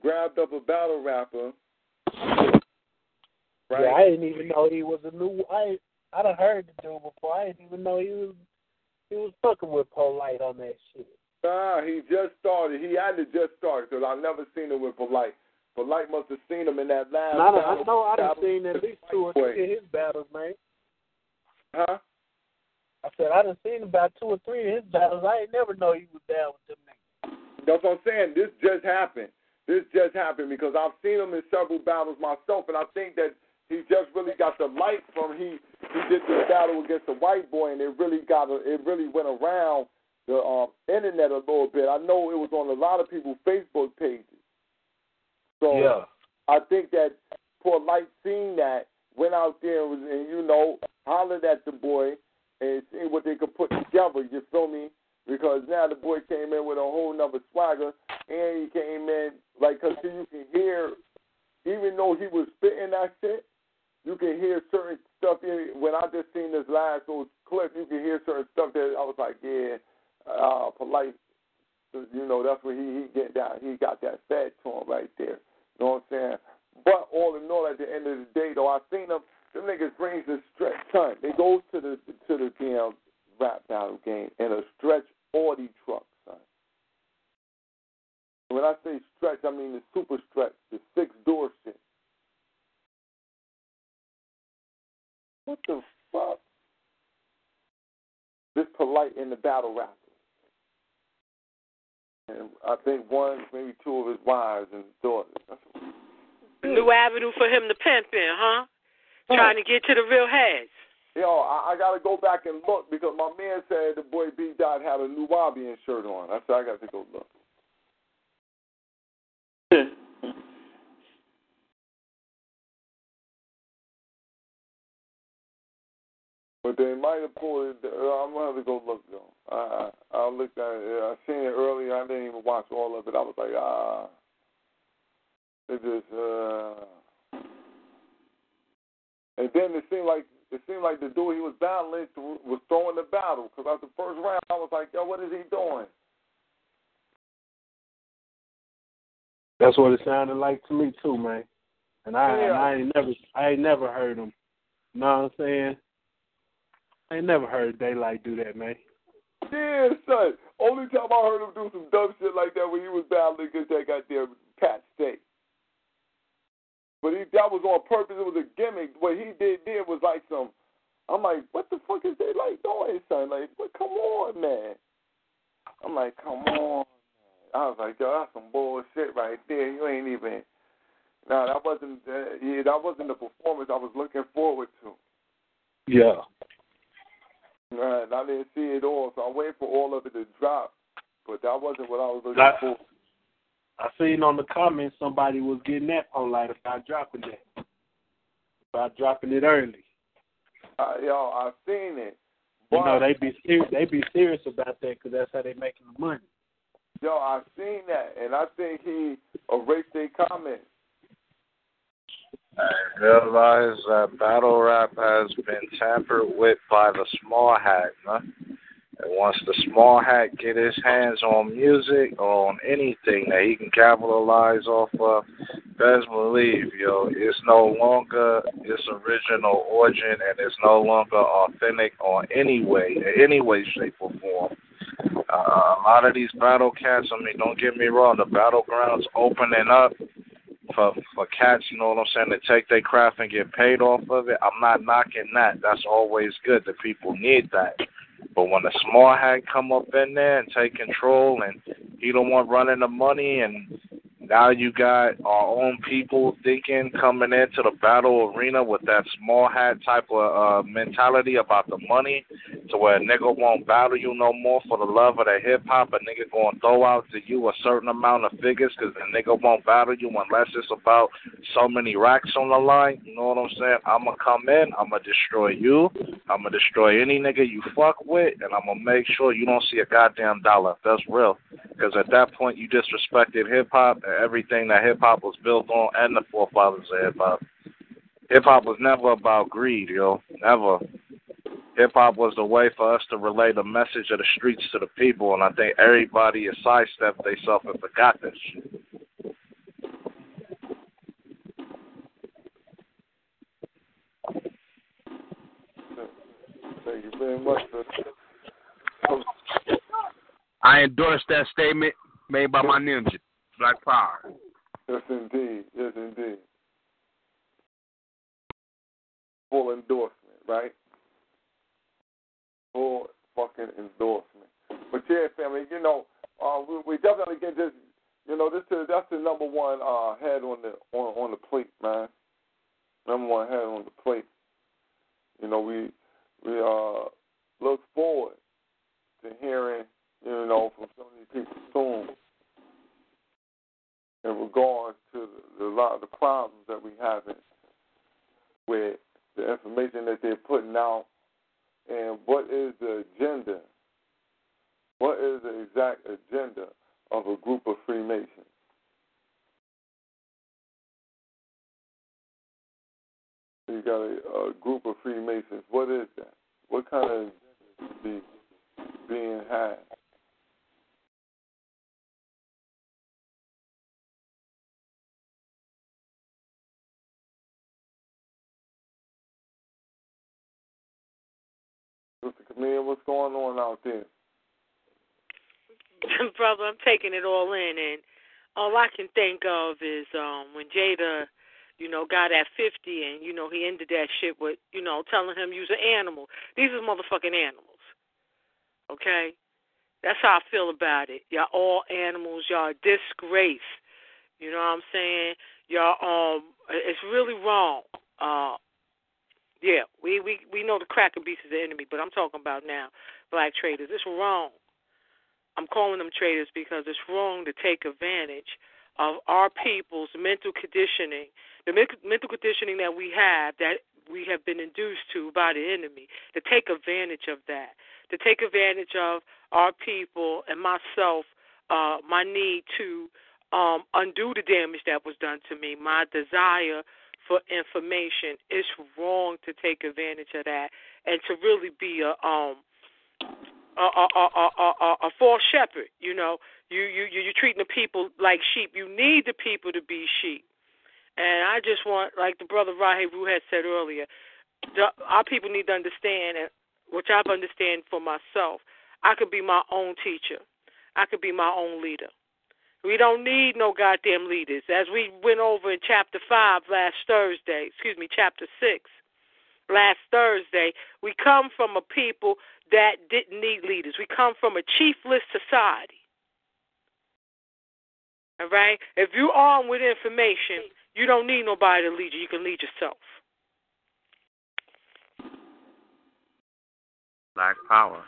[SPEAKER 3] grabbed up a battle rapper,
[SPEAKER 12] Right? Yeah, I didn't even know he was a new. I I done heard the dude before. I didn't even know he was he was fucking with Polight on that shit.
[SPEAKER 3] Nah, he just started. He had to just start because I never seen him with Polight. Polight must have seen him in that last.
[SPEAKER 12] No, I know I done seen at least two or three of his battles, man.
[SPEAKER 3] Huh?
[SPEAKER 12] I said I done seen about two or three of his battles. I ain't never know he was down with them niggas.
[SPEAKER 3] That's what I'm saying. This just happened. This just happened because I've seen him in several battles myself, and I think that he just really got the light from he he did this battle against the white boy, and it really got a, it really went around the um, internet a little bit. I know it was on a lot of people's Facebook pages. So
[SPEAKER 12] yeah.
[SPEAKER 3] I think that Polight seeing that went out there and, was, and you know hollered at the boy and see what they could put together. You feel me? Because now the boy came in with a whole nother swagger, and he came in like, cause you can hear, even though he was spitting that shit, you can hear certain stuff. In, when I just seen this last little clip, you can hear certain stuff that I was like, yeah, uh, Polight. You know, that's where he he get that he got that fed to him right there. You know what I'm saying? But all in all, at the end of the day, though, I seen them. Them niggas brings the stretch time. They go to the to the damn rap battle game in a stretch Audi truck, son. When I say stretch, I mean the super stretch, the six door shit. What the fuck? This Polight in the battle rap. And I think one, maybe two of his wives and daughters.
[SPEAKER 7] New avenue for him to pimp in, huh? Trying to get to the real heads.
[SPEAKER 3] Yo, I, I got to go back and look because my man said the boy B Dot had a Nuwaubian shirt on. I said I got to go look. But they might have pulled it. I'm gonna have to go look though. I I, I looked at it. I seen it earlier. I didn't even watch all of it. I was like, ah, it just. uh And then it seemed like it seemed like the dude he was battling was throwing the battle because after the first round I was like, yo, what is he doing?
[SPEAKER 12] That's what it sounded like to me too, man. And I,
[SPEAKER 3] yeah.
[SPEAKER 12] and I ain't never, I ain't never heard him. You know what I'm saying? I ain't never heard Daylyt do that, man.
[SPEAKER 3] Yeah, son. Only time I heard him do some dumb shit like that when he was battling against that goddamn Pat Stay. But he, that was on purpose. It was a gimmick. What he did did was like some. I'm like, what the fuck is Daylyt doing, son? Like, what? Come on, man. I'm like, come on. Man. I was like, yo, that's some bullshit right there. You ain't even. No, that wasn't. Uh, yeah, that wasn't the performance I was looking forward to.
[SPEAKER 12] Yeah.
[SPEAKER 3] Right, I didn't see it all, so I'm waiting for all of it to drop. But that wasn't what I was looking
[SPEAKER 12] I,
[SPEAKER 3] for.
[SPEAKER 12] I seen on the comments somebody was getting that Polight about dropping that, about dropping it early.
[SPEAKER 3] Uh, yo, I seen it. But,
[SPEAKER 12] you know they be serious. They be serious about that because that's how they making the money.
[SPEAKER 3] Yo, I seen that, and I think he erased their comments.
[SPEAKER 10] I realize that battle rap has been tampered with by the small hat. Huh? And once the small hat get his hands on music or on anything that he can capitalize off of, best believe, yo, it's no longer its original origin and it's no longer authentic on any way, in any way, shape, or form. Uh, a lot of these battle cats, I mean, don't get me wrong, the battlegrounds opening up for for cats, you know what I'm saying, to take their craft and get paid off of it. I'm not knocking that. That's always good. The people need that. But when a small hat come up in there and take control, and he don't want running the money, and now you got our own people thinking coming into the battle arena with that small hat type of uh, mentality about the money, to where a nigga won't battle you no more for the love of the hip hop. A nigga gonna throw out to you a certain amount of figures because the nigga won't battle you unless it's about so many racks on the line. You know what I'm saying? I'ma come in, I'ma destroy you, I'ma destroy any nigga you fuck with, and I'ma make sure you don't see a goddamn dollar. That's real. Because at that point you disrespected hip hop everything that hip hop was built on and the forefathers of hip hop. Hip hop was never about greed, yo. Never. Hip hop was the way for us to relay the message of the streets to the people, and I think everybody has sidestepped themselves and forgot this shit.
[SPEAKER 3] Thank you very much.
[SPEAKER 5] I endorse that statement made by my ninja. Black Power.
[SPEAKER 3] Yes, indeed. Yes, indeed. Full endorsement, right? Full fucking endorsement. But yeah, family, you know, uh, we, we definitely get this. You know, this is that's the number one uh, head on the on on the plate, man. Number one head on the plate. You know, we we uh look forward to hearing, you know, from of these people soon in regards to the, the lot of the problems that we have with the information that they're putting out and what is the agenda? What is the exact agenda of a group of Freemasons? You got a, a group of Freemasons. What is that? What kind of being had? Camille, what's going on out there?
[SPEAKER 7] Brother, I'm taking it all in, and all I can think of is um when Jada, you know, got at 50, and you know he ended that shit with, you know, telling him you's an animal. These are motherfucking animals. Okay, that's how I feel about it. Y'all all animals. Y'all a disgrace. You know what I'm saying? Y'all um, it's really wrong. Uh, yeah, we we we know the cracker beast is the enemy, but I'm talking about now black traders. It's wrong. I'm calling them traders because it's wrong to take advantage of our people's mental conditioning, the mental conditioning that we have that we have been induced to by the enemy, to take advantage of that, to take advantage of our people and myself, uh, my need to um, undo the damage that was done to me, my desire for information. It's wrong to take advantage of that and to really be a um a a a a, a, a false shepherd. You know, you you you you're treating the people like sheep. You need the people to be sheep. And I just want, like the brother Rahe Ru had said earlier, the, our people need to understand, which I've understand for myself. I could be my own teacher. I could be my own leader. We don't need no goddamn leaders. As we went over in chapter 5 last Thursday, excuse me, chapter 6 last Thursday, we come from a people that didn't need leaders. We come from a chiefless society. All right? If you're armed with information, you don't need nobody to lead you. You can lead yourself.
[SPEAKER 4] Black power.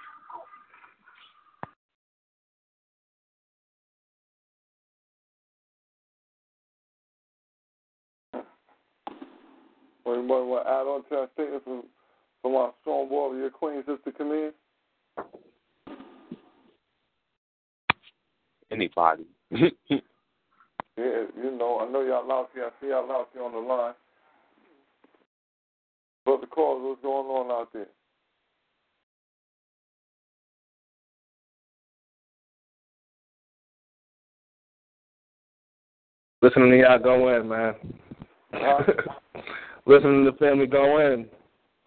[SPEAKER 3] Anybody want to add on to that statement from, from our strong warrior queen, Sister Camille?
[SPEAKER 4] Anybody.
[SPEAKER 3] yeah, you know, I know y'all out here. I see y'all out here on the line. Brother Carl, what's going on out there?
[SPEAKER 9] Listening to y'all go in, man. listening to the family go in.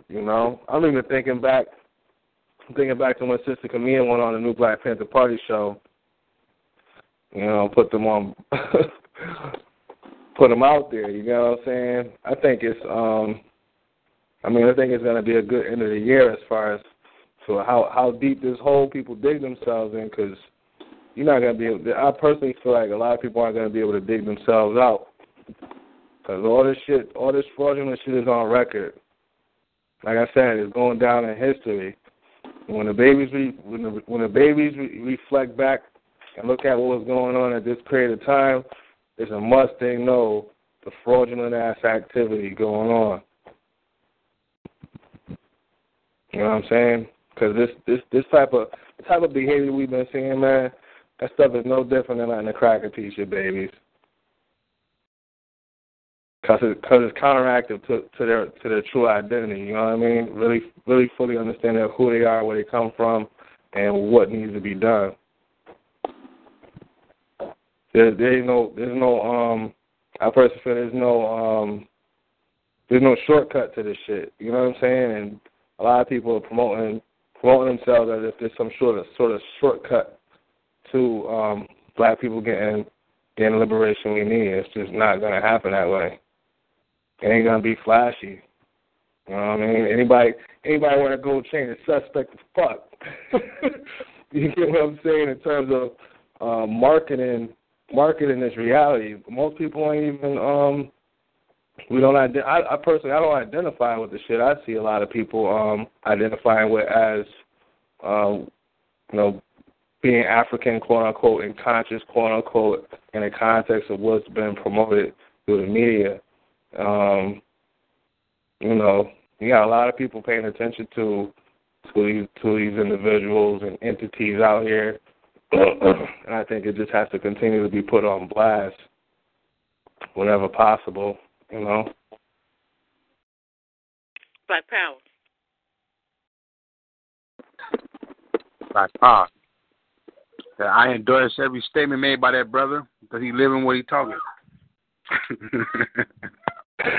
[SPEAKER 9] You know, I'm even thinking back, thinking back to when Sister Camille went on the new Black Panther Party show. You know, put them on, put them out there. You know what I'm saying? I think it's, um, I mean, I think it's going to be a good end of the year as far as so how how deep this hole people dig themselves in because you're not going to be. Able, I personally feel like a lot of people aren't going to be able to dig themselves out because all this shit, all this fraudulent shit is on record. Like I said, it's going down in history. When the babies re, when the when the babies re, reflect back and look at what was going on at this period of time, it's a must they know the fraudulent ass activity going on. You know what I'm saying? Because this this this type of this type of behavior we've been seeing, man, that stuff is no different than letting the cracker teach your babies because it, cause it's counteractive to, to their to their true identity. You know what I mean? Really, really fully understanding who they are, where they come from, and what needs to be done. There, there's no, there's no, um, I personally feel there's no, um, there's no shortcut to this shit. You know what I'm saying? And a lot of people are promoting promoting themselves as if there's some sort of sort of shortcut to um black people getting getting liberation we need. It's just not gonna happen that way. It ain't gonna be flashy. You know what I mean? Anybody anybody want to go change the suspect of fuck. you get what I'm saying in terms of uh, marketing marketing this reality. Most people ain't even um we don't ident- I, I personally I don't identify with the shit I see a lot of people um identifying with as um you know being African quote unquote and conscious quote unquote in the context of what's been promoted through the media. Um you know, you got a lot of people paying attention to to these to these individuals and entities out here and I think it just has to continue to be put on blast whenever possible, you know.
[SPEAKER 7] Black power.
[SPEAKER 5] Black power. I endorse every statement made by that brother because he living what he talking.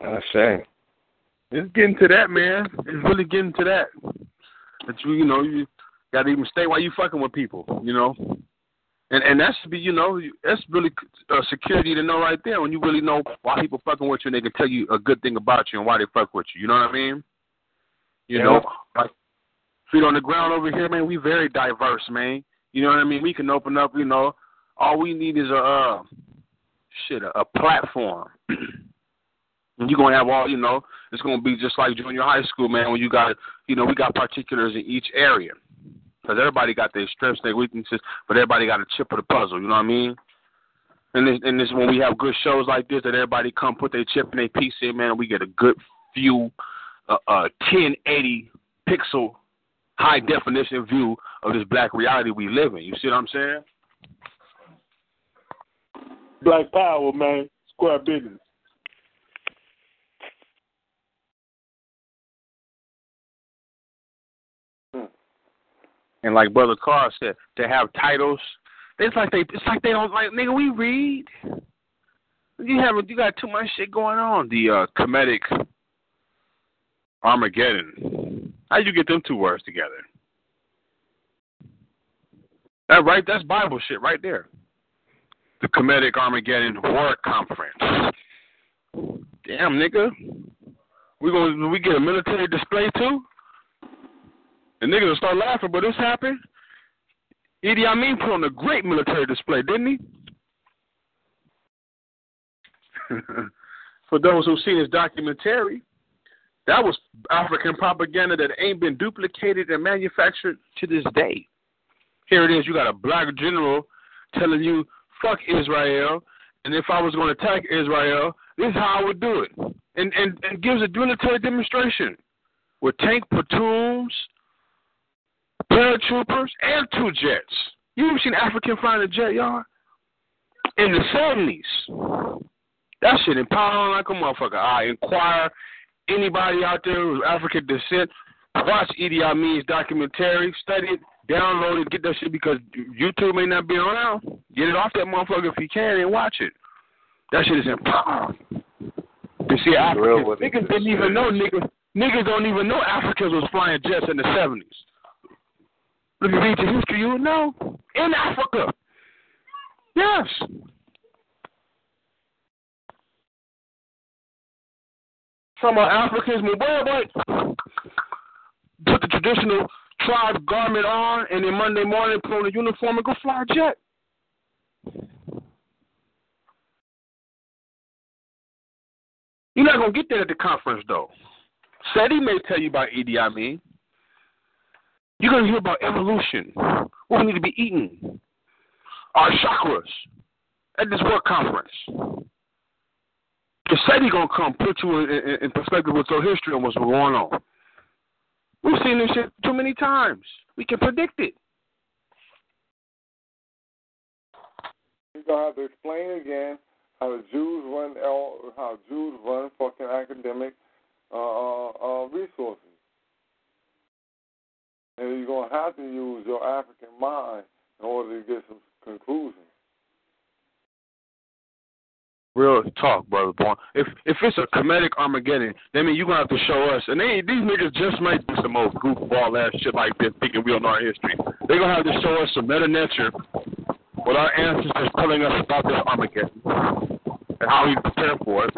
[SPEAKER 9] A shame.
[SPEAKER 5] It's getting to that, man. It's really getting to that. That you, you know, you got to even stay while you fucking with people, you know. And and that should be, you know, that's really uh, security to know right there when you really know why people fucking with you and they can tell you a good thing about you and why they fuck with you. You know what I mean? You
[SPEAKER 9] Yeah.
[SPEAKER 5] know, like feet on the ground over here, man. We very diverse, man. You know what I mean? We can open up, you know. All we need is a uh, shit, a, a platform. You're gonna have all, you know, it's gonna be just like junior high school, man. When you got, you know, we got particulars in each area, because everybody got their strengths, their weaknesses, but everybody got a chip of the puzzle. You know what I mean? And this, and this when we have good shows like this, that everybody come put their chip and their piece in, man. We get a good view, uh, uh, 1080 pixel, high definition view of this black reality we live in. You see what I'm saying?
[SPEAKER 12] Black power, man. Square business.
[SPEAKER 5] And like Brother Carr said, to have titles, it's like they it's like they don't like nigga. We read. You have you got too much shit going on. The uh, Kemetic Armageddon. How you get them two words together? That right? That's Bible shit right there. The Kemetic Armageddon War Conference. Damn, nigga. We gonna we get a military display too? And niggas will start laughing, but this happened. Idi Amin put on a great military display, didn't he? For those who've seen his documentary, that was African propaganda that ain't been duplicated and manufactured to this day. Here it is, you got a black general telling you, fuck Israel, and if I was going to attack Israel, this is how I would do it. And, and, and gives a military demonstration with tank platoons, paratroopers, and two jets. You ever seen African flying a jet, y'all? In the seventies. That shit empowering like a motherfucker. I inquire anybody out there who's African descent, watch Idi Amin's documentary, study it, download it, get that shit because YouTube may not be around. Get it off that motherfucker if you can and watch it. That shit is empowering. You see, Africans, niggas didn't even know niggas. Niggas don't even know Africans was flying jets in the seventies. If you read your history, you would know. In Africa. Yes. Some of Africans, boy, boy, put the traditional tribe garment on, and then Monday morning put on a uniform and go fly a jet. You're not gonna get that at the conference, though. SETI may tell you about Idi Amin. You're gonna hear about evolution, what we need to be eating, our chakras at this work conference. The SETI gonna come put you in, in, in perspective with your history and what's going on. We've seen this shit too many times. We can predict it.
[SPEAKER 3] You're gonna have to explain again how Jews run how Jews run fucking academic uh, uh, uh, resources, and you're gonna have to use your African mind in order to get some conclusions.
[SPEAKER 5] Real talk, brother born. If if it's a Kemetic Armageddon, that means you're gonna have to show us. And they, these niggas just might do some old goofball ass shit like this, thinking we don't know our history. They're gonna have to show us some Medu Neter with our ancestors telling us about this Armageddon and how we prepare for it.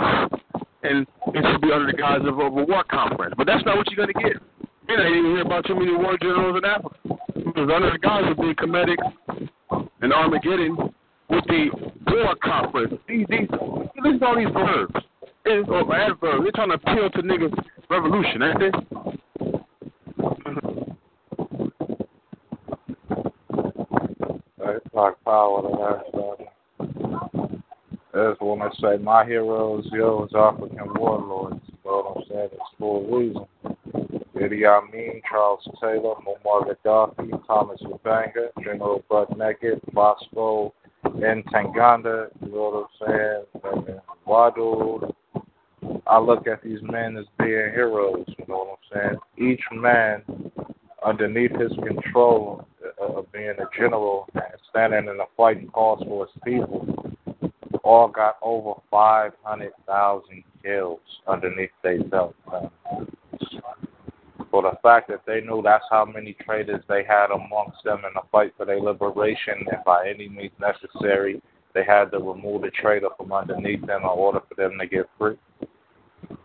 [SPEAKER 5] And it should be under the guise of, of a war conference. But that's not what you're gonna get. You ain't even hear about too many war generals in Africa. Because under the guise of being Kemetic and Armageddon with the war conference. These, these, listen to all these verbs. It's, or adverbs. They're trying to appeal to niggas' revolution, ain't they?
[SPEAKER 10] Black Power, the. That's when I say my heroes, yours, African warlords. You know what I'm saying? It's for a reason. Idi Amin, Charles Taylor, Muammar Gaddafi, Thomas Lubanga, General Butt Naked, Bosco, Ntaganda, you know what I'm saying? And Wadu. I look at these men as being heroes, you know what I'm saying? Each man underneath his control uh, of being a general and standing in a fighting cause for his people all got over 500,000 kills underneath their belt. For the fact that they knew that's how many traitors they had amongst them in the fight for their liberation, and by any means necessary, they had to remove the traitor from underneath them in order for them to get free.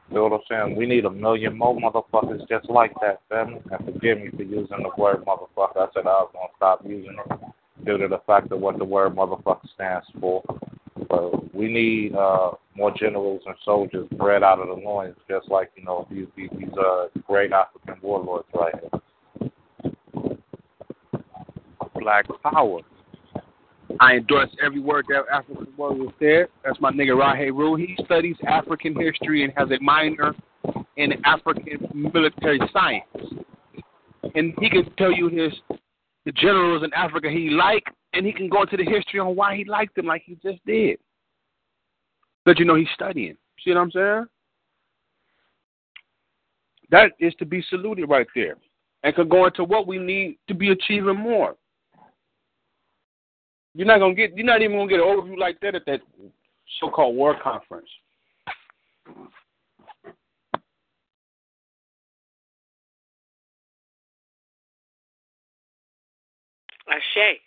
[SPEAKER 10] You know what I'm saying? We need a million more motherfuckers just like that, family. And forgive me for using the word motherfucker. I said I was to stop using it due to the fact of what the word motherfucker stands for. But we need uh, more generals and soldiers bred out of the loins, just like you know these these, these uh, great African warlords right here.
[SPEAKER 5] Black power. I endorse every word that African warrior said. That's my nigga Rahe Rule. He studies African history and has a minor in African military science. And he can tell you his the generals in Africa he liked, and he can go into the history on why he liked them like he just did. But you know he's studying. See what I'm saying? That is to be saluted right there. And could go into what we need to be achieving more. You're not gonna get you're not even gonna get an overview like that at that so called war conference.
[SPEAKER 7] Ashe.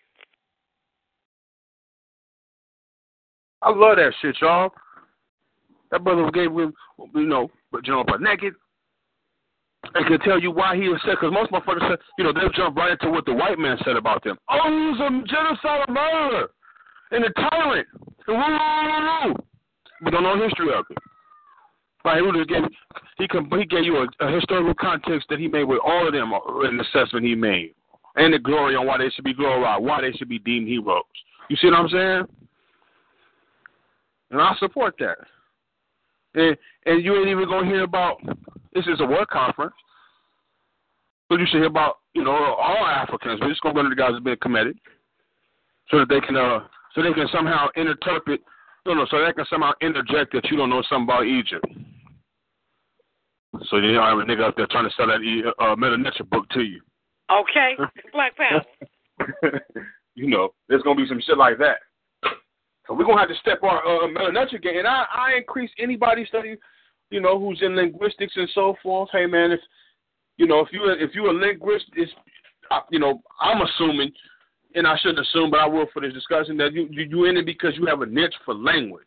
[SPEAKER 5] I love that shit, y'all. That brother gave him, you know, General Butt naked. And can tell you why he was said, because most motherfuckers said, you know, they'll jump right into what the white man said about them. Oh, he was a genocide murderer and a tyrant. And woo, woo, woo, But don't know history of it. Right, he, gave, he, can, he gave you a, a historical context that he made with all of them uh, in the assessment he made. And the glory on why they should be glorified, why they should be deemed heroes. You see what I'm saying? And I support that. And and you ain't even gonna hear about this is a work conference. So you should hear about, you know, all Africans. We're just gonna go to the guys that have been committed. So that they can uh so they can somehow interpret no no, so they can somehow interject that you don't know something about Egypt. So you know I have a nigga up there trying to sell that uh Medu Neter book to you.
[SPEAKER 7] Okay. Black Power.
[SPEAKER 5] you know, there's gonna be some shit like that. So we're gonna have to step our uh, Medu Neter game. And I, I increase anybody study, you know, who's in linguistics and so forth. Hey man, if you know, if you if you're a linguist, it's you know, I'm assuming, and I shouldn't assume, but I will for this discussion that you you, in it because you have a niche for language.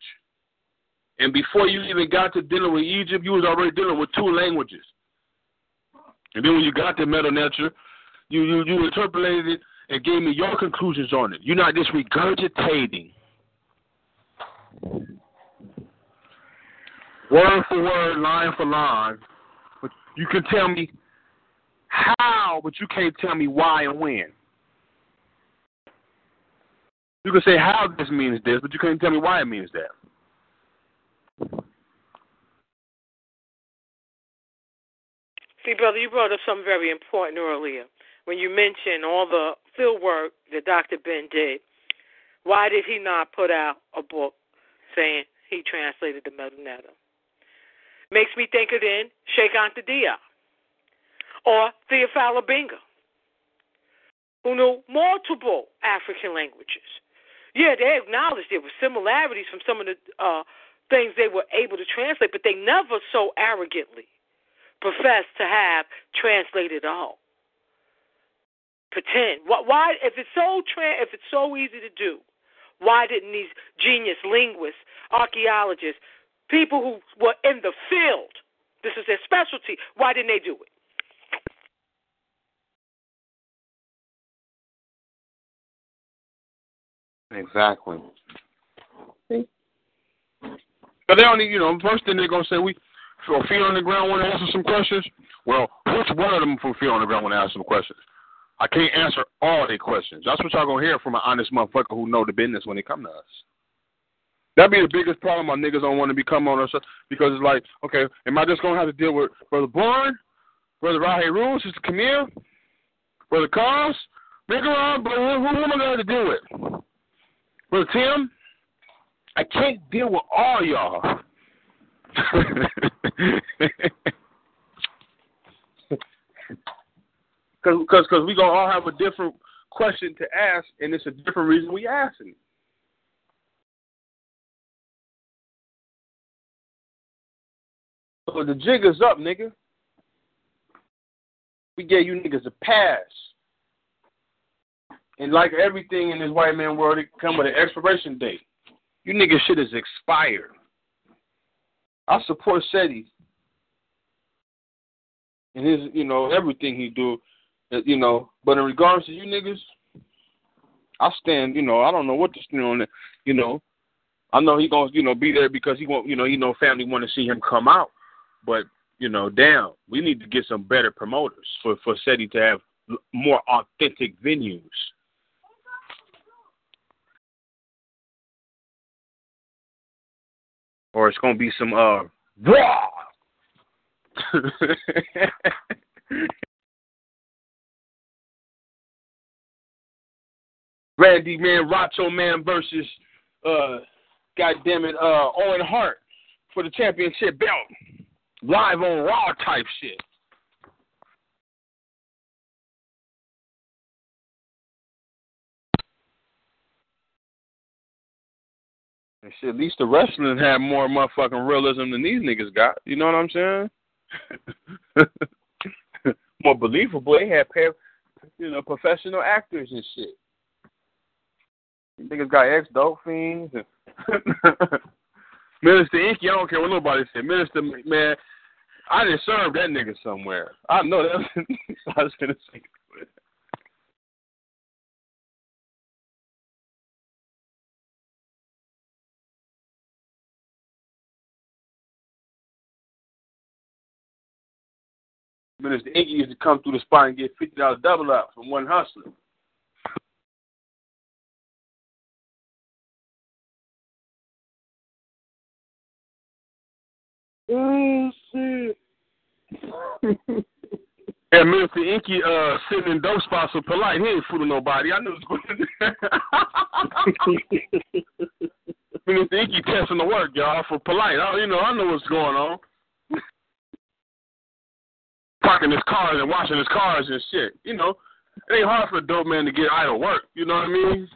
[SPEAKER 5] And before you even got to dealing with Egypt, you was already dealing with two languages. And then when you got to Medu Neter, you, you you interpolated it and gave me your conclusions on it. You're not just regurgitating word for word, line for line. But you can tell me how, but you can't tell me why and when. You can say how this means this, but you can't tell me why it means that.
[SPEAKER 7] See, brother, you brought up something very important earlier when you mentioned all the field work that Dr. Ben did. Why did he not put out a book saying he translated the Medu Neter? Makes me think of then Sheikh Anta Diop or Theophile Obenga, who knew multiple African languages. Yeah, they acknowledged there were similarities from some of the uh, things they were able to translate, but they never so arrogantly professed to have translated all. Pretend. Why, if it's so tra- if it's so easy to do, why didn't these genius linguists, archaeologists, people who were in the field, this is their specialty, why didn't they do it?
[SPEAKER 5] Exactly. But they only, you know, first thing they're gonna say, we from feet on the ground want to answer some questions. Well, which one of them from feet on the ground want to answer some questions? I can't answer all their questions. That's what y'all gonna hear from an honest motherfucker who know the business when they come to us. That'd be the biggest problem. My niggas don't want to become on us uh, because it's like, okay, am I just gonna have to deal with Brother Bourne, Brother Rahe Rule, Sister Camille, Brother Carls, Nigga, uh, who, who am I gonna have to deal with? Brother Tim? I can't deal with all y'all. Because cause, cause we going to all have a different question to ask, and it's a different reason we asking it. So the jig is up, nigga. We gave you niggas a pass. And like everything in this white man world, it come with an expiration date. You niggas shit is expired. I support Seti and his, you know, everything he do, uh, you know. But in regards to you niggas, I stand, you know, I don't know what to stand on it, you know. I know he gonna, you know, be there because he want, you know, he know family want to see him come out. But you know, damn, we need to get some better promoters for for Seti to have more authentic venues. Or it's gonna be some uh. Randy Man, Macho Man versus uh goddamn it, uh Owen Hart for the championship belt. Live on Raw type shit. And shit, at least the wrestling had more motherfucking realism than these niggas got. You know what I'm saying? more believable. They had, you know, professional actors and shit. These niggas got ex dope fiends. Minister Inky, I don't care what nobody said. Minister, man, I didn't serve that nigga somewhere. I know that. I was gonna say. Minister Inky used to come through the spot and get fifty dollars double up from one hustler. Oh shit. yeah, Minister Inky uh sitting in dope spots for Polight. He ain't fooling nobody. I knew it was going Minister Inky testing the work, y'all, for Polight. I, you know, I know what's going on. Parking his cars and washing his cars and shit. You know, it ain't hard for a dope man to get idle work. You know what I mean?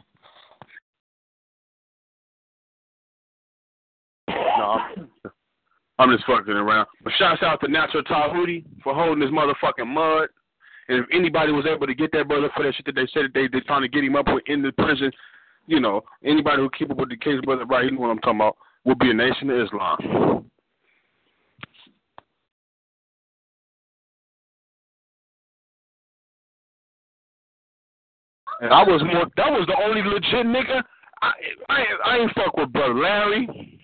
[SPEAKER 5] No. I'm just fucking around. But shouts out to Natural Tahuti for holding his motherfucking mud. And if anybody was able to get that brother for that shit that they said that they they trying to get him up with in the prison, you know, anybody who keep up with the case brother right, you know what I'm talking about, will be a nation of Islam. And I was more that was the only legit nigga. I I, I ain't fuck with brother Larry.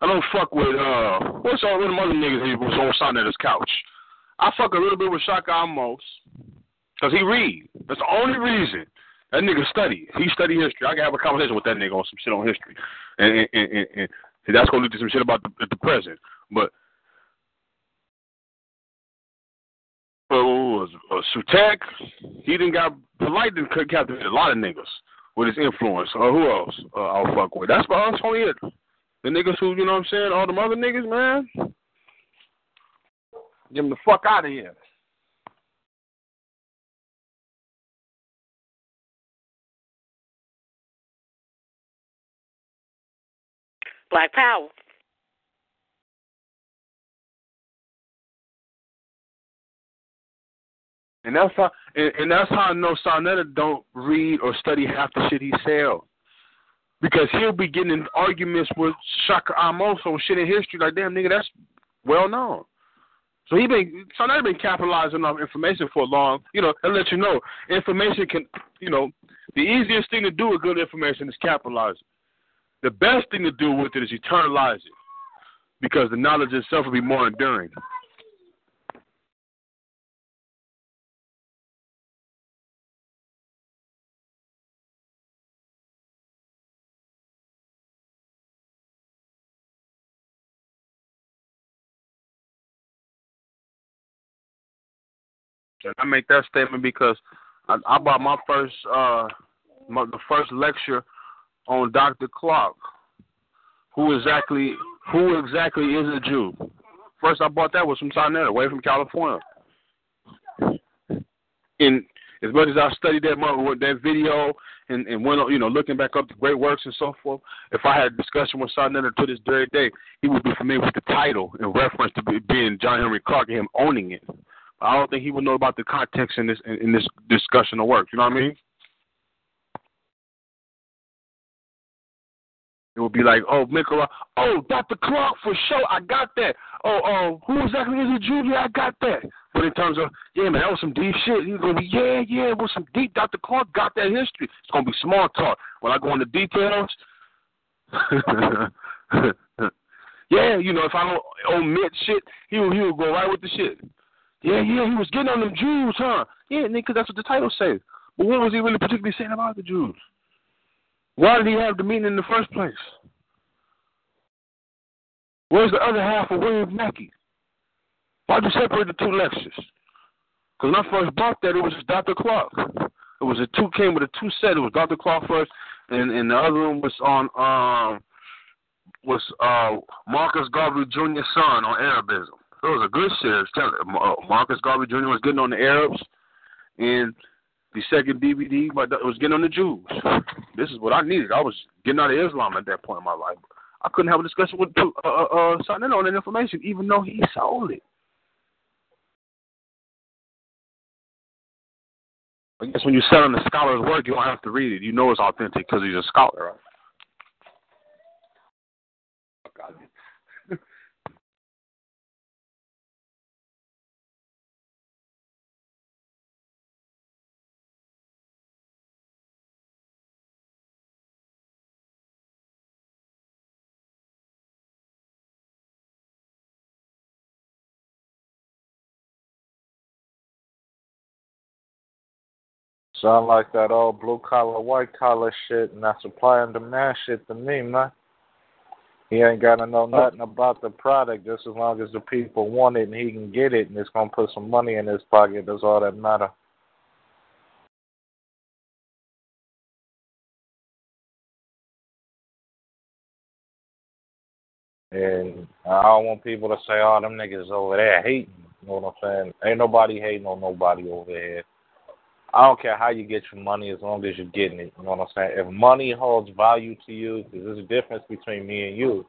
[SPEAKER 5] I don't fuck with uh what's all them other niggas he was on sitting at his couch. I fuck a little bit with Shaka Amos. Cause he read. That's the only reason. That nigga study. He study history. I can have a conversation with that nigga on some shit on history. And and, and, and, and that's gonna lead to some shit about the, the present. But uh, was uh, Sutek, he didn't got polite and captivated a lot of niggas with his influence. Uh, who else uh, I'll fuck with? That's about that's only it. The niggas who, you know what I'm saying, all them other niggas, man, get them the fuck out of here.
[SPEAKER 7] Black Power.
[SPEAKER 5] And that's how and, and that's how I know Sa Neter don't read or study half the shit he sells. Because he'll be getting in arguments with Shaka Amos on shit in history like damn nigga, that's well known. So he been Sa Neter been capitalizing on information for a long you know, and let you know information can you know, the easiest thing to do with good information is capitalize it. The best thing to do with it is eternalize it. Because the knowledge itself will be more enduring. And I make that statement because I, I bought my first uh my, the first lecture on Dr. Clarke. Who exactly who exactly is a Jew? First I bought that was from Sa Neter, away from California. And as much as I studied that that video and, and went you know, looking back up the great works and so forth, if I had a discussion with Sa Neter to this very day, he would be familiar with the title in reference to being John Henrik Clarke and him owning it. I don't think he would know about the context in this in this discussion of work. You know what I mean? It would be like, oh, Mikora, oh, Dr. Clarke for sure, I got that. Oh, oh, who exactly is it, Junior? I got that. But in terms of, yeah, man, that was some deep shit. He's gonna be, yeah, yeah, it was some deep. Dr. Clarke got that history. It's gonna be small talk. When I go into details, yeah, you know, if I don't omit shit, he will he will go right with the shit. Yeah, yeah, he was getting on them Jews, huh? Yeah, nigga, that's what the title says. But what was he really particularly saying about the Jews? Why did he have the meeting in the first place? Where's the other half of William Mackey? Why'd you separate the two lectures? Because when I first bought that, it was just Dr. Clarke. It was a two came with a two set. It was Dr. Clarke first, and and the other one was on um was uh Marcus Garvey Jr.'s son on Arabism. It was a good shit. Uh, Marcus Garvey Jr. was getting on the Arabs, and the second DVD was getting on the Jews. This is what I needed. I was getting out of Islam at that point in my life. I couldn't have a discussion with uh, uh, uh signing on that information, even though he sold it. I guess when you're selling a scholar's work, you don't have to read it. You know it's authentic because he's a scholar, right?
[SPEAKER 10] Sound like that old blue collar, white collar shit, and that supply and demand shit to me, man. He ain't got to know uh, nothing about the product just as long as the people want it and he can get it and it's going to put some money in his pocket. That's all that matter. And I don't want people to say, oh, them niggas over there hating. You know what I'm saying? Ain't nobody hating on nobody over here. I don't care how you get your money as long as you're getting it. You know what I'm saying? If money holds value to you, because there's a difference between me and you.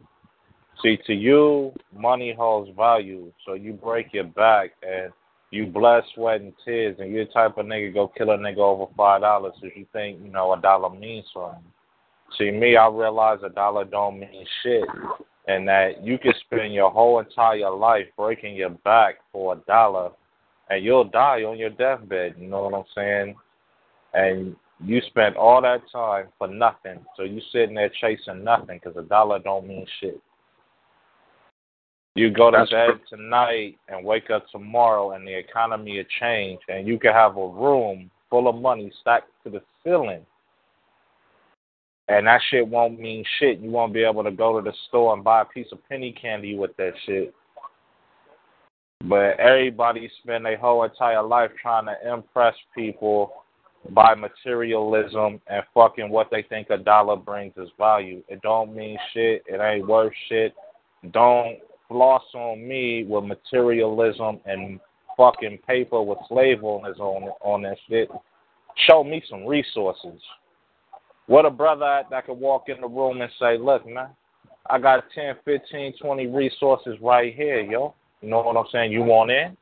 [SPEAKER 10] See, to you, money holds value. So you break your back and you blood, sweat, and tears, and you're the type of nigga go kill a nigga over five dollars if you think you know a dollar means something. See, me, I realize a dollar don't mean shit, and that you can spend your whole entire life breaking your back for a dollar and you'll die on your deathbed. You know what I'm saying? And you spent all that time for nothing. So you sitting there chasing nothing because a dollar don't mean shit. You go to That's bed true. tonight and wake up tomorrow, and the economy will change, and you can have a room full of money stacked to the ceiling. And that shit won't mean shit. You won't be able to go to the store and buy a piece of penny candy with that shit. But everybody spend their whole entire life trying to impress people by materialism and fucking what they think a dollar brings as value. It don't mean shit. It ain't worth shit. Don't floss on me with materialism and fucking paper with slave owners on on that shit. Show me some resources. What a brother that could walk in the room and say, "Look, man, I got 10, 15, 20 resources right here, yo. You know what I'm saying? You want in?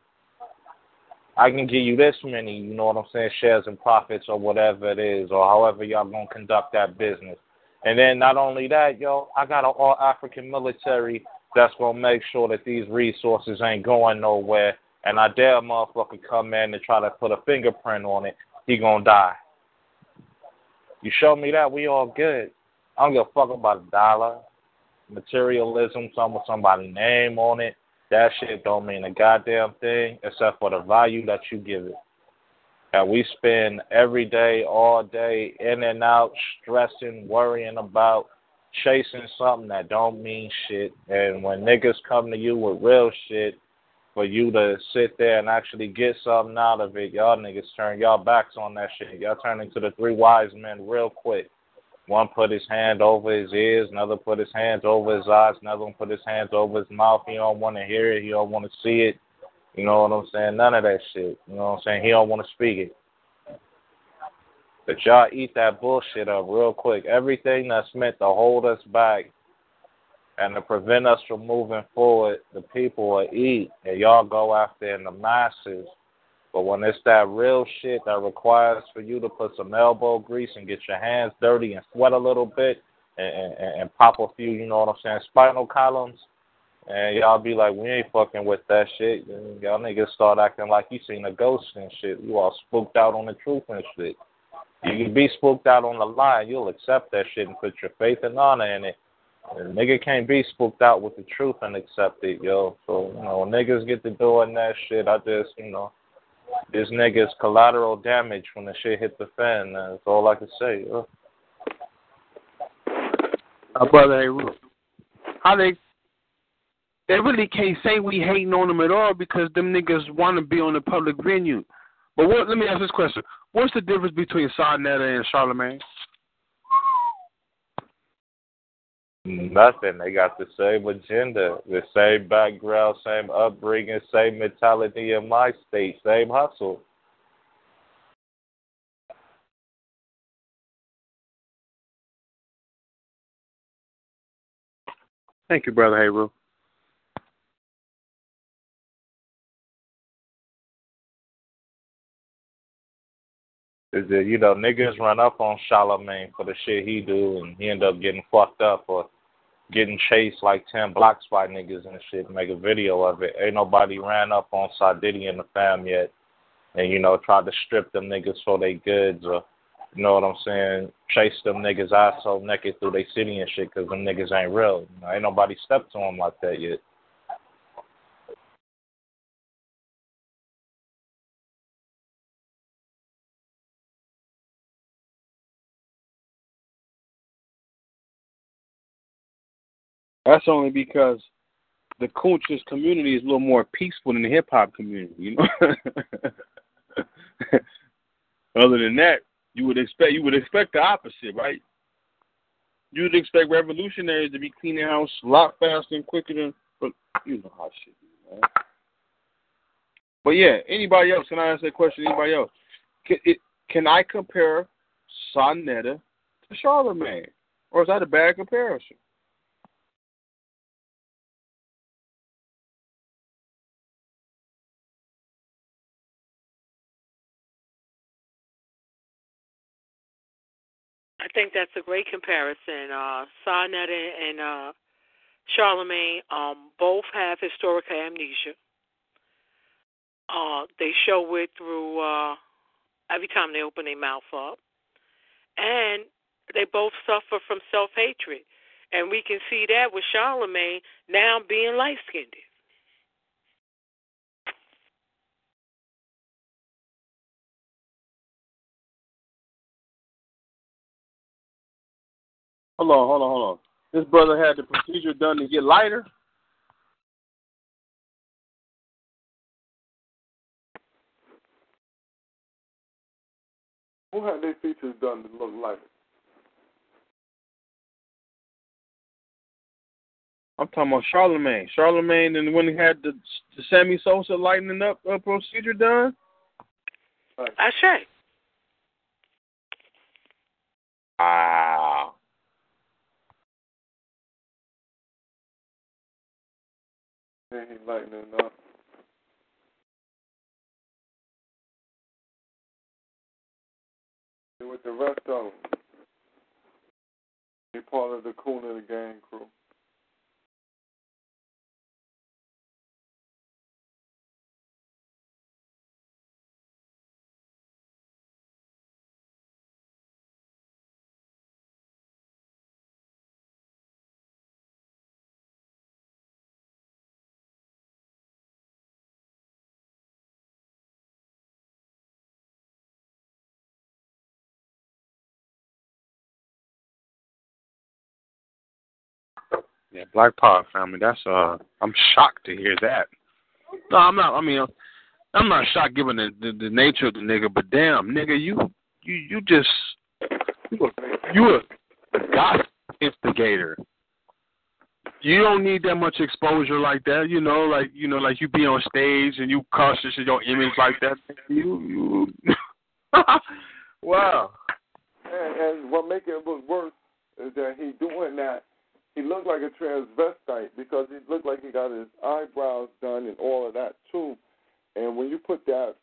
[SPEAKER 10] I can give you this many, you know what I'm saying, shares and profits or whatever it is, or however y'all gonna conduct that business. And then not only that, yo, I got an all African military that's gonna make sure that these resources ain't going nowhere. And I dare a motherfucker come in and try to put a fingerprint on it, he gonna die. You show me that, we all good. I don't give a fuck about a dollar, materialism, some with somebody's name on it. That shit don't mean a goddamn thing except for the value that you give it. And we spend every day, all day, in and out, stressing, worrying about, chasing something that don't mean shit. And when niggas come to you with real shit, for you to sit there and actually get something out of it, y'all niggas turn y'all backs on that shit. Y'all turn into the three wise men real quick. One put his hand over his ears, another put his hands over his eyes, another one put his hands over his mouth. He don't want to hear it. He don't want to see it. You know what I'm saying? None of that shit. You know what I'm saying? He don't want to speak it. But y'all eat that bullshit up real quick. Everything that's meant to hold us back and to prevent us from moving forward, the people will eat, and y'all go after in the masses. But when it's that real shit that requires for you to put some elbow grease and get your hands dirty and sweat a little bit and, and, and pop a few, you know what I'm saying, spinal columns, and y'all be like, we ain't fucking with that shit. And y'all niggas start acting like you seen a ghost and shit. You all spooked out on the truth and shit. You can be spooked out on the lie, you'll accept that shit and put your faith and honor in it. And nigga can't be spooked out with the truth and accept it, yo. So, you know, niggas get to doing that shit, I just, you know, this nigga's collateral damage when the shit hit the fan. That's all I can say. Uh,
[SPEAKER 5] uh brother, how they they really can't say we hating on them at all because them niggas want to be on the public venue. But what? Let me ask this question: What's the difference between Sa Neter and Charlemagne?
[SPEAKER 10] Nothing. They got the same agenda, the same background, same upbringing, same mentality in my state, same hustle.
[SPEAKER 5] Thank you, brother Hayru.
[SPEAKER 10] Is that you know niggas run up on Charlemagne for the shit he do, and he end up getting fucked up or getting chased like ten blocks by niggas and shit, make a video of it. Ain't nobody ran up on Sadiddy and the fam yet and, you know, tried to strip them niggas for their goods or, you know what I'm saying, chase them niggas asshole naked through their city and shit because them niggas ain't real. You know, ain't nobody stepped to them like that yet.
[SPEAKER 5] That's only because the conscious community is a little more peaceful than the hip hop community, you know. Other than that, you would expect you would expect the opposite, right? You would expect revolutionaries to be cleaning house a lot faster and quicker than, but you know how shit is, man. But yeah, anybody else? Can I ask that question? Anybody else? Can, it, can I compare Sa Neter to Charlemagne, or is that a bad comparison?
[SPEAKER 7] I think that's a great comparison. Uh, Sa and uh, Charlemagne um, both have historical amnesia. Uh, they show it through uh, every time they open their mouth up, and they both suffer from self hatred. And we can see that with Charlemagne now being light skinned.
[SPEAKER 5] Hold on, hold on, hold on. This brother had the procedure done to get lighter.
[SPEAKER 3] Who had their features done to look lighter?
[SPEAKER 5] I'm talking about Charlemagne. Charlemagne, and when he had the, the Sammy Sosa lightening up uh, procedure done.
[SPEAKER 7] Right. I say.
[SPEAKER 5] Wow.
[SPEAKER 3] Then he lightening up. With the rest of them, he part of the Coon of the Gang crew.
[SPEAKER 10] Yeah, Black Power family. That's uh, I'm shocked to hear that.
[SPEAKER 5] No, I'm not. I mean, I'm not shocked given the, the the nature of the nigga, but damn, nigga, you you you just you a, you a, a gossip instigator. You don't need that much exposure like that, you know, like you know, like you be on stage and you cautious of your image like that. You you wow.
[SPEAKER 3] And, and what make it look worse is that he doing that. He looked like a transvestite because he looked like he got his eyebrows done and all of that too. And when you put that,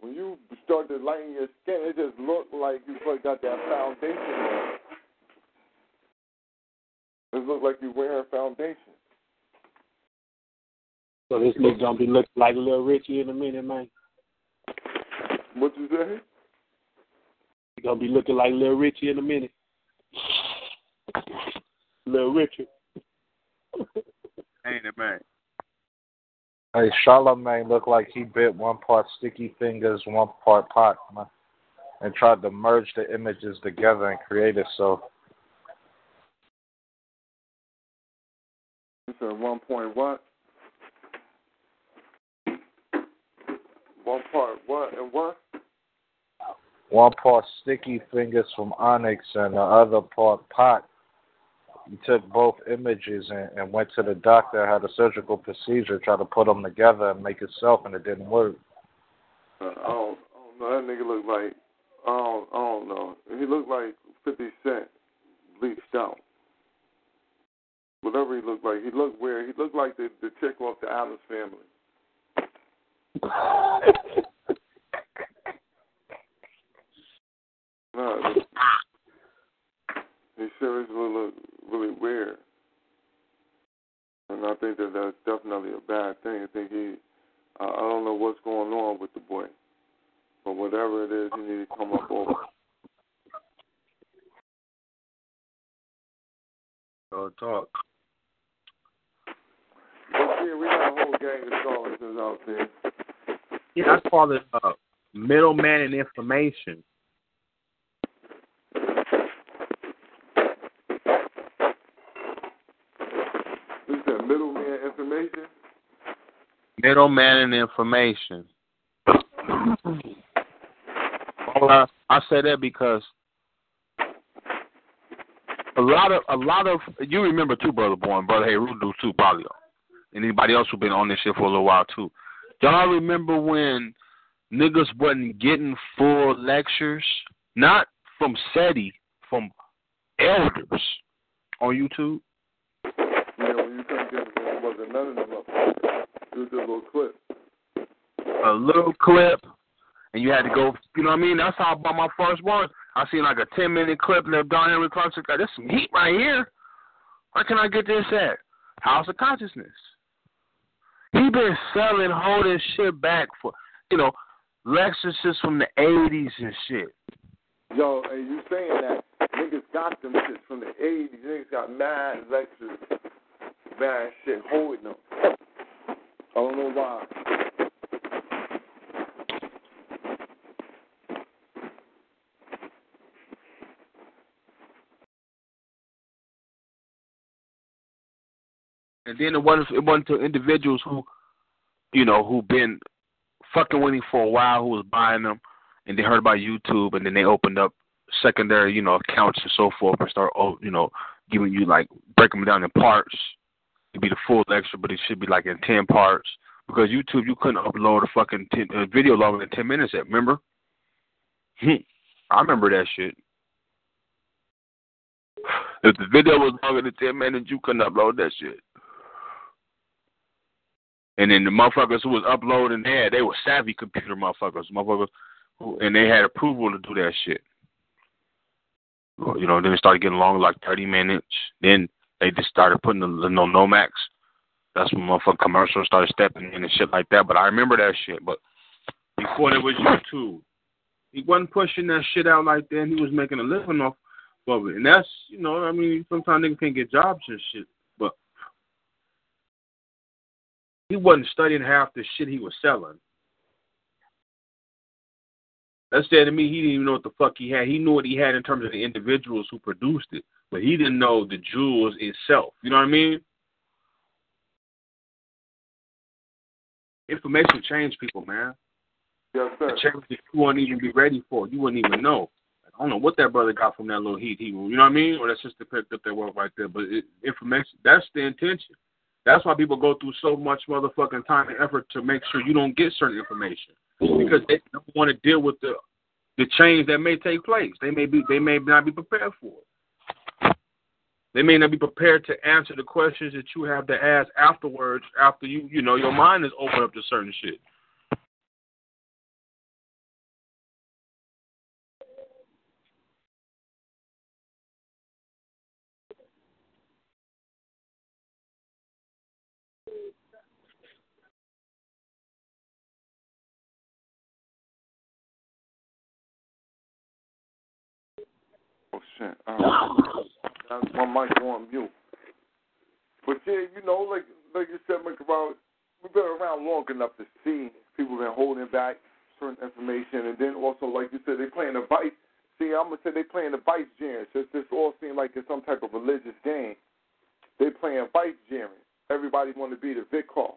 [SPEAKER 3] when you start to lighten your skin, it just looked like you got that foundation on. It looked like you're wearing foundation.
[SPEAKER 12] So this nigga gonna be looking like Lil Richie in a minute, man.
[SPEAKER 3] What you say?
[SPEAKER 12] He gonna be looking like Lil Richie in a minute. Lil Richard.
[SPEAKER 5] Ain't it, man?
[SPEAKER 10] Hey, Charlamagne looked like he bit one part Sticky Fingaz, one part pot, man, and tried to merge the images together and create it. So
[SPEAKER 3] You said one point what? One part what and what?
[SPEAKER 10] one part Sticky Fingaz from Onyx and the other part pot. He took both images and, and went to the doctor, had a surgical procedure, tried to put them together and make it self, and it didn't work.
[SPEAKER 3] Uh, I don't, I don't know. That nigga looked like I don't, I don't know. He looked like Fifty Cent bleached out. Whatever he looked like, he looked weird. He looked like the the chick off the Addams Family. No, he seriously looked really weird, and I think that that's definitely a bad thing. I think he, I I don't know what's going on with the boy, but whatever it is, he needs to come up over.
[SPEAKER 5] Go talk.
[SPEAKER 3] But see, we got a whole gang of charlatans out there.
[SPEAKER 5] Yeah, I call it uh, middleman and information.
[SPEAKER 3] This is that middleman information.
[SPEAKER 5] Middleman and information. I, I say that because a lot of a lot of you remember too, brother born, brother Hey do too, probably, and anybody else who been on this shit for a little while too. Y'all remember when niggas wasn't getting full lectures, not from SETI, from elders on YouTube?
[SPEAKER 3] Yeah, when you couldn't get there wasn't none of them up. It was just a little clip.
[SPEAKER 5] a little clip, and you had to go. You know what I mean? That's how I bought my first one. I seen like a ten minute clip, and they're John Henrik Clarke said, "There's some heat right here. Where can I get this at? House of Consciousness." He been selling holding shit back for you know lectures from the '80s and shit.
[SPEAKER 3] Yo, and you saying that niggas got them shit from the 80s. Niggas got mad Lexus, mad shit holding them. I don't know why.
[SPEAKER 5] And then it wasn't it wasn't to individuals who, you know, who been fucking with him for a while, who was buying them, and they heard about YouTube, and then they opened up secondary, you know, accounts and so forth, and start, oh, you know, giving you like breaking them down in parts. It'd be the full lecture, but it should be like in ten parts because YouTube you couldn't upload a fucking 10, a video longer than ten minutes. Yet, remember? Hmm. I remember that shit. If the video was longer than ten minutes, you couldn't upload that shit. And then the motherfuckers who was uploading there, they were savvy computer motherfuckers, motherfuckers, who, and they had approval to do that shit. You know, then it started getting longer, like 30 minutes. Then they just started putting the, the no Nomax. That's when motherfucking commercials started stepping in and shit like that. But I remember that shit. But before there was YouTube, he wasn't pushing that shit out like that. He was making a living off of it. And that's, you know, I mean, sometimes niggas can't get jobs and shit. But he wasn't studying half the shit he was selling. That said to me, he didn't even know what the fuck he had. He knew what he had in terms of the individuals who produced it, but he didn't know the jewels itself. You know what I mean? Information changed people, man.
[SPEAKER 3] Yes, sir.
[SPEAKER 5] It changed that you wouldn't even be ready for. You wouldn't even know. I don't know what that brother got from that little heat. He, you know what I mean? Or that sister picked up that work right there. But it, information, that's the intention. That's why people go through so much motherfucking time and effort to make sure you don't get certain information mm-hmm. because they don't want to deal with the the change that may take place. They may be they may not be prepared for it. They may not be prepared to answer the questions that you have to ask afterwards after you you know your mind is open up to certain shit.
[SPEAKER 3] Shit. Um, my mic on mute. But yeah, you know, like like you said, Mike, about we've been around long enough to see people been holding back certain information, and then also, like you said, they playing a vice. See, I'm gonna say they playing the vice jamming. Since this all seems like it's some type of religious game, they playing vice jamming. Everybody want to be the vicar.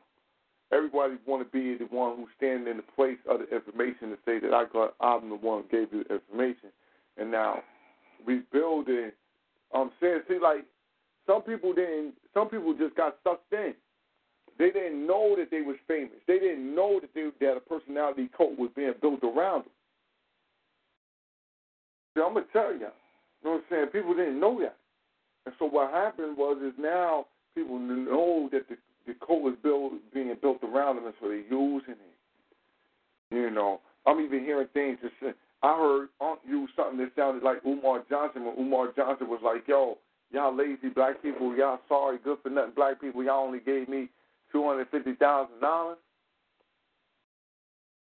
[SPEAKER 3] Everybody want to be the one who's standing in the place of the information to say that I got, I'm the one who gave you the information. And now rebuilding. I'm saying, see, like some people didn't. Some people just got sucked in. They didn't know that they was famous. They didn't know that they that a personality cult was being built around them. See, I'm gonna tell you. You know what I'm saying? People didn't know that. And so what happened was is now people know that the the cult was built being built around them, and so they're using it. You know, I'm even hearing things say, I heard Aunt use something that sounded like Umar Johnson when Umar Johnson was like, "Yo, y'all lazy black people, y'all sorry, good for nothing black people, y'all only gave me two hundred fifty thousand dollars."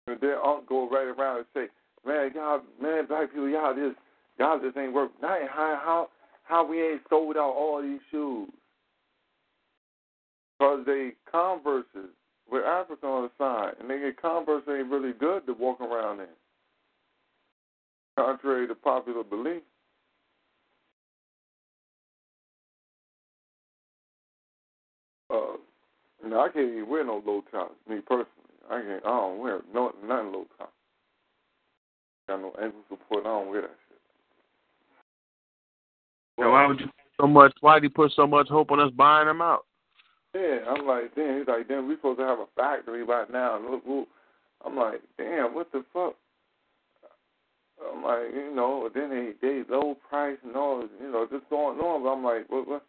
[SPEAKER 3] And then Aunt go right around and say, "Man, y'all, man, black people, y'all just, y'all just ain't work. How how how we ain't sold out all these shoes? Cause they Converses with Africa on the side, and they get Converse ain't really good to walk around in." Contrary to popular belief. Uh, no, I can't even wear no low tops. Me personally, I can't. I don't wear no nothing low top. Got no ankle support. I don't wear that shit.
[SPEAKER 5] Well, why would you so much? Why did he put so much hope on us buying them out?
[SPEAKER 3] Yeah, I'm like, damn. He's like, damn. We supposed to have a factory right now. Look, look. I'm like, damn. What the fuck? I'm like, you know, then they they low price and all, you know, just going on. But I'm like, what, what?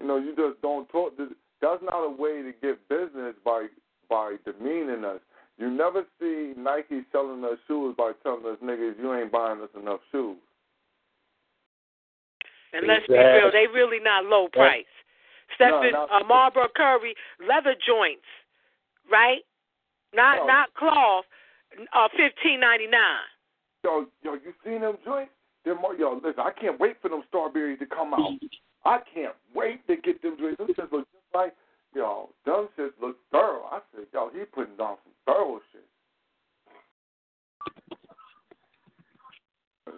[SPEAKER 3] You know, you just don't talk. That's not a way to get business by by demeaning us. You never see Nike selling us shoes by telling us niggas you ain't buying us enough shoes.
[SPEAKER 7] And let's be real, they really not low price. Stephen
[SPEAKER 3] no,
[SPEAKER 7] uh, Marlboro Curry leather joints, right? Not
[SPEAKER 3] no.
[SPEAKER 7] not cloth. Uh, fifteen ninety nine.
[SPEAKER 3] Yo, yo, you seen them joints? Them, yo, listen, I can't wait for them Starburys to come out. I can't wait to get them joints. Them shits look just like, yo, them shits look thorough. I said, yo, he putting down some thorough shit.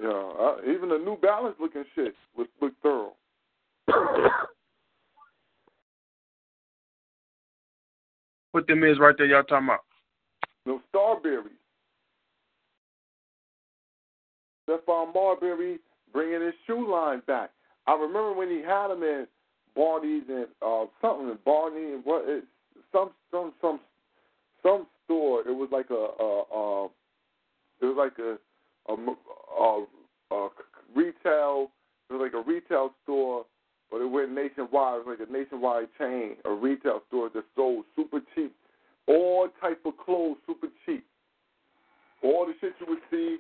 [SPEAKER 3] Yeah, uh, even the New Balance looking shit was look thorough.
[SPEAKER 5] What them is right there y'all talking about?
[SPEAKER 3] No Starburys. Stephon Marbury bringing his shoe line back. I remember when he had them in Barney's and uh, something in Barney and what it, some some some some store. It was like a, a, a it was like a a, a a retail. It was like a retail store, but it went nationwide. It was like a nationwide chain, a retail store that sold super cheap all type of clothes super cheap. All the shit you would see,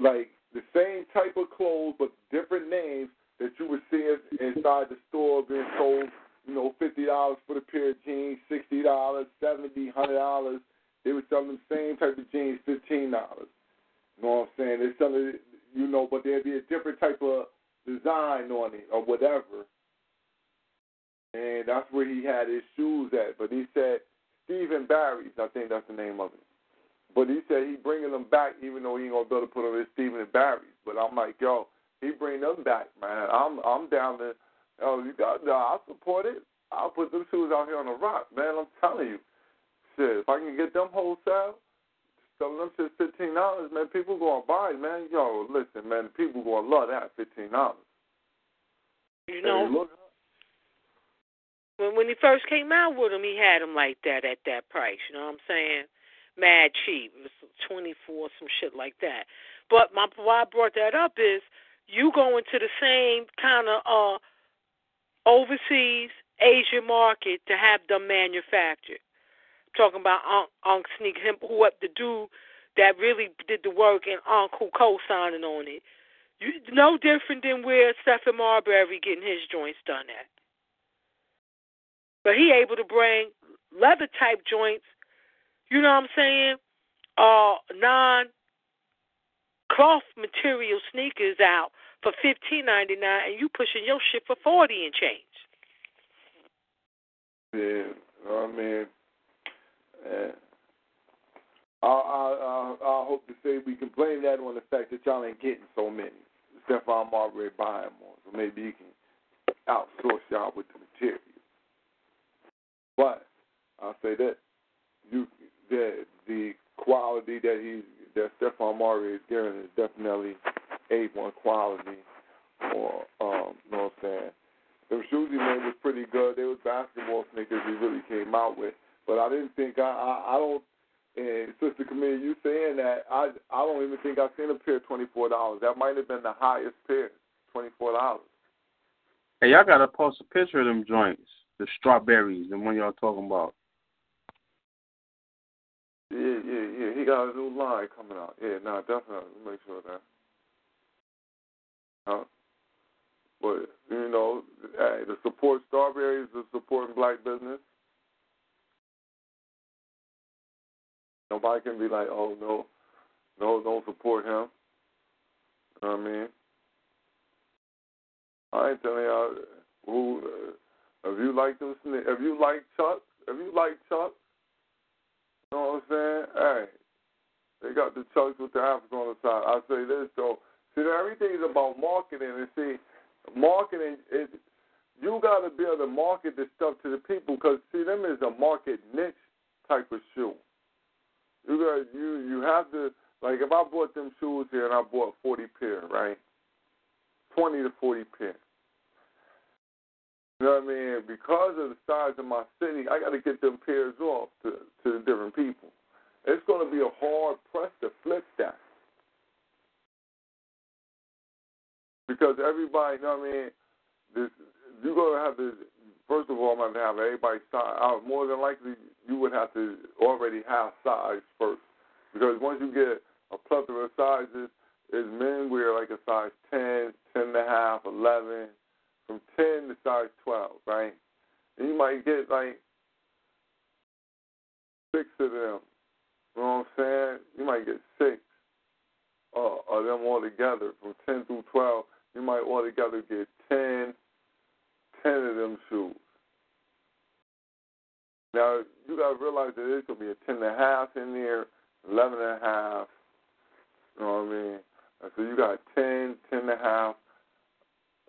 [SPEAKER 3] like the same type of clothes but different names that you would see inside the store being sold, you know, fifty dollars for the pair of jeans, sixty dollars, seventy, hundred dollars. They were selling the same type of jeans, fifteen dollars. You know what I'm saying? They're selling, you know, but there'd be a different type of design on it or whatever. And that's where he had his shoes at. But he said Steve and Barry's, I think that's the name of it. But he said he bringing them back, even though he ain't gonna be able to put on his Stephen and Barry's. But I'm like, yo, he bring them back, man. I'm I'm down to, oh, you got, no, I support it. I'll put them shoes out here on the rock, man. I'm telling you, shit. If I can get them wholesale, selling them shit fifteen dollars, man. People gonna buy, it, man. Yo, listen, man. People gonna love that fifteen dollars.
[SPEAKER 7] You know, when when he first came out with them, he had them like that at that price. You know what I'm saying? Mad cheap. It was twenty four, some shit like that. But my why I brought that up is you go into the same kind of uh overseas Asian market to have them manufactured. I'm talking about Unc, Unc Sneak, him, who up the dude that really did the work, and Unc who co-signing on it. You no different than where Stephon Marbury getting his joints done at. But he able to bring leather type joints, you know what I'm saying? Uh non cloth material sneakers out for fifteen ninety nine and you pushing your shit for forty and change.
[SPEAKER 3] Yeah, I mean, uh, I, I, I, I hope to say we can blame that on the fact that y'all ain't getting so many. Stephon Marbury buying more, so maybe you can outsource y'all with the material. But I'll say that you the the quality that he that Stephon Marbury is giving is definitely A one quality or um you know what I'm saying. The shoes he made was pretty good. They was basketball sneakers he really came out with. But I didn't think I I, I don't and Sister Camille, you saying that I I don't even think I've seen a pair twenty four dollars. That might have been the highest pair, twenty four dollars.
[SPEAKER 4] Hey, y'all gotta post a picture of them joints the Starburys, the one y'all talking about.
[SPEAKER 3] Yeah, yeah, yeah. He got a new line coming out. Yeah, no, definitely. Make sure that. Huh? But you know, hey, the support strawberries is supporting black business. Nobody can be like, oh no, no, don't support him. You know what I mean? I ain't telling y'all who. Uh, if you like them, if you like Chuck, if you like Chuck, you know what I'm saying? Hey, they got the Chucks with the Africa on the side. I say this though. See, everything is about marketing, and see, marketing is you got to be able to market this stuff to the people because see, them is a market niche type of shoe. You got you you have to like if I bought them shoes here and I bought forty pair, right? Twenty to forty pair. You know what I mean? Because of the size of my city, I got to get them pairs off to to the different people. It's going to be a hard press to flip that because everybody, you know what I mean? This, you're going to have to. First of all, I'm going to have everybody size. Uh, more than likely, you would have to already have size first, because once you get a plethora of sizes, is men wear like a size 10, 10 and a half, 11, from 10 to size 12, right? And you might get like six of them. You know what I'm saying? You might get six uh, of them all together from 10 through 12. You might altogether get 10, 10 of them shoes. Now, you got to realize that there's going to be a 10 and a half in there, 11 and a half. You know what I mean? so you got 10, 10 and a half,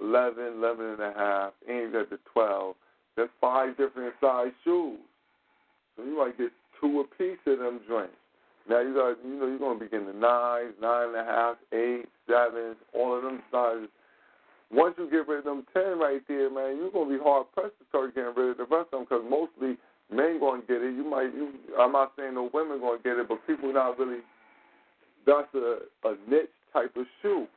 [SPEAKER 3] 11, 11 and a half, you got the 12. There's five different size shoes. So you might get two a piece of them joints. Now you got, you know, you're going to be getting the nines, nine and a half, eight, sevens, all of them sizes. Once you get rid of them 10 right there, man, you're to be hard pressed to start getting rid of the rest of them because mostly men to get it. You might, you, I'm not saying no women to get it, but people not really, that's a, a niche type of shoe.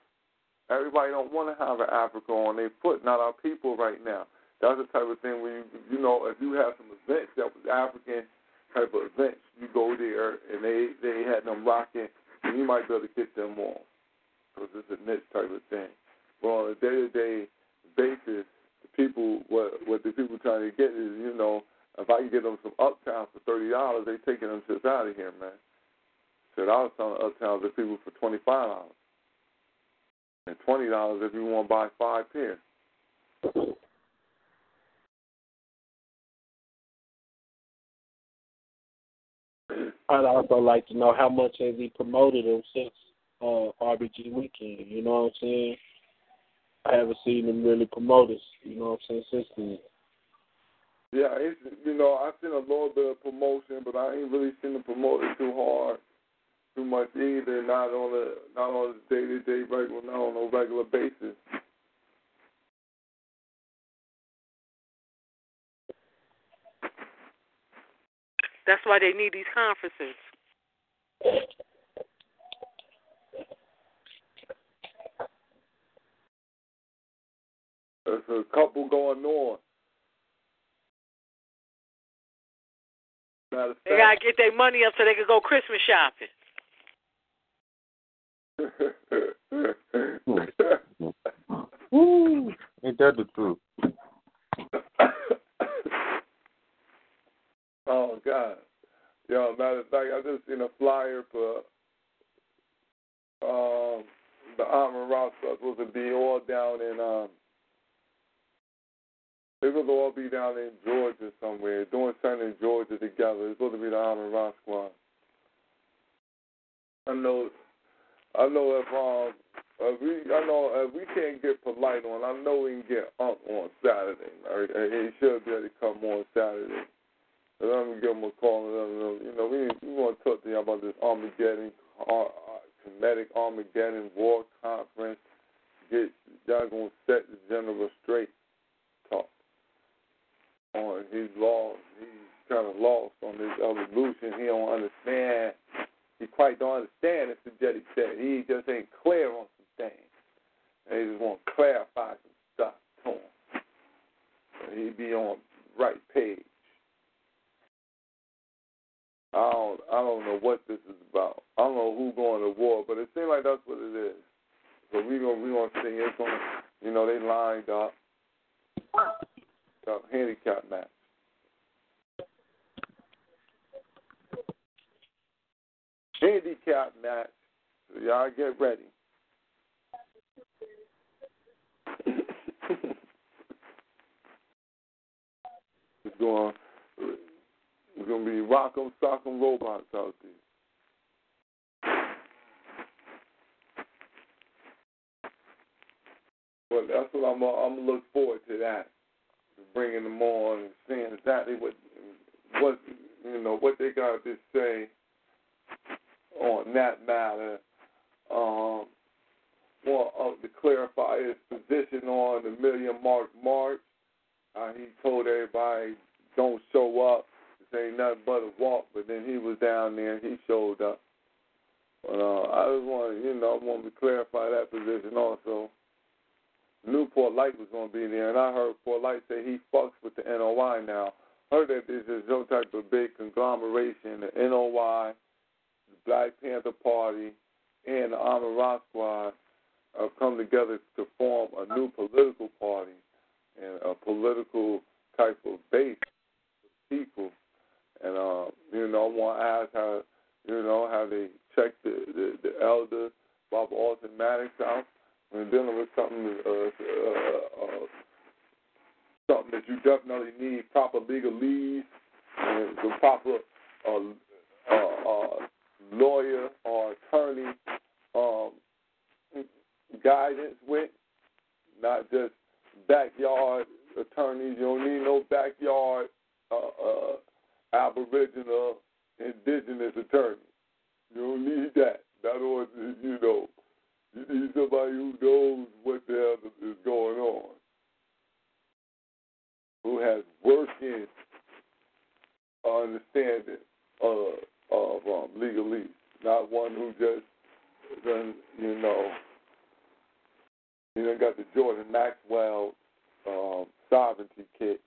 [SPEAKER 3] Everybody don't want to have an Africa on their foot, not our people right now. That's the type of thing where you, you know, if you have some events that was African type of events, you go there and they they had them rocking, and you might be able to get them on because it's a niche type of thing. But on a day to day basis, the people what what the people trying to get is you know if I can get them some uptown for thirty dollars, they taking them just out of here, man. Said I was selling uptown to people for twenty five dollars and twenty dollars if you want to buy five pairs.
[SPEAKER 12] I'd also like to know how much has he promoted him since uh, RBG weekend. You know what I'm saying? I haven't seen him really promote us. You know what I'm saying since then.
[SPEAKER 3] Yeah, it's you know I've seen a little bit of promotion, but I ain't really seen him promote it too hard, too much either. Not on a not on a day to day regular, not on a regular basis.
[SPEAKER 7] That's why they need these conferences.
[SPEAKER 3] There's a couple going on.
[SPEAKER 7] They gotta get their money up so they can go Christmas shopping.
[SPEAKER 4] Woo! Ain't that the truth?
[SPEAKER 3] oh God. Yo, matter of fact, I just seen a flyer for um the Armor Rock supposed to be all down in um they're supposed to all be down in Georgia somewhere, doing something in Georgia together. It's supposed to be the Armor Rock squad. I know I know if um if we I know if we can't get Polight on, I know we can get Unk on Saturday. Right? He should be able to come on Saturday. And I'm gonna give him a call and let him. You know, we we want to talk to you about this Armageddon, uh, Kemetic Armageddon war conference. Get y'all gonna set the general straight. Talk on he's lost. He's kind of lost on this evolution. He don't understand. He quite don't understand. The Jetty said, he just ain't clear on some things. And he just want to clarify some stuff to him. So he be on right page. I don't I don't know what this is about. I don't know who going to war, but it seems like that's what it is. So we gonna we gonna see it's gonna you know, they lined up. Handicap match. Handicap match. So y'all get ready. it's going it's gonna be rock'em sock'em robots out there. But that's what I'm. I'm look forward to that, bringing them on and seeing exactly what, what you know, what they got to say on that matter. Um, well, uh, to clarify his position on the Million Man March, uh, he told everybody don't show up. This ain't nothing but a walk. But then he was down there and he showed up. But uh, I just want you know, I want to clarify that position also. Knew Polight was going to be there, and I heard Polight say he fucks with the NOI now. Heard that this is some type of big conglomeration, the NOI, Black Panther Party, and the Armor Rock Squad have come together to form a new political party and a political type of base of people. And uh, you know, I want to ask how you know how they check the the, the elder Baba Alton Maddox out when dealing with something uh, uh, uh, something that you definitely need proper legalese and the proper uh, uh, uh, lawyer or attorney um, guidance with, not just backyard attorneys. You don't need no backyard uh, uh, Aboriginal, indigenous attorney. You don't need that. That or you know, you need somebody who knows what the hell is going on, who has working understanding of of um, legalese, not one who just done you know you know got the Jordan Maxwell um, sovereignty kit,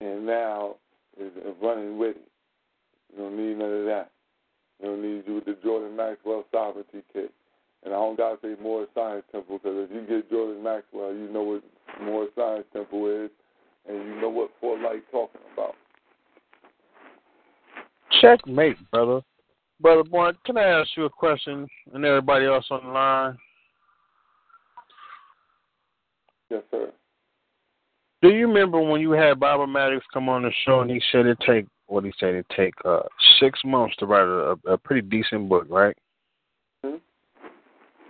[SPEAKER 3] and now is running with it. You don't need none of that. You don't need you with the Jordan Maxwell sovereignty kit. And I don't gotta say Moorish Science Temple because if you get Jordan Maxwell, you know what Moorish Science Temple is, and you know what Polight talking about.
[SPEAKER 5] Checkmate, brother. Brother Boy, can I ask you a question and everybody else on the line?
[SPEAKER 3] Yes, sir.
[SPEAKER 5] Do you remember when you had Baba Maddox come on the show and he said it take what he said it take uh six months to write a, a pretty decent book, right?
[SPEAKER 3] Hmm?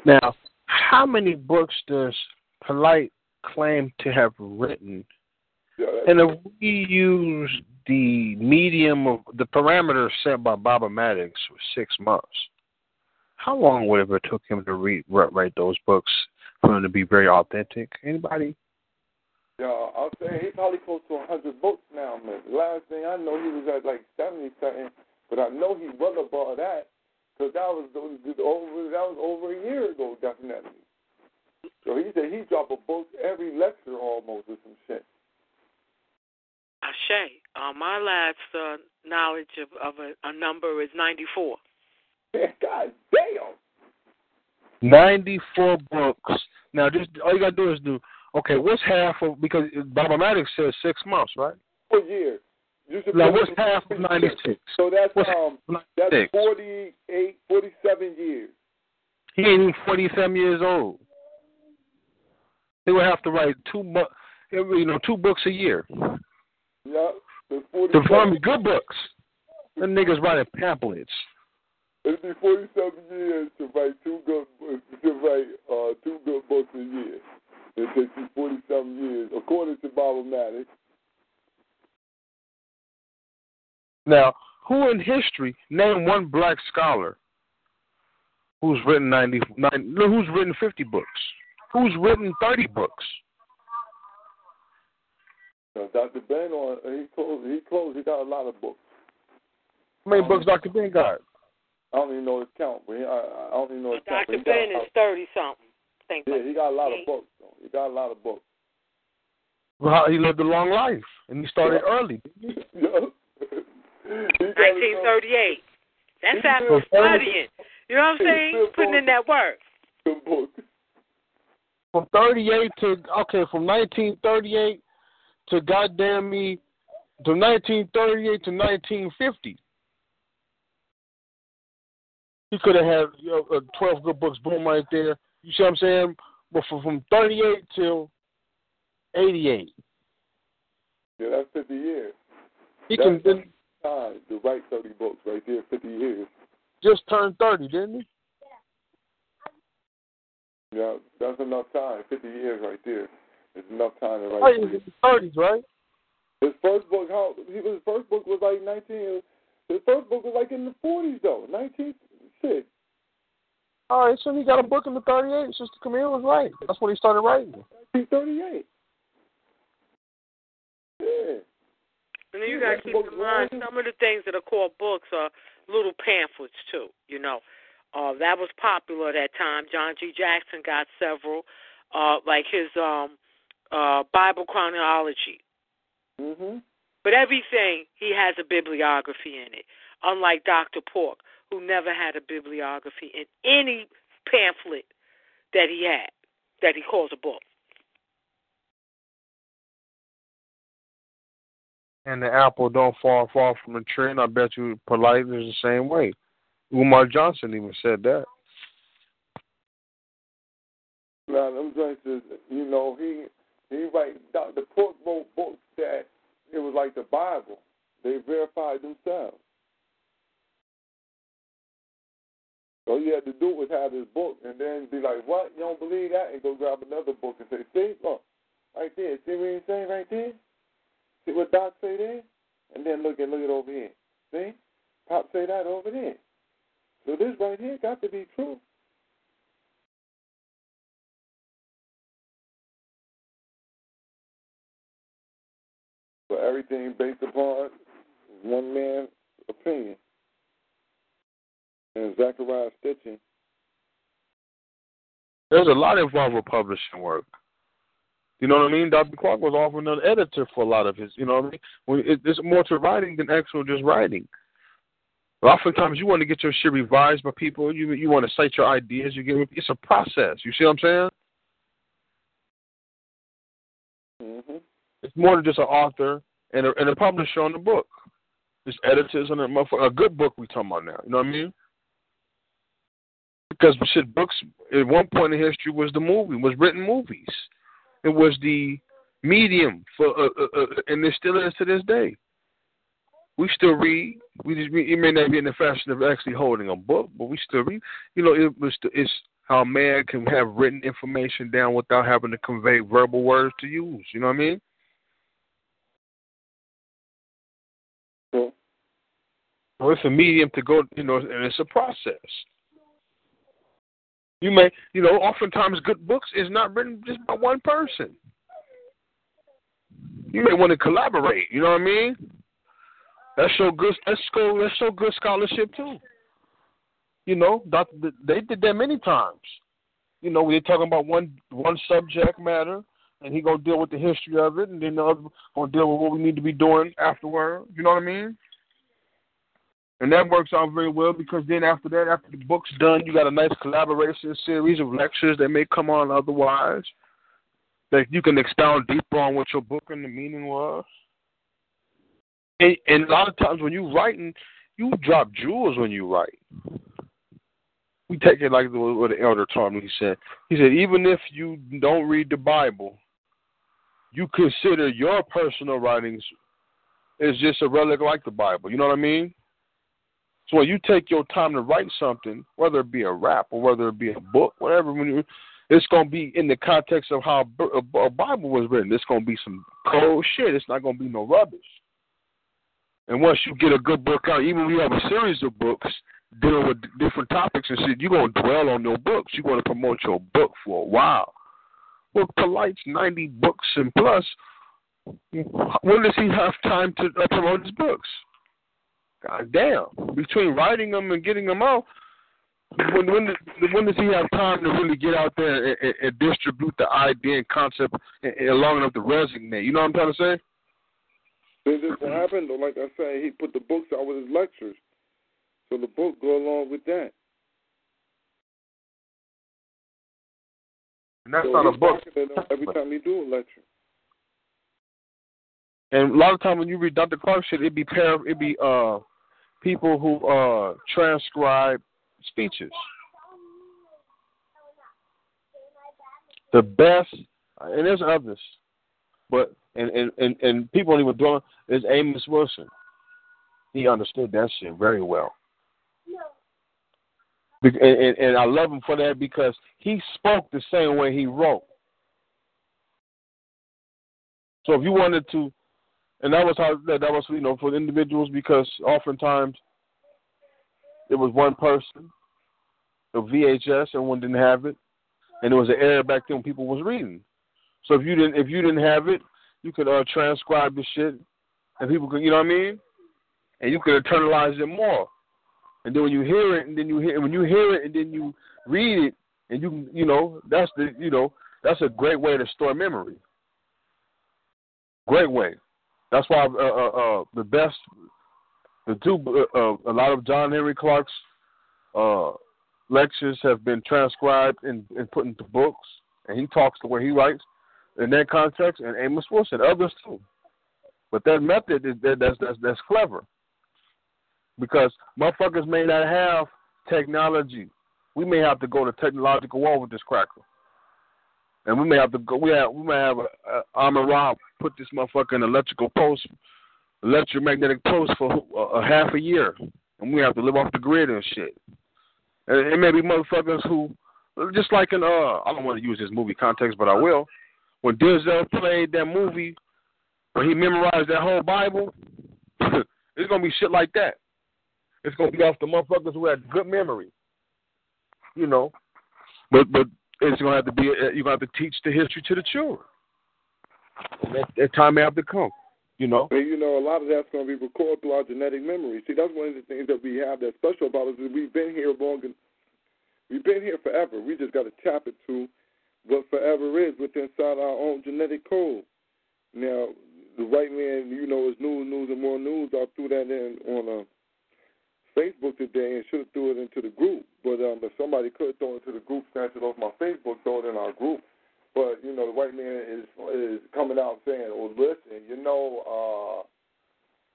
[SPEAKER 5] Now, how many books does Polight claim to have written?
[SPEAKER 3] Yeah,
[SPEAKER 5] And if we use the medium of the parameters set by Baba Maddox was six months, how long would it have took him to read write those books for them to be very authentic? Anybody?
[SPEAKER 3] Yeah, I'll say he probably close to a hundred books now, man. The last thing I know, he was at like seventy something, but I know he well above that because that was over that was over a year ago, definitely. So he said he dropped a book every lecture almost or some shit.
[SPEAKER 7] Ashe, uh, my last uh, knowledge of, of a, a number is 94.
[SPEAKER 3] God damn.
[SPEAKER 5] 94 books. Now, just all you got to do is do, okay, what's half of, because Baba Maddox says six months, right?
[SPEAKER 3] Four years. You
[SPEAKER 5] Now, what's half of 96?
[SPEAKER 3] So that's
[SPEAKER 5] What's
[SPEAKER 3] um
[SPEAKER 5] half
[SPEAKER 3] that's 48, 47 years.
[SPEAKER 5] He ain't even 47 years old. He would have to write two, bu- you know, two books a year.
[SPEAKER 3] Yeah, the
[SPEAKER 5] To
[SPEAKER 3] 47.
[SPEAKER 5] form good books. Them niggas writing pamphlets.
[SPEAKER 3] It'd be 47 years to write two good to write uh, two good books a year. It takes you 47 years, according to Baba Maddox.
[SPEAKER 5] Now, who in history, name one black scholar who's written 90, 90 no, who's written 50 books? Who's written 30 books?
[SPEAKER 3] So Dr. Ben on he closed he closed he got a lot of books.
[SPEAKER 5] How many books Dr. Ben got?
[SPEAKER 3] I don't even know his count, but he, I, I don't even know his count.
[SPEAKER 7] Dr. Ben is 30 something. Think
[SPEAKER 3] Yeah, he got a lot of books. Though. He got a lot of books.
[SPEAKER 5] Well, he lived a long life, and he started early.
[SPEAKER 3] yeah. He
[SPEAKER 7] 1938. That's after
[SPEAKER 5] Well,
[SPEAKER 7] studying. You know what I'm saying? Putting in that work.
[SPEAKER 3] some books.
[SPEAKER 5] From 38 to, okay, from 1938 to goddamn me, to 1938 to 1950. He could have had you know, uh, 12 good books, boom, right there. You see what I'm saying? But from, from 38 till 88.
[SPEAKER 3] Yeah, that's 50 years.
[SPEAKER 5] He
[SPEAKER 3] That's
[SPEAKER 5] can then
[SPEAKER 3] time to write 30 books right there, 50 years.
[SPEAKER 5] just turned 30, didn't he?
[SPEAKER 3] Yeah, that's enough time. 50 years right there. It's enough time to
[SPEAKER 5] Oh,
[SPEAKER 3] write.
[SPEAKER 5] he was
[SPEAKER 3] 30.
[SPEAKER 5] in his 30s, right?
[SPEAKER 3] His first book, how he his first book was like 19. His first book was like in the 40s though, 1906.
[SPEAKER 5] All right, so he got a book in the 38. Sister Camille was right. That's when he started writing.
[SPEAKER 3] 1938. Yeah.
[SPEAKER 7] And then you got to keep in mind some of the things that are called books are little pamphlets too. You know, uh, that was popular at that time. John G. Jackson got several, uh, like his um, uh, Bible chronology.
[SPEAKER 3] Mhm.
[SPEAKER 7] But everything he has a bibliography in it. Unlike Dr. York, who never had a bibliography in any pamphlet that he had, that he calls a book.
[SPEAKER 5] And the apple don't fall far from the tree, and I bet you Polight is the same way. Umar Johnson even said that.
[SPEAKER 3] Now them joints is, you know, he he write Dr. York wrote books that it was like the Bible. They verified themselves. All you had to do was have his book and then be like, What? You don't believe that? And go grab another book and say, See, look, right there, see what he's saying right there? See what Doc say there? And then look at look at over here. See? Pop say that over there. So this right here got to be true. But everything based upon one man's opinion. And Zecharia Sitchin,
[SPEAKER 5] There's a lot involved with publishing work. You know what I mean? Dr. Clarke was often an editor for a lot of his. You know what I mean? It's more to writing than actual just writing. But oftentimes you want to get your shit revised by people. You you want to cite your ideas. You get it's a process. You see what I'm saying? It's more than just an author and a, and a publisher on the book. It's editors and a. A good book we talking about now. You know what I mean? Because shit, books at one point in history was the movie, was written movies. It was the medium for, uh, uh, uh, and it still is to this day. We still read. We just it may not be in the fashion of actually holding a book, but we still read. You know, it was it's how man can have written information down without having to convey verbal words to use. You know what I mean? So it's a medium to go, you know, and it's a process. You may, you know, oftentimes good books is not written just by one person. You may want to collaborate. You know what I mean? That's so good. That's so that's so good scholarship too. You know, Doctor, they did that many times. You know, they're talking about one one subject matter, and he gonna deal with the history of it, and then the other gonna deal with what we need to be doing afterward. You know what I mean? And that works out very well because then after that, after the book's done, you got a nice collaboration series of lectures that may come on otherwise. That you can expound deeper on what your book and the meaning was. And, and a lot of times when you writing, you drop jewels when you write. We take it like what the elder taught me. He said, he said, even if you don't read the Bible, you consider your personal writings as just a relic like the Bible. You know what I mean? So when you take your time to write something, whether it be a rap or whether it be a book, whatever, when you, it's going to be in the context of how a, Bible was written. It's going to be some cold shit. It's not going to be no rubbish. And once you get a good book out, even when you have a series of books dealing with different topics and shit, you're going to dwell on your books. You're going to promote your book for a while. Well, Polight's 90 books and plus. When does he have time to uh, promote his books? God damn. Between writing them and getting them out, when when, when does he have time to really get out there and, and, and distribute the idea and concept and, and long enough to resonate? You know what I'm trying to say?
[SPEAKER 3] This is what happened, though. Like I said, he put the books out with his lectures. So the book go along with that.
[SPEAKER 5] And that's
[SPEAKER 3] so
[SPEAKER 5] not a book.
[SPEAKER 3] Every time he do a lecture.
[SPEAKER 5] And a lot of times when you read Dr. Clarke shit, it'd be pair it'd be uh people who uh transcribe speeches. The best and there's others. But and and, and, and people don't even do is Amos Wilson. He understood that shit very well. And, and, and I love him for that because he spoke the same way he wrote. So if you wanted to and that was how that, that was you know for individuals because oftentimes it was one person, a VHS, and one didn't have it, and it was an era back then when people was reading. So if you didn't if you didn't have it, you could uh, transcribe the shit, and people could you know what I mean, and you could internalize it more. And then when you hear it, and then you hear when you hear it, and then you read it, and you you know that's the you know that's a great way to store memory. Great way. That's why uh, uh, uh, the best, the two, uh, uh, a lot of John Henrik Clarke's lectures have been transcribed and, and put into books, and he talks the way he writes in that context. And Amos Wilson, others too. But that method is that, that's that's that's clever because motherfuckers may not have technology. We may have to go to technological war with this cracker. And we may have to go. We have we may have a, a Rob put this motherfucker in electrical post, electromagnetic post for a, a half a year, and we have to live off the grid and shit. And it may be motherfuckers who, just like in uh, I don't want to use this movie context, but I will. When Denzel played that movie, when he memorized that whole Bible, it's gonna be shit like that. It's gonna be off the motherfuckers who had good memory. You know, but but it's gonna have to be you're gonna have to teach the history to the children. And that, time have to come. You know.
[SPEAKER 3] And you know, a lot of that's going to be recorded through our genetic memory. See, that's one of the things that we have that's special about us is we've been here long. And, we've been here forever. We just got to tap into what forever is within inside our own genetic code. Now, the white man, you know, is news, news, and more news. I threw that in on uh, Facebook today and should have threw it into the group. But um, if somebody could throw it into the group, snatch it off my Facebook, throw it in our group. But you know, the white man is is coming out saying, "Well, listen, you know,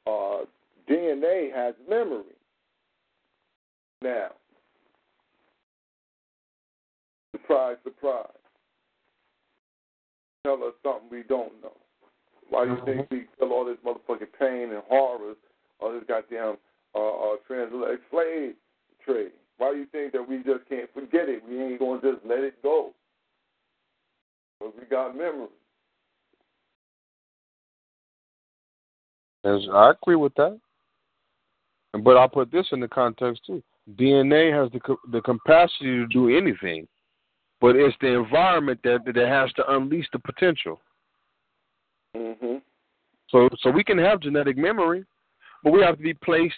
[SPEAKER 3] uh, uh, DNA has memory." Now, surprise, surprise. Tell us something we don't know. Why do you think we feel all this motherfucking pain and horrors, all this goddamn uh, uh, transatlantic slave trade? Why do you think that we just can't forget it? We ain't gonna just let it go. Because we got memory.
[SPEAKER 5] As I agree with that, but I'll put this in the context too. DNA has the the capacity to do anything, but it's the environment that that has to unleash the potential.
[SPEAKER 3] Mm-hmm.
[SPEAKER 5] So so we can have genetic memory, but we have to be placed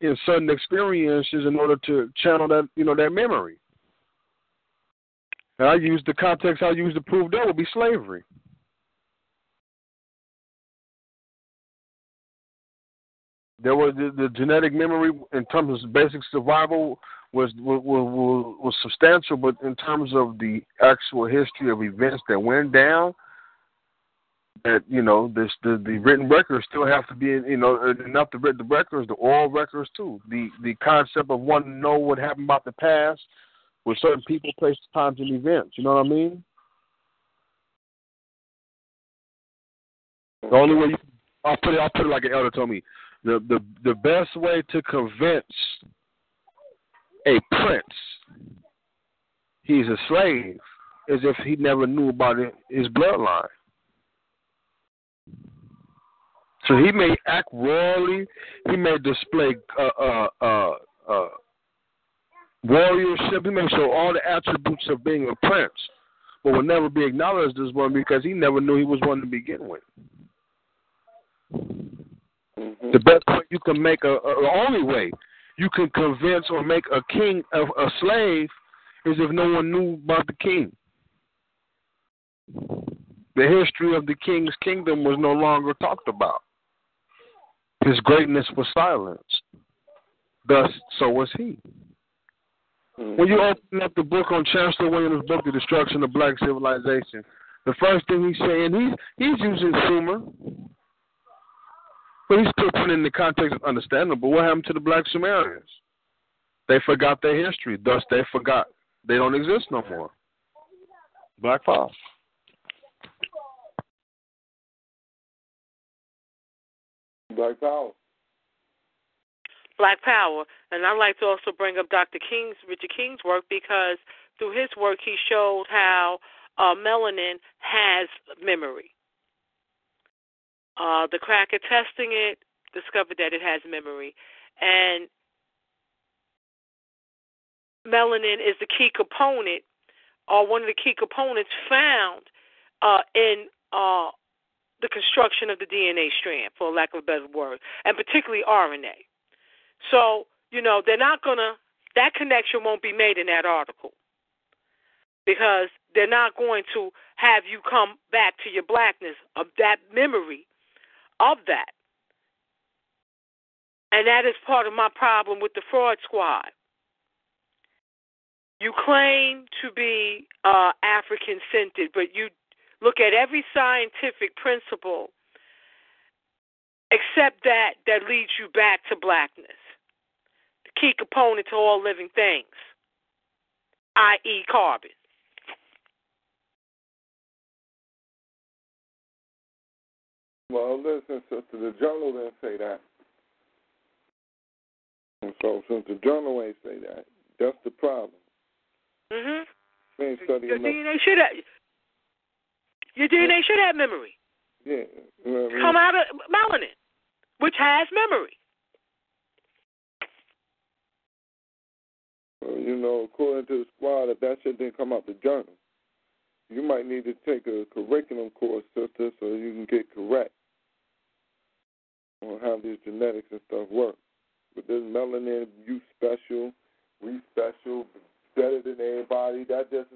[SPEAKER 5] in certain experiences in order to channel that you know that memory. And I use the context I use to prove that would be slavery. There was the, the genetic memory in terms of basic survival was, was was was substantial, but in terms of the actual history of events that went down, that you know this the the written records still have to be you know enough to read the records, the oral records too. The the concept of wanting to know what happened about the past with certain people, places, times, and events. You know what I mean? The only way you, I'll put it I'll put it like an elder told me. The the the best way to convince a prince he's a slave is if he never knew about his bloodline. So he may act royally, he may display uh, uh, uh, uh, warriorship, he may show all the attributes of being a prince, but will never be acknowledged as one because he never knew he was one to begin with.
[SPEAKER 3] Mm-hmm.
[SPEAKER 5] The best way you can make a, a the only way you can convince or make a king of a slave is if no one knew about the king. The history of the king's kingdom was no longer talked about. His greatness was silenced. Thus, so was he.
[SPEAKER 3] Mm-hmm.
[SPEAKER 5] When you open up the book on Chancellor Williams' book, The Destruction of Black Civilization, the first thing he's saying, he's he's using Sumer. But he's still putting in the context of understandable. But what happened to the black Sumerians? They forgot their history. Thus, they forgot. They don't exist no more. Black power.
[SPEAKER 3] Black power.
[SPEAKER 7] Black Power. And I'd like to also bring up Dr. King's Richard King's work because through his work he showed how uh, melanin has memory. Uh, the cracker testing it discovered that it has memory, and melanin is the key component, or one of the key components found uh, in uh, the construction of the DNA strand, for lack of a better word, and particularly RNA. So, you know, they're not going to, that connection won't be made in that article because they're not going to have you come back to your blackness of that memory of that. And that is part of my problem with the fraud squad. You claim to be uh, African centered, but you look at every scientific principle except that that leads you back to blackness, key component to all living things, i.e., carbon.
[SPEAKER 3] Well, listen, sister, the journal didn't say that. And so since the journal ain't say that, that's the problem.
[SPEAKER 7] Mhm.
[SPEAKER 3] We ain't studying
[SPEAKER 7] Your
[SPEAKER 3] enough.
[SPEAKER 7] DNA should have. Your DNA should have memory.
[SPEAKER 3] Yeah. you know I mean?
[SPEAKER 7] Come out of melanin, which has memory.
[SPEAKER 3] You know, according to the squad, if that shit didn't come out the journal, you might need to take a curriculum course, sister, so you can get correct on how these genetics and stuff work. But this melanin, you special, we special, better than everybody. That just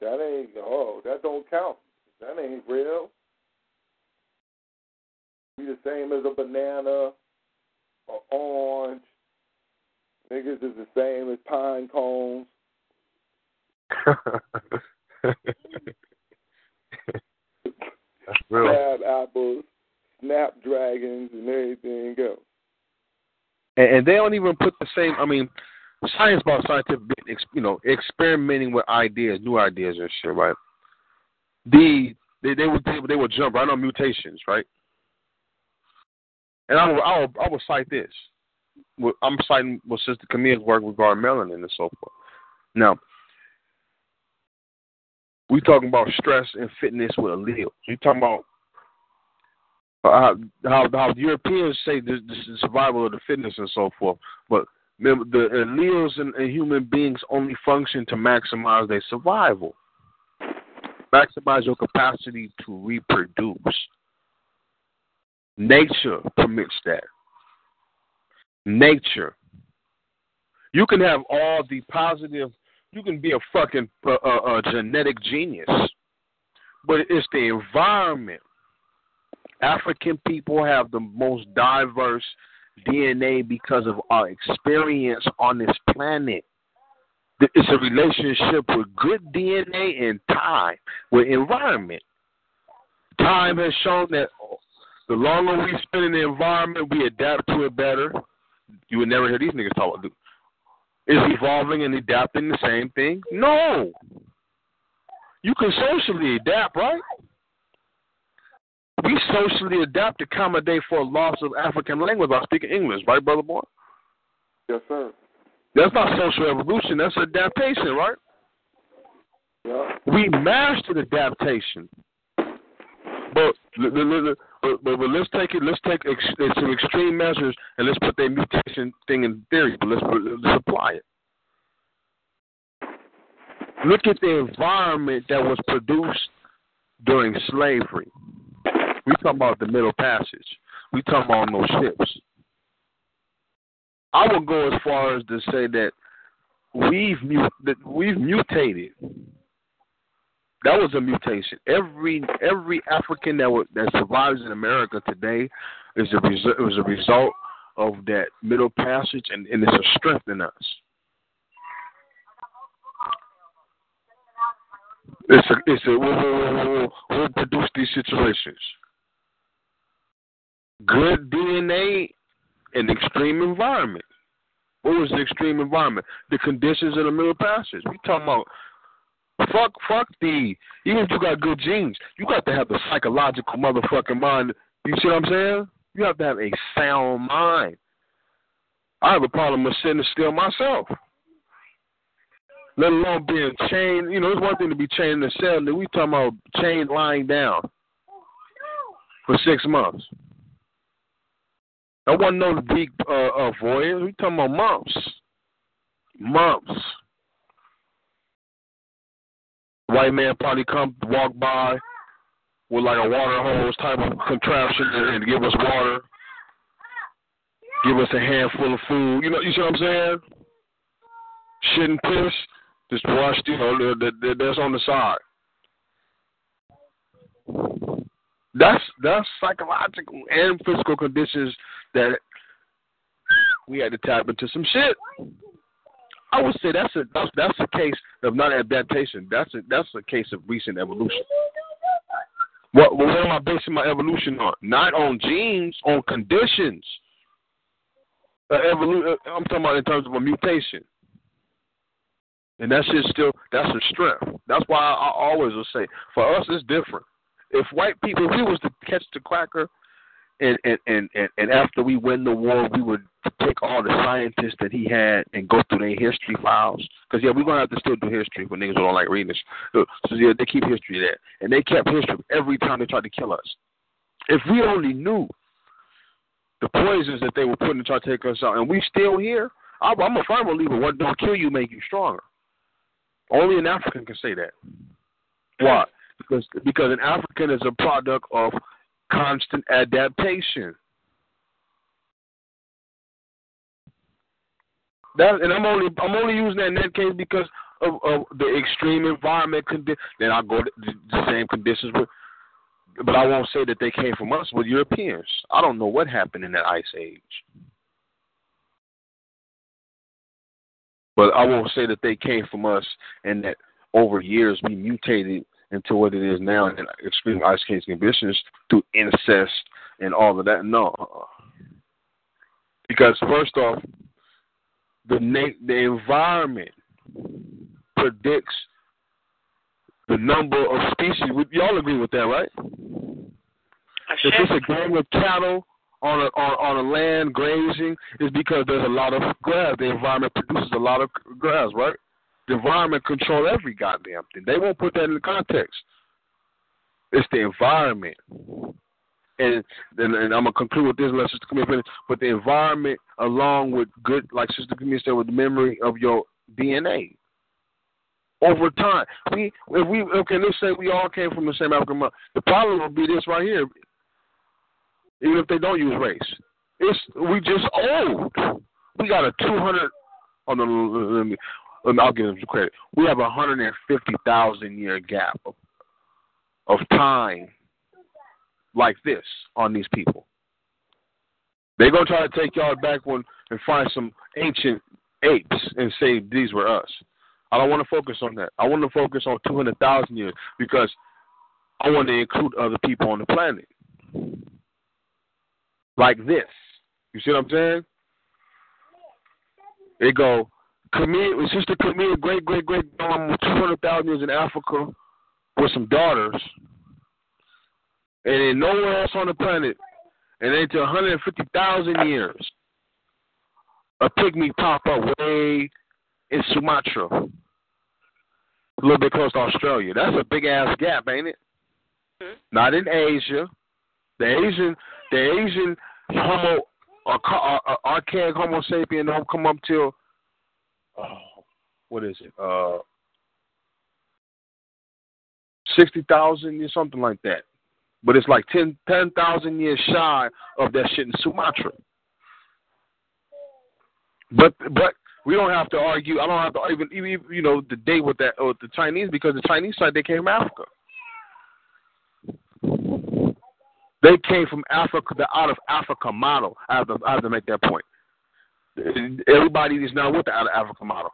[SPEAKER 13] That ain't oh, that don't count. That ain't real. Be the same as a banana, or orange. Niggas is the same as pine cones.
[SPEAKER 5] That's real.
[SPEAKER 13] Crab apples, snapdragons, and everything else.
[SPEAKER 5] and, and they don't even put the same. I mean, science about scientific, you know, experimenting with ideas, new ideas and shit, right? The they they would they, would- they would jump right on mutations, right? And I will I will, I will cite this. I'm citing what Sister Camille's work regarding melanin and so forth. Now, we're talking about stress and fitness with alleles. We talking about uh, how how Europeans say this, this is survival of the fitness and so forth, but remember the alleles and, in human beings only function to maximize their survival, maximize your capacity to reproduce. Nature permits that. Nature. You can have all the positive. You can be a fucking uh, uh, genetic genius, but it's the environment. African people have the most diverse DNA because of our experience on this planet. It's a relationship with good DNA and time, with environment. Time has shown that the longer we spend in the environment, we adapt to it better. You would never hear these niggas talk. Is evolving and adapting the same thing? No. You can socially adapt, right? We socially adapt to accommodate for a loss of African language by speaking English, right, brother boy?
[SPEAKER 13] Yes, sir.
[SPEAKER 5] That's not social evolution. That's adaptation, right?
[SPEAKER 13] Yeah.
[SPEAKER 5] We mastered adaptation. But, but, but, but let's take it. Let's take ex, some extreme measures and let's put that mutation thing in theory. But let's, let's apply it. Look at the environment that was produced during slavery. We talking about the Middle Passage. We talking about those ships. I would go as far as to say that we've that we've mutated. That was a mutation. Every every African that that survives in America today is a resu- was a result of that Middle Passage, and, and it's a strength in us. It's a it's a we'll, we'll, we'll, produce these situations. Good DNA and extreme environment. What was the extreme environment? The conditions of the Middle Passage. We talking about fuck fuck the even if you got good genes, you got to have the psychological motherfucking mind. You see what I'm saying? You have to have a sound mind. I have a problem with sitting still myself. Let alone being chained. You know, it's one thing to be chained in a cell. We talking about chained lying down for six months. I wasn't no big uh, uh, voyage. We talking about months, months. White man probably come walk by with like a water hose type of contraption and, and give us water, give us a handful of food. You know, you see what I'm saying? Shit and piss, just washed. You know, that, that, that's on the side. That's that's psychological and physical conditions that we had to tap into some shit. I would say that's a that's, that's a case of not adaptation. That's a that's a case of recent evolution. What what am I basing my evolution on? Not on genes, on conditions. Uh, evolu- uh, I'm talking about in terms of a mutation. And that shit still that's a strength. That's why I, I always will say for us it's different. If white people, if we was to catch the cracker, and and and and, after we win the war, we would take all the scientists that he had and go through their history files. Because yeah, we're gonna have to still do history for niggas who don't like reading this. So, so yeah, they keep history there, and they kept history every time they tried to kill us. If we only knew the poisons that they were putting to try to take us out, and we still here, I'm, I'm a firm believer. What don't kill you make you stronger. Only an African can say that. Why? Because because an African is a product of constant adaptation. That and I'm only I'm only using that in that case because of, of the extreme environment condi- then I go to the same conditions with. But I won't say that they came from us with Europeans. I don't know what happened in that ice age. But I won't say that they came from us and that over years we mutated into what it is now in extreme ice age conditions through incest and all of that. No, because first off, the na- the environment predicts the number of species. Y'all agree with that, right? If it's a gang of cattle on a on, on a land grazing, it's because there's a lot of grass. The environment produces a lot of grass, right? The environment control every goddamn thing. They won't put that in the context. It's the environment. And, and, and I'm gonna conclude with this, unless Sister Camille finish. But the environment, along with good, like Sister Camille said, with the memory of your DNA. Over time, we if we okay, let's say we all came from the same African mother. The problem will be this right here. Even if they don't use race, it's we just old. We got a 200. No, let me. Let me I'll give them credit. We have a 150,000 year gap of, of time like this on these people. They're gonna try to take y'all back one and find some ancient apes and say these were us. I don't want to focus on that. I want to focus on 200,000 years because I want to include other people on the planet. Like this. You see what I'm saying? They go, Camille, Sister Camille, great, great, great, um, 200,000 years in Africa with some daughters and then nowhere else on the planet, and into 150,000 years, a pygmy pop up way in Sumatra, a little bit close to Australia. That's a big ass gap, ain't it? Mm-hmm. Not in Asia. The Asian, the Asian Homo, uh, archaic Homo sapien don't come up till, what is it? Uh, sixty thousand or something like that but it's like 10 10,000 years shy of that shit in Sumatra. But but we don't have to argue. I don't have to even even you know the date with that with the Chinese because the Chinese side they came from Africa. They came from Africa, the out of Africa model. I have to I have to make that point. Everybody is now with the out of Africa model.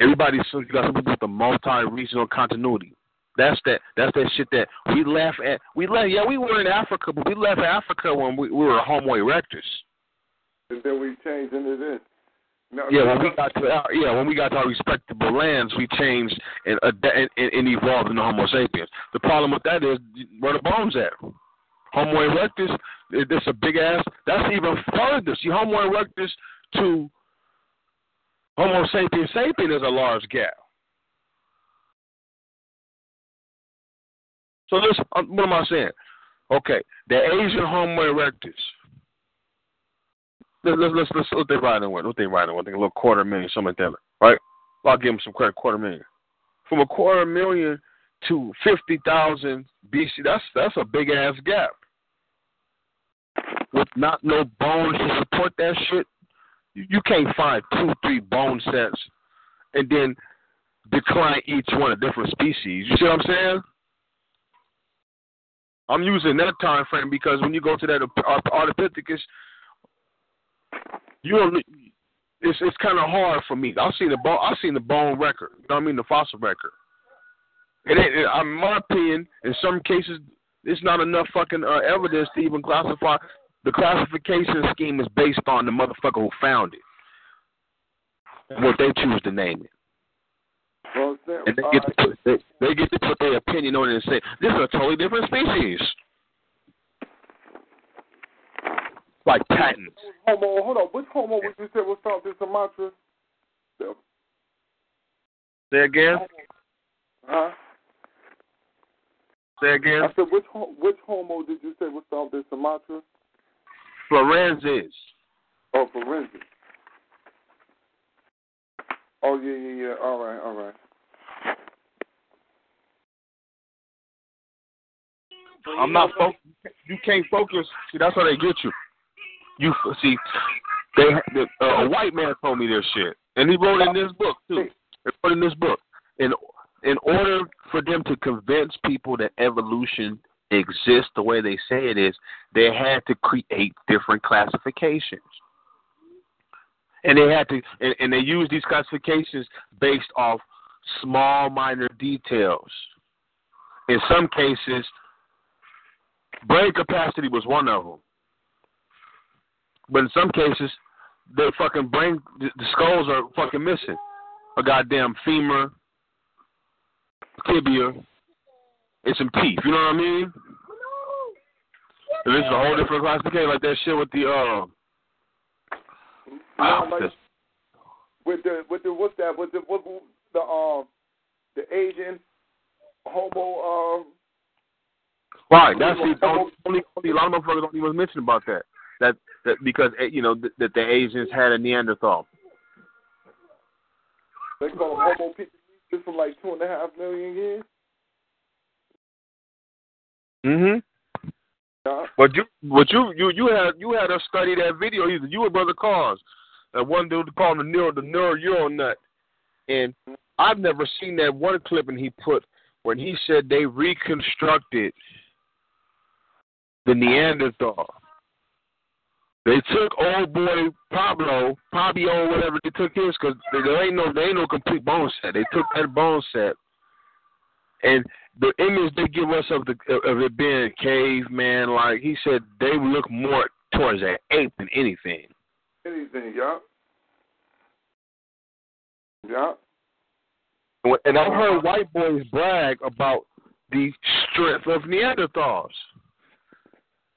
[SPEAKER 5] Everybody's got something with the multi-regional continuity. That's that. That's that shit that we left at. We left. Yeah, we were in Africa, but we left Africa when we, we were Homo erectus.
[SPEAKER 13] And then we changed into this.
[SPEAKER 5] No, yeah, when we got to our, yeah, when we got to our respectable lands, we changed and, uh, and, and evolved into Homo sapiens. The problem with that is where the bones at. Homo erectus, that's a big ass. That's even further. See, Homo erectus to Homo sapiens sapien is a large gap. So this, uh, what am I saying? Okay, the Asian Homo erectus. Let's let's let's, let's what they riding with? What they riding with? Think a little quarter million, something like that, right? I'll give them some credit, quarter million. From a quarter million to fifty thousand BC, that's that's a big ass gap. With not no bones to support that shit, you, can't find two, three bone sets and then decline each one a different species. You see what I'm saying? I'm using that time frame because when you go to that Ardipithecus, you don't. It's it's kind of hard for me. I've seen the bone. I've seen the bone record. You know what I mean? The fossil record. And it, it, in my opinion, in some cases, it's not enough fucking uh, evidence to even classify. The classification scheme is based on the motherfucker who found it, what they choose to name it.
[SPEAKER 13] Well,
[SPEAKER 5] and they get, to put, they, they get to put their opinion on it and say, this is a totally different species. Like patents.
[SPEAKER 13] Homo, hold on. Which homo would you say was found in Sumatra?
[SPEAKER 5] Say again?
[SPEAKER 13] Huh?
[SPEAKER 5] Say again?
[SPEAKER 13] I said, which which homo did you say was found in Sumatra?
[SPEAKER 5] Florensis.
[SPEAKER 13] Oh, Florensis. Oh yeah, yeah, yeah. All right, all right.
[SPEAKER 5] I'm not focused. You can't focus. See, that's how they get you. You see, they the, uh, a white man told me this shit, and he wrote in this book too. According in this book, in in order for them to convince people that evolution exists the way they say it is, they had to create different classifications. And they had to, and, and they use these classifications based off small, minor details. In some cases, brain capacity was one of them. But in some cases, the fucking brain, the skulls are fucking missing. A goddamn femur, tibia, and some teeth. You know what I mean? And this is a whole different classification, like that shit with the uh.
[SPEAKER 13] Yeah, like, with the with the what's that? With the what the um the Asian homo um.
[SPEAKER 5] Right, that's the only, only, only a lot of motherfuckers don't even mention about that. That that because eh, you know that, that the Asians had a Neanderthal.
[SPEAKER 13] They call them Homo picnicus from like two and a half million years.
[SPEAKER 5] Mhm.
[SPEAKER 13] Yeah.
[SPEAKER 5] But you, but you, you, you had you had us study that video. Either you or Brother Cars, that one dude called the neuro the neuro euro nut, and I've never seen that one clipping he put when he said they reconstructed the Neanderthal. They took old boy Pablo, Pablo, whatever they took his, because there ain't no there ain't no complete bone set. They took that bone set, and the image they give us of the of it being a caveman, like he said, they look more towards an ape than anything.
[SPEAKER 13] Anything, yeah. Yeah.
[SPEAKER 5] And I've heard white boys brag about the strength of Neanderthals.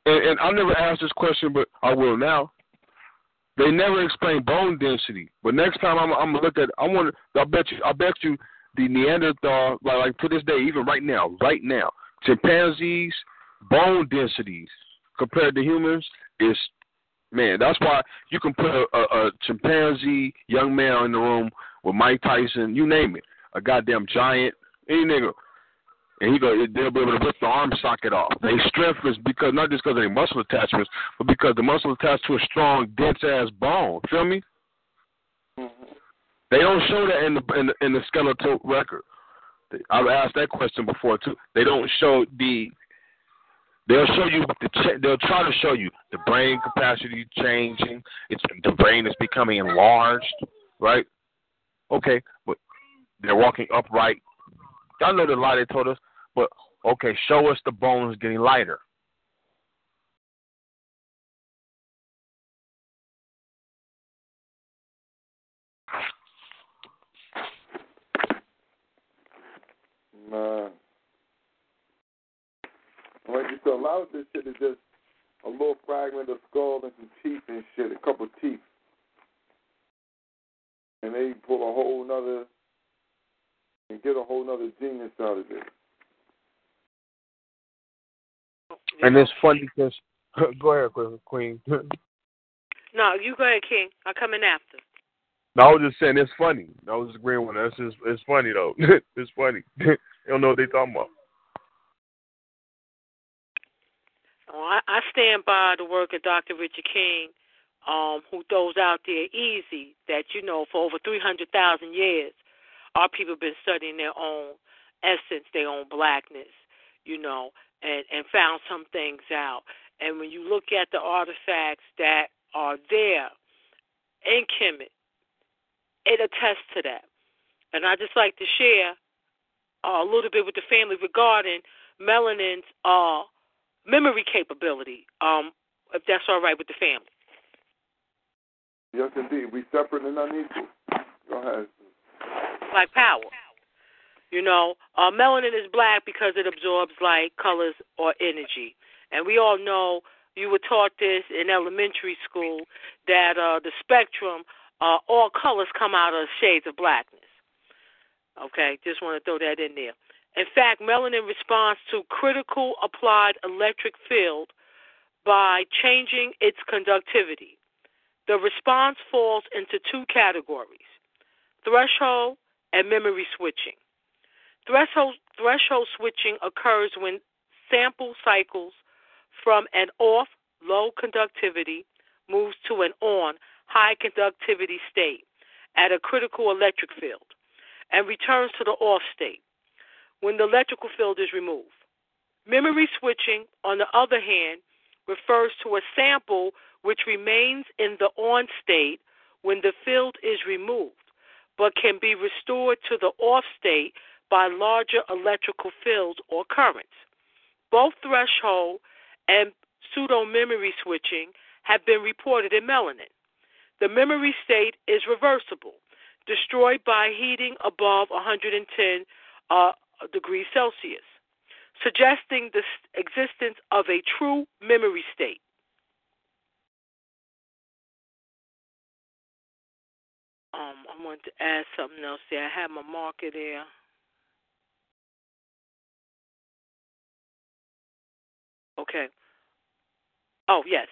[SPEAKER 5] And, and I never asked this question, but I will now. They never explain bone density. But next time I'm, I'm gonna look at, I want. I bet you. I bet you the Neanderthal, like, like to this day, even right now, right now, chimpanzees bone densities compared to humans is man. That's why you can put a, a, a chimpanzee young male in the room with Mike Tyson, you name it, a goddamn giant, any nigga, and he go, they'll be able to rip the arm socket off. They strength is because not just because of their muscle attachments, but because the muscle attached to a strong, dense ass bone. Feel me?
[SPEAKER 13] Mm-hmm.
[SPEAKER 5] They don't show that in the in the, in the skeletal record. I've asked that question before too. They don't show the. They'll show you the. They'll try to show you the brain capacity changing. It's the brain is becoming enlarged, right? Okay, but they're walking upright. Y'all know the lie they told us, but okay, show us the bones getting lighter.
[SPEAKER 13] Man. Like you said, a lot of this shit is just a little fragment of skull and some teeth and shit, a couple teeth. And they pull a whole nother and get a whole nother genius out of it.
[SPEAKER 5] And it's funny because go ahead, Queen.
[SPEAKER 7] no, you go ahead, King. I'll come in after.
[SPEAKER 5] No, I was just saying it's funny. I was agreeing with that. It's just it's funny though. it's funny. they don't know what they're talking about.
[SPEAKER 7] Oh, I, I stand by the work of Dr. Richard King, um, who throws out there easy that you know for over three hundred thousand years, our people have been studying their own essence, their own blackness, you know, and and found some things out. And when you look at the artifacts that are there in Kemet, it attests to that. And I just like to share uh, a little bit with the family regarding melanin's uh, memory capability, um, if that's all right with the family.
[SPEAKER 13] Yes, indeed. We separate and unequal. Go ahead.
[SPEAKER 7] Like power. You know, uh, melanin is black because it absorbs light, colors, or energy. And we all know you were taught this in elementary school that uh, the spectrum uh, all colors come out of shades of blackness. Okay, just want to throw that in there. In fact, melanin responds to critical applied electric field by changing its conductivity. The response falls into two categories threshold and memory switching. Threshold, threshold switching occurs when sample cycles from an off low conductivity moves to an on high conductivity state at a critical electric field. and returns to the off state when the electrical field is removed. Memory switching, on the other hand, refers to a sample which remains in the on state when the field is removed, but can be restored to the off state by larger electrical fields or currents. Both threshold and pseudo memory switching have been reported in melanin. The memory state is reversible, destroyed by heating above 110 uh, degrees Celsius, suggesting the existence of a true memory state. Um, I want to add something else there. I have my marker there. Okay. Oh, yes.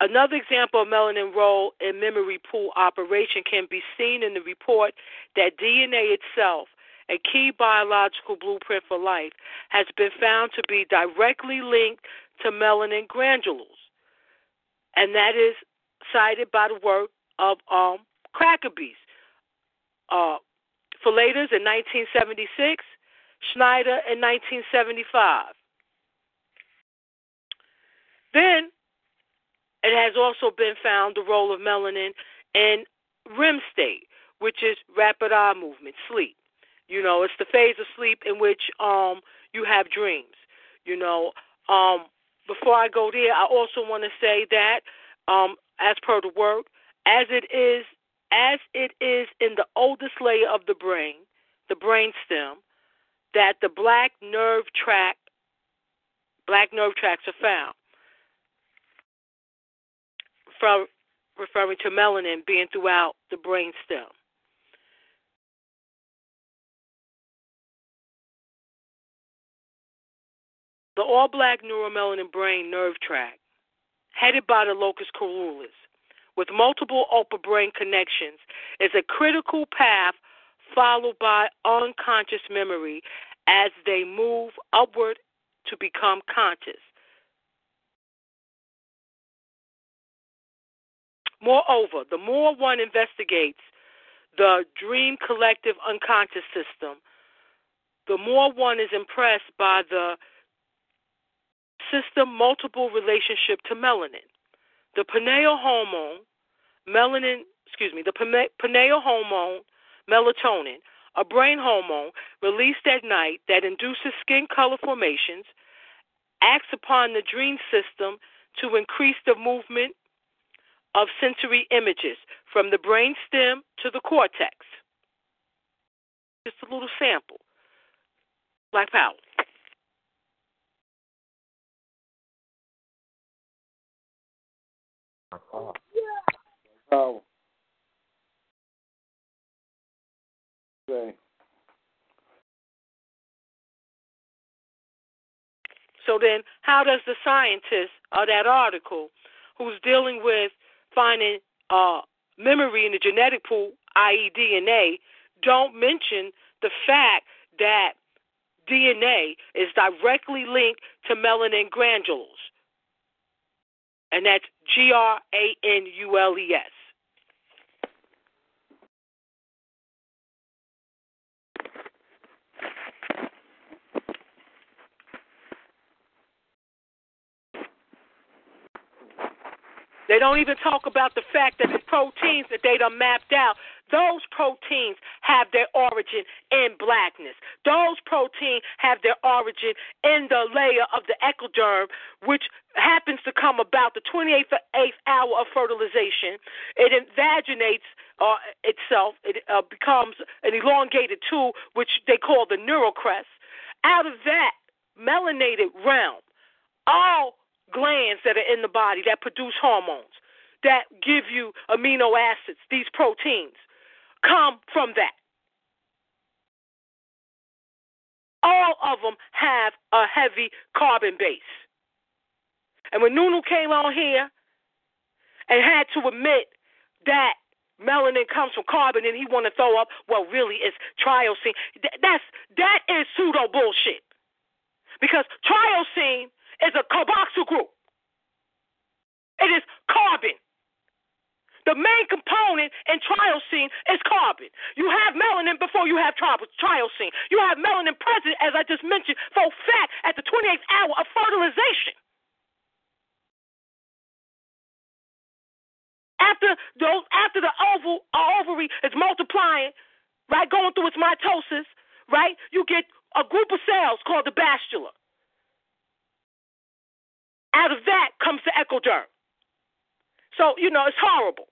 [SPEAKER 7] Another example of melanin role in memory pool operation can be seen in the report that DNA itself, a key biological blueprint for life, has been found to be directly linked to melanin granules. And that is cited by the work of um, Crackerbees. Uh, in 1976, Schneider in 1975. Then it has also been found the role of melanin in REM state, which is rapid eye movement, sleep. You know, it's the phase of sleep in which um you have dreams. You know, um before I go there, I also want to say that um as per the work, as it is as it is in the oldest layer of the brain, the brain stem, that the black nerve tract black nerve tracts are found from referring to melanin being throughout the brain stem. The all black neuromelanin brain nerve tract, headed by the locus coeruleus, with multiple upper brain connections, is a critical path followed by unconscious memory as they move upward to become conscious. Moreover, the more one investigates the dream collective unconscious system, the more one is impressed by the system multiple relationship to melanin. The pineal hormone, melanin, excuse me, the pineal hormone, melatonin, a brain hormone released at night that induces skin color formations, acts upon the dream system to increase the movement of sensory images from the brain stem to the cortex. Just a little sample. Black Power.
[SPEAKER 13] Power. Okay.
[SPEAKER 7] So then, how does the scientist of that article, who's dealing with finding uh, memory in the genetic pool, i.e., DNA, don't mention the fact that DNA is directly linked to melanin granules. And that's G R A N U L E S. They don't even talk about the fact that the proteins that they done mapped out, those proteins have their origin in blackness. Those proteins have their origin in the layer of the ectoderm, which happens to come about the 28th hour of fertilization. It invaginates uh, itself. It uh, becomes an elongated tube, which they call the neural crest. Out of that melanated realm, all glands that are in the body that produce hormones, that give you amino acids, these proteins, come from that. All of them have a heavy carbon base. And when Nunu came on here and had to admit that melanin comes from carbon and he want to throw up, well, really, it's tyrosine. That's that is pseudo bullshit. Because tyrosine is a carboxyl group. It is carbon. the main component in tyrosine is carbon. You have melanin before you have tyrosine. You have melanin present, as I just mentioned, for fat at the 28th hour of fertilization. After those, after the oval, ovary is multiplying, right, going through its mitosis, right, you get a group of cells called the blastula. Out of that comes the ectoderm. So, you know, it's horrible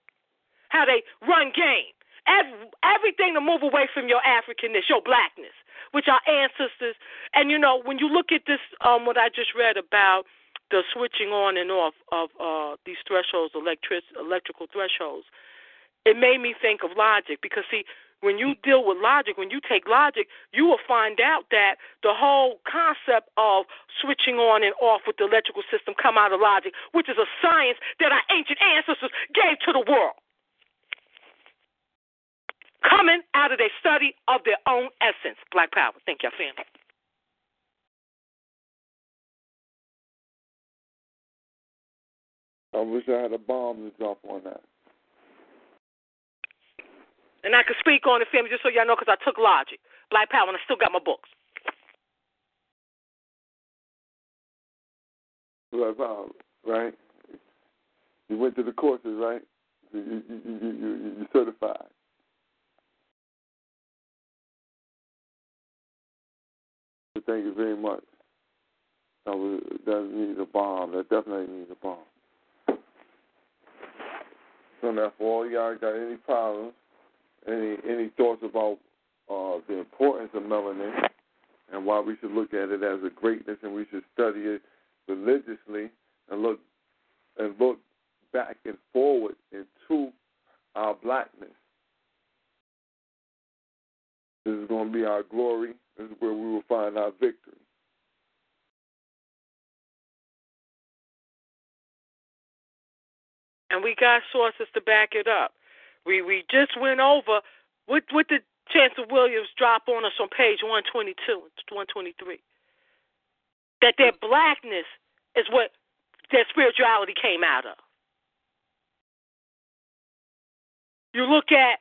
[SPEAKER 7] how they run game. Every, everything to move away from your Africanness, your blackness, which our ancestors. And, you know, when you look at this, um, what I just read about the switching on and off of uh, these thresholds, electric, electrical thresholds, it made me think of logic because, see, when you deal with logic, when you take logic, you will find out that the whole concept of switching on and off with the electrical system come out of logic, which is a science that our ancient ancestors gave to the world. Coming out of their study of their own essence. Black power. Thank you, family.
[SPEAKER 3] I wish I had a bomb to drop on that.
[SPEAKER 7] And I can speak on the family, just so y'all know, because I took logic, Black Power, and I still got my books.
[SPEAKER 3] Black Power, um, right? You went to the courses, right? You you you you, you, certified. Thank you very much. That, was, that needs a bomb. That definitely needs a bomb. So now, for all y'all got any problems, any any thoughts about uh, the importance of melanin and why we should look at it as a greatness and we should study it religiously and look and look back and forward into our blackness. This is going to be our glory. This is where we will find our victory.
[SPEAKER 7] And we got sources to back it up. We we just went over what what did Chancellor Williams drop on us on page 122, 123. That their blackness is what their spirituality came out of. You look at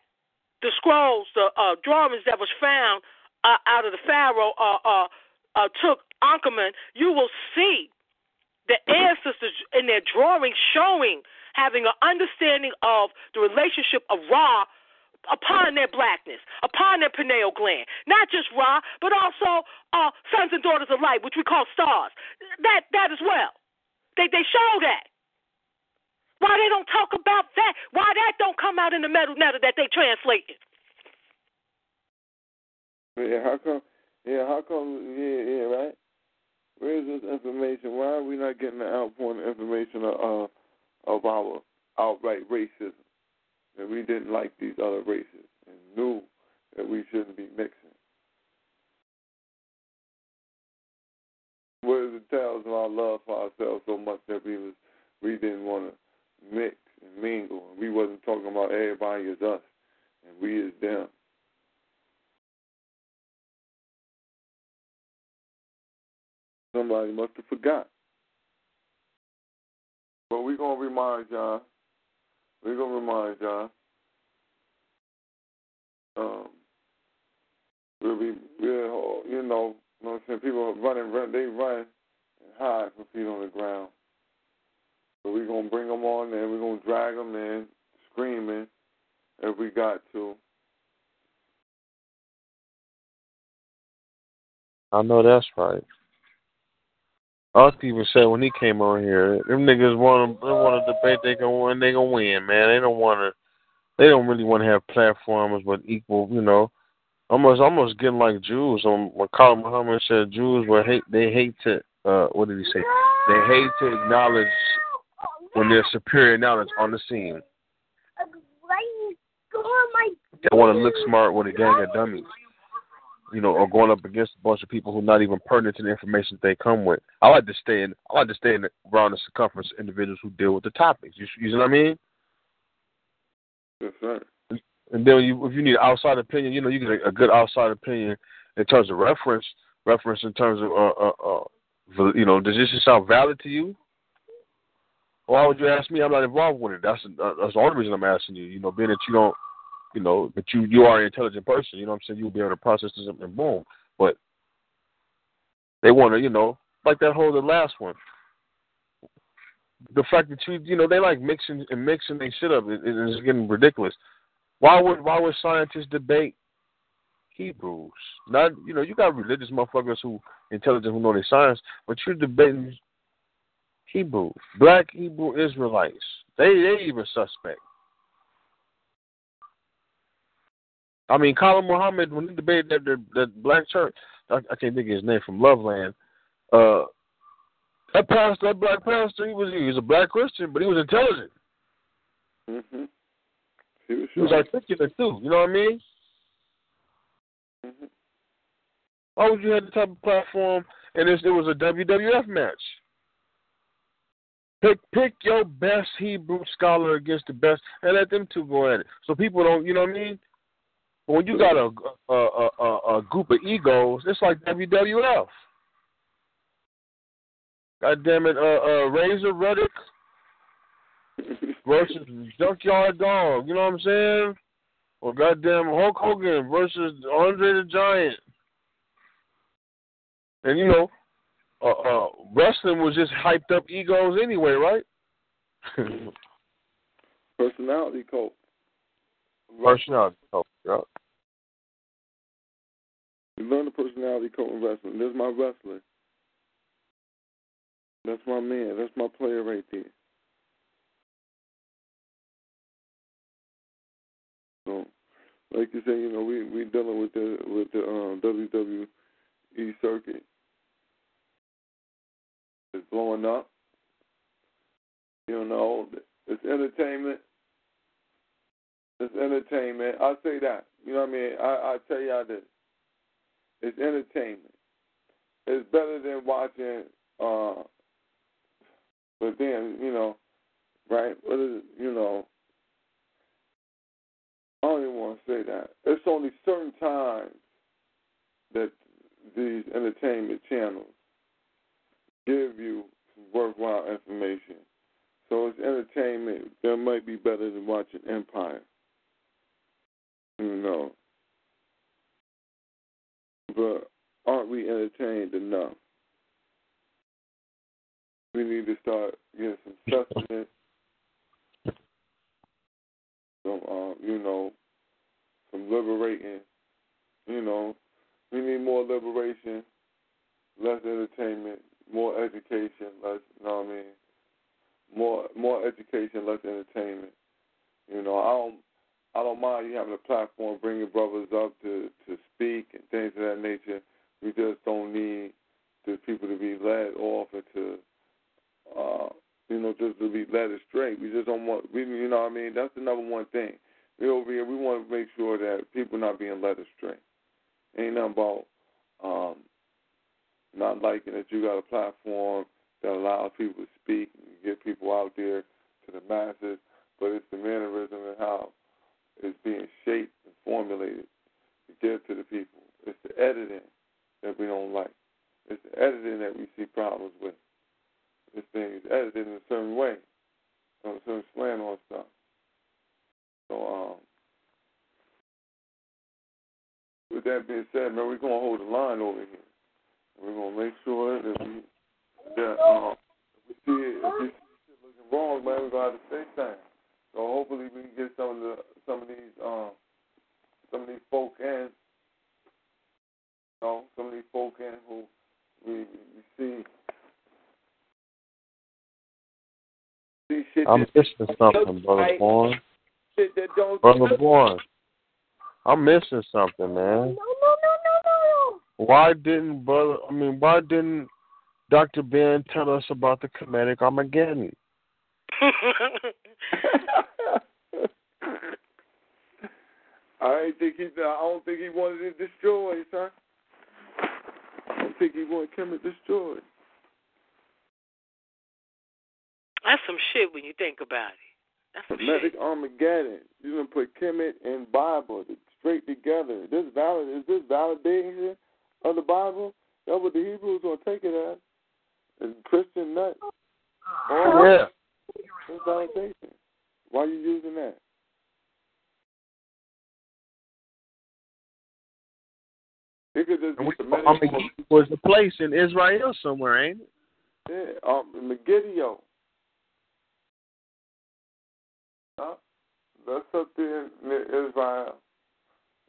[SPEAKER 7] the scrolls, the uh, drawings that was found uh, out of the Pharaoh uh, uh, uh, took Ankhemen, you will see the ancestors in their drawings showing having an understanding of the relationship of Ra upon their blackness, upon their pineal gland. Not just Ra, but also uh, sons and daughters of light, which we call stars. That that as well. They they show that. Why they don't talk about that? Why that don't come out in the Medu Neter that they translated?
[SPEAKER 3] Yeah, how come? Yeah, how come? Yeah, yeah, right. Where's this information? Why are we not getting the outpouring information of uh, of our outright racism. And we didn't like these other races and knew that we shouldn't be mixing. What it tell us of our love for ourselves so much that we was we didn't want to mix and mingle and we wasn't talking about everybody is us and we is them. Somebody must have forgot. But we're to remind y'all, we're to remind y'all, um, we'll be, we'll, you know, you know what I'm saying? People running, run, they run and hide from feet on the ground. So we're going to bring them on there. We're going to drag them in, screaming if we got to.
[SPEAKER 5] I know that's right. Us even said when he came on here, them niggas want to they want to debate. They gonna win. They gonna win, man. They don't want to. They don't really want to have platforms with equal. You know, almost almost getting like Jews. Um, when Khalid Muhammad said Jews were hate. They hate to. Uh, what did he say? They hate to acknowledge when there's superior knowledge on the scene. They want to look smart with a gang of dummies you know, or going up against a bunch of people who are not even pertinent to the information that they come with. I like to stay in. I like to stay in the, around the circumference of individuals who deal with the topics. You, you know what I mean?
[SPEAKER 3] That's right.
[SPEAKER 5] And then you, if you need outside opinion, you know, you get a, a good outside opinion in terms of reference. Reference in terms of, uh, uh, uh, you know, does this sound valid to you? Why would you ask me? I'm not involved with it. That's uh, that's the only reason I'm asking you. You know, being that you don't, you know, that you you are an intelligent person. You know what I'm saying? You'll be able to process this and boom. But they want to, you know, like that whole the last one. The fact that you, you know, they like mixing and mixing their shit up. It, it's getting ridiculous. Why would why would scientists debate Hebrews? Not, you know, you got religious motherfuckers who intelligent who know their science, but you're debating Hebrew, black Hebrew Israelites. They they even suspect. I mean, Colin Muhammad when he debated that that, that black church, I, I can't think of his name from Loveland. Uh, that pastor, that black pastor, he was he was a black Christian, but he was intelligent.
[SPEAKER 3] Mm-hmm. He was,
[SPEAKER 5] he was articulate too. You know what I mean?
[SPEAKER 3] Mm-hmm.
[SPEAKER 5] Why would you have the type of platform and it was a WWF match? Pick pick your best Hebrew scholar against the best, and let them two go at it. So people don't, you know what I mean? But when you got a a, a, a group of egos, it's like WWF. God damn it, uh, uh, Razor Ruddock versus Junkyard Dog. You know what I'm saying? Or goddamn Hulk Hogan versus Andre the Giant. And you know, uh, uh, wrestling was just hyped up egos anyway, right?
[SPEAKER 3] Personality cult.
[SPEAKER 5] Personality cult, yeah.
[SPEAKER 3] You learn the personality cult in wrestling. There's my wrestler. That's my man. That's my player right there. So, like you say, you know, we we dealing with the with the um, WWE circuit. It's blowing up. You know, it's entertainment. It's entertainment. I say that. You know what I mean? I I tell y'all this. It's entertainment. It's better than watching. uh But then you know, right? What is? You know? I don't even want to say that. It's only certain times that these entertainment channels give you worthwhile information. So it's entertainment. That might be better than watching Empire. Know. But aren't we entertained enough? We need to start getting some sustenance. some, uh, you know, some liberating. You know, we need more liberation, less entertainment, more education, less. You know what I mean? More, more education, less entertainment. You know, I don't. I don't mind you having a platform, bringing brothers up to to speak and things of that nature. We just don't need the people to be led off into, uh, you know, just to be led astray. We just don't want, we, you know what I mean? That's the number one thing. We over here, we want to make sure that people not being led astray. Ain't nothing about um, not liking that you got a platform that allows people to speak and get people out there to the masses, but it's the mannerism and how it's being shaped and formulated to give to the people. It's the editing that we don't like. It's the editing that we see problems with. This thing is edited in a certain way, on a certain slant on stuff. So, um, with that being said, man, we're gonna hold the line over here. We're gonna make sure that we that um, if we see it, if we see shit looking wrong, man, we're gonna have to say something. So hopefully we can get some of the some of these um some of these folk in. You know, some of these folk in who we, we see see shit
[SPEAKER 5] I'm missing something, brother
[SPEAKER 3] right.
[SPEAKER 5] Bourne.
[SPEAKER 3] shit that don't
[SPEAKER 5] Brother Bourne. I'm missing something, man. No, no, no, no, no. Why didn't brother? I mean, why didn't Doctor Ben tell us about the Kemetic Armageddon?
[SPEAKER 3] I ain't think he. I don't think he wanted it destroyed, son. I don't think he wanted Kemet destroyed.
[SPEAKER 7] That's some shit when you think about it. That's some
[SPEAKER 3] Kemetic
[SPEAKER 7] shit.
[SPEAKER 3] Armageddon. You gonna put Kemet and Bible straight together. This valid is this validation of the Bible? That's what the Hebrews gonna take it as. Is Christian nut.
[SPEAKER 5] Yeah.
[SPEAKER 3] Sanitation. Why are you using that? It could just be Semitic.
[SPEAKER 5] I mean, was the place in Israel somewhere, ain't it?
[SPEAKER 3] Yeah, um, Megiddo. Huh? That's up there in Israel.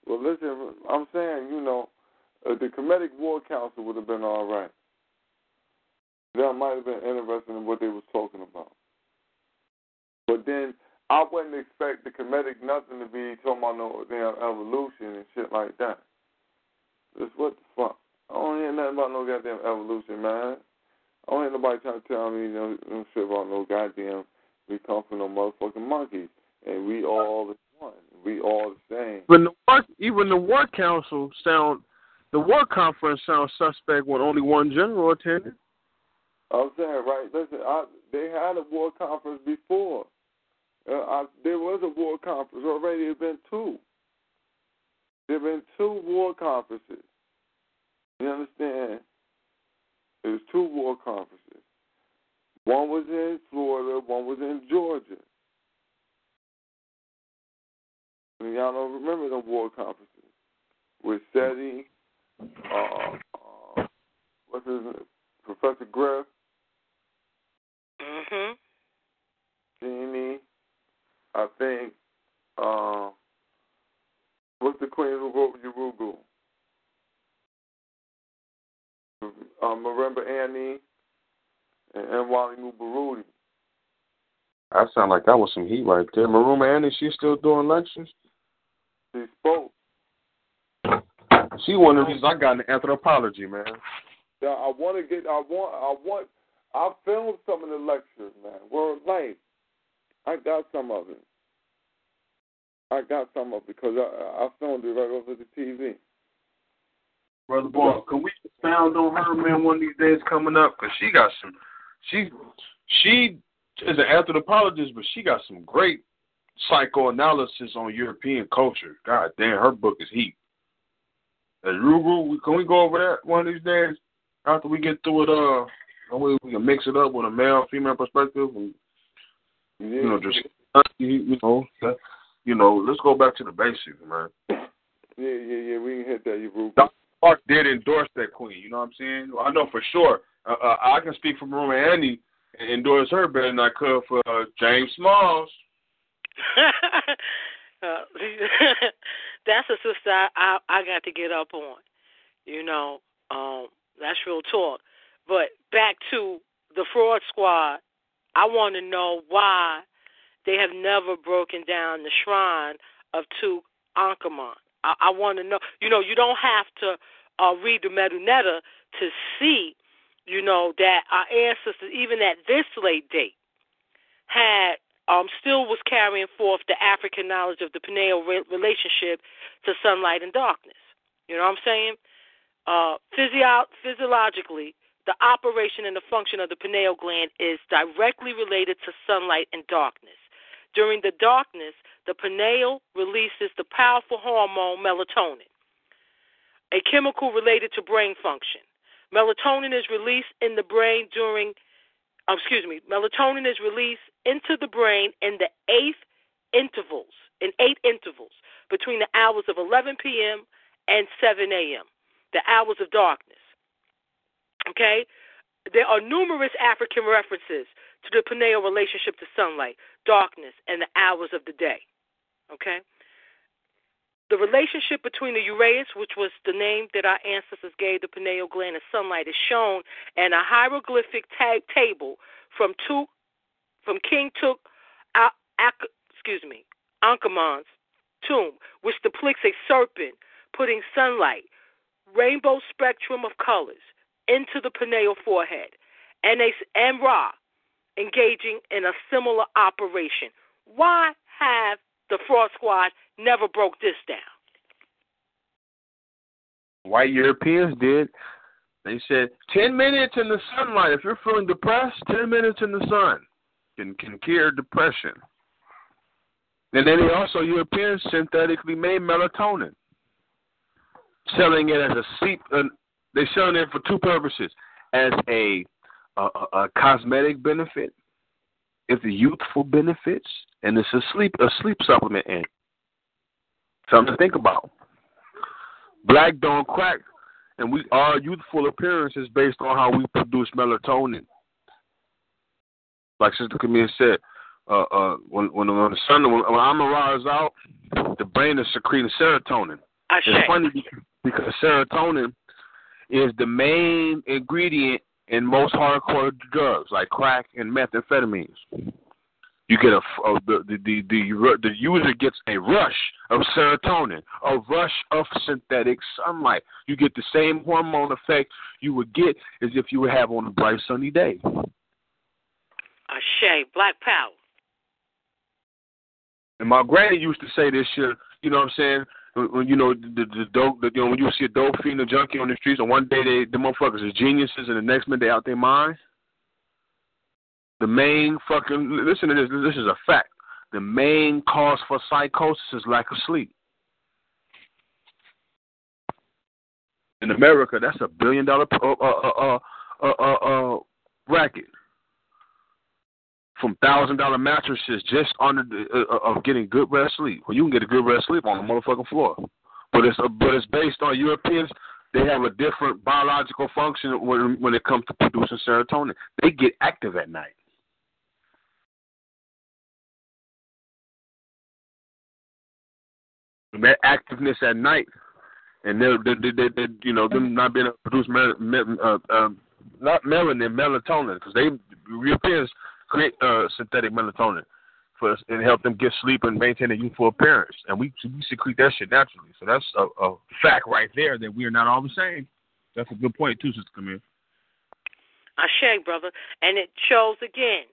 [SPEAKER 3] Well, listen, I'm saying, you know, uh, the Kemetic War Council would have been all right. That might have been interesting in what they was talking about. But then I wouldn't expect the Kemetic nothing to be talking about no damn evolution and shit like that. Just what the fuck? I don't hear nothing about no goddamn evolution, man. I don't hear nobody trying to tell me no, no shit about no goddamn we come from no motherfucking monkeys and we all the one. We all the same.
[SPEAKER 5] Even the war, even the war council sound, the war conference sounds suspect when only one general attended.
[SPEAKER 3] I'm saying, right? Listen, I, they had a war conference before. Uh, I, there was a war conference already. There's been two. There have been two war conferences. You understand? There was two war conferences. One was in Florida, one was in Georgia. And y'all don't remember the war conferences with SETI, uh, uh, what's his name? Professor Griff,
[SPEAKER 7] Mhm.
[SPEAKER 3] Jeannie, I think, uh, what's the queen who wrote Yurugu? Um, Marimba Ani and, and Wally Mubarudi.
[SPEAKER 14] That sound like that was some heat right there. Marimba Ani, she still doing lectures?
[SPEAKER 3] She spoke.
[SPEAKER 14] She one of the reasons I got into anthropology, man.
[SPEAKER 3] Now, I want to get. I want. I want. I filmed some of the lectures, man. World Life. I got some of it. I got some of it because I, I filmed it right over the TV.
[SPEAKER 5] Brother Boy, can we expound on her, man, one of these days coming up? Because she got some, she, she is an anthropologist, but she got some great psychoanalysis on European culture. God damn, her book is heat. Yurugu, can we go over that one of these days after we get through it? Uh, way we can mix it up with a male female perspective, and you know, just you know, you know, let's go back to the basics, man.
[SPEAKER 3] Yeah, yeah, yeah. We can hit that, you bro.
[SPEAKER 5] Dr. Clarke did endorse that queen. You know what I'm saying? I know for sure. Uh, uh, I can speak for Maria Annie and endorse her better than I could for uh, James Smalls.
[SPEAKER 7] uh, that's a sister I, I I got to get up on. You know, um, that's real talk. But back to the fraud squad, I want to know why they have never broken down the shrine of Tutankhamen. I, I want to know. You know, you don't have to uh, read the Medu Neter to see, you know, that our ancestors, even at this late date, had um, still was carrying forth the African knowledge of the pineal re- relationship to sunlight and darkness. You know what I'm saying? Uh, physio- physiologically, the operation and the function of the pineal gland is directly related to sunlight and darkness. During the darkness, the pineal releases the powerful hormone melatonin, a chemical related to brain function. Melatonin is released in the brain during, oh, excuse me, melatonin is released into the brain in the eighth intervals, in eight intervals, between the hours of 11 p.m. and 7 a.m., the hours of darkness. Okay? There are numerous African references to the pineal relationship to sunlight, darkness, and the hours of the day. Okay? The relationship between the uraeus, which was the name that our ancestors gave the pineal gland and sunlight, is shown in a hieroglyphic tag table from Tut, from King Tut, excuse me, Ankhemon's tomb, which depicts a serpent putting sunlight, rainbow spectrum of colors, into the pineal forehead, and a and Ra engaging in a similar operation. Why have the fraud squad never broke this down?
[SPEAKER 5] White Europeans did. They said ten minutes in the sunlight. If you're feeling depressed, ten minutes in the sun can can cure depression. And then they also Europeans synthetically made melatonin, selling it as a sleep. Uh, they're selling it for two purposes: as a a, a cosmetic benefit it's a youthful benefits, and it's a sleep a sleep supplement in. Something to think about. Black don't crack, and we our youthful appearance is based on how we produce melatonin. Like Sister Camille said, uh, uh, when when when the sun when, when Amara is out, the brain is secreting serotonin. It's funny because serotonin is the main ingredient in most hardcore drugs like crack and methamphetamines. You get a, a the, the the the the user gets a rush of serotonin, a rush of synthetic sunlight. You get the same hormone effect you would get as if you would have on a bright sunny day.
[SPEAKER 7] Ashay, black power.
[SPEAKER 5] And my granny used to say this shit. You know what I'm saying? When, you know the the dope, the, you know when you see a dope fiend, a junkie on the streets, and one day they the motherfuckers are geniuses, and the next minute they out their mind. The main fucking listen to this. This is a fact. The main cause for psychosis is lack of sleep. In America, that's a billion dollar uh, uh, uh, uh, uh, racket from thousand dollar mattresses just under the, uh, of getting good rest sleep. Well, you can get a good rest sleep on the motherfucking floor, but it's uh, but it's based on Europeans. They have a different biological function when when it comes to producing serotonin. They get active at night. And that activeness at night, and they're, they they they you know them not being able to produce mel, mel, uh, um, not melanin, melatonin, because they Europeans create uh, synthetic melatonin for and help them get sleep and maintain a youthful appearance. And we we secrete that shit naturally. So that's a, a fact right there that we are not all the same. That's a good point too, Sister Camille.
[SPEAKER 7] I shake, brother. And it shows again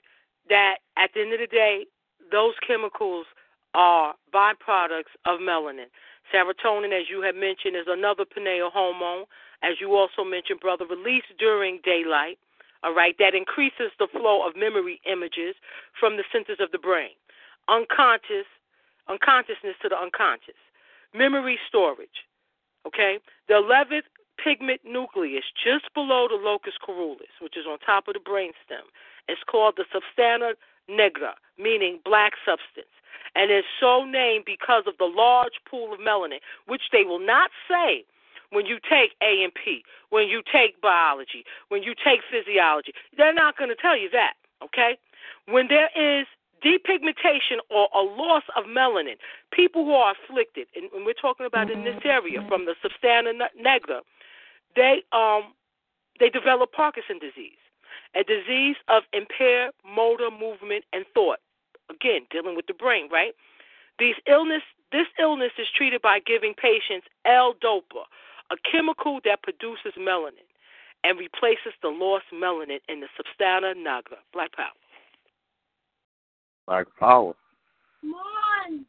[SPEAKER 7] that at the end of the day, those chemicals are byproducts of melanin. Serotonin, as you have mentioned, is another pineal hormone. As you also mentioned, brother, released during daylight all right, that increases the flow of memory images from the centers of the brain. Unconscious, unconsciousness to the unconscious. Memory storage, okay? The 11th pigment nucleus, just below the locus coeruleus, which is on top of the brainstem, is called the substantia nigra, meaning black substance. And is so named because of the large pool of melanin, which they will not say when you take A and P, when you take biology, when you take physiology. They're not going to tell you that, okay? When there is depigmentation or a loss of melanin, people who are afflicted, and we're talking about in this area from the substantia nigra, they um they develop Parkinson disease, a disease of impaired motor movement and thought. Again, dealing with the brain, right? These illness, this illness is treated by giving patients L-Dopa, a chemical that produces melanin and replaces the lost melanin in the substantia nigra. Black power.
[SPEAKER 5] Black power.
[SPEAKER 15] Come on.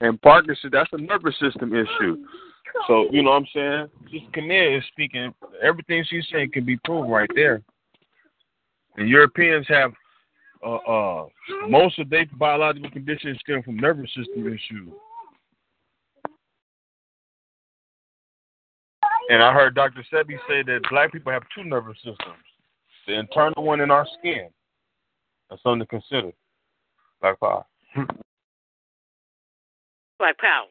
[SPEAKER 5] And Parkinson, that's a nervous system issue. So, you know what I'm saying? Just Camille is speaking, everything she's saying can be proved right there. And Europeans have uh, uh, most of their biological conditions stem from nervous system issues. And I heard Dr. Sebi say that black people have two nervous systems the internal one in our skin. That's something to consider. Black power.
[SPEAKER 7] Black power.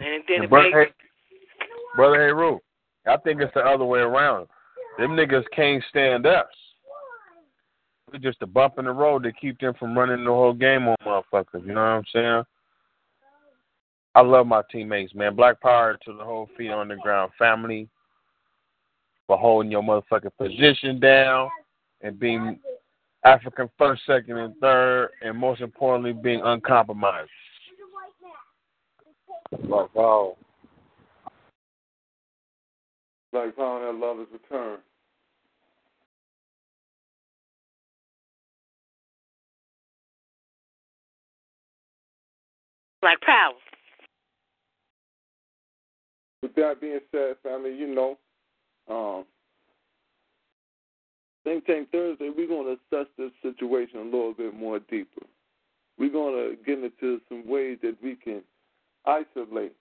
[SPEAKER 7] And then
[SPEAKER 5] and brother, hey, brother Heru, I think it's the other way around. Them niggas can't stand us. We're just a bump in the road to keep them from running the whole game on motherfuckers. You know what I'm saying? I love my teammates, man. Black power to the whole feet on the ground family for holding your motherfucking position down and being African first, second, and third, and most importantly, being uncompromised.
[SPEAKER 13] Like how like how that love is returned.
[SPEAKER 7] Like power.
[SPEAKER 3] With that being said, family, you know, um, Think Tank Thursday, we're going to assess this situation a little bit more deeper. We're going to get into some ways that we can – isolate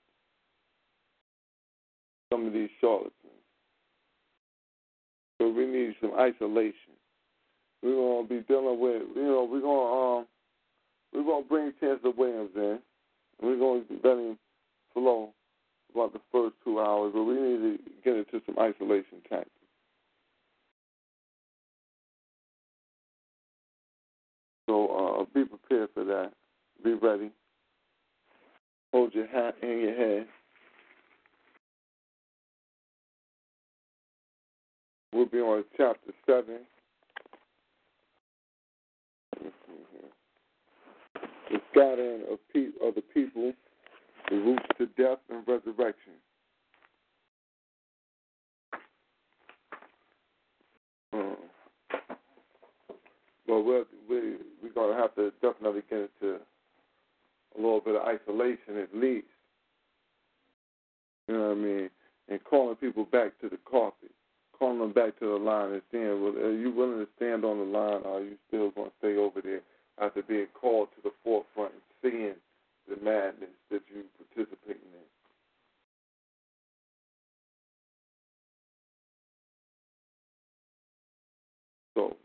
[SPEAKER 3] some of these charlatans. So we need some isolation. We're to be dealing with, you know, we're to um, we're to bring Chancellor Williams in. We're going to let him flow about the first two hours, but we need to get into some isolation tactics. So uh, be prepared for that. Be ready. Hold your hat in your head. We'll be on chapter 7. The scattering of, pe- of the people, the roots to death and resurrection. Uh, well, we're, we, we're going to have to definitely get into a little bit of isolation at least. You know what I mean? And calling people back to the carpet, calling them back to the line and saying, well, are you willing to stand on the line or are you still going to stay over there after being called to the forefront and seeing the madness that you're participating in? So,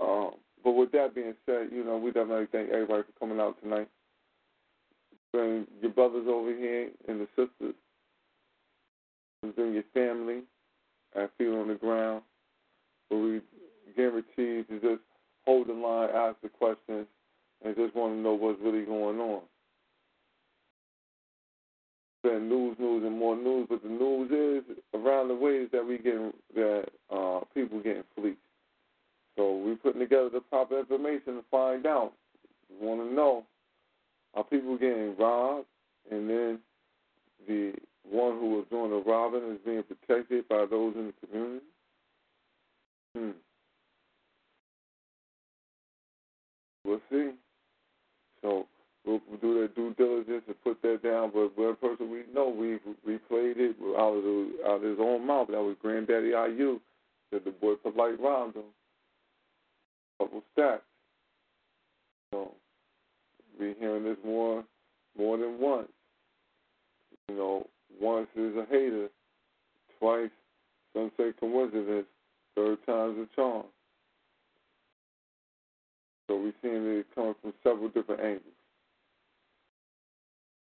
[SPEAKER 3] um, but with that being said, you know, we definitely thank everybody for coming out tonight. Bring your brothers over here and the sisters, bring your family, and feet on the ground. But we guarantee to just hold the line, ask the questions, and just want to know what's really going on. Then news, news, and more news. But the news is around the ways that we get that uh, people getting fleeced. So we're putting together the proper information to find out. We want to know are people getting robbed, and then the one who was doing the robbing is being protected by those in the community? Hmm. We'll see. So we'll, do that due diligence and put that down. But one person we know, we replayed it out of, the, out of his own mouth. That was Granddaddy IU. Said the boy Polight rhymed him. Couple stacks. So we hearing this more more than once. You know, once is a hater, twice some say coincidence, third time's a charm. So we're seeing it coming from several different angles.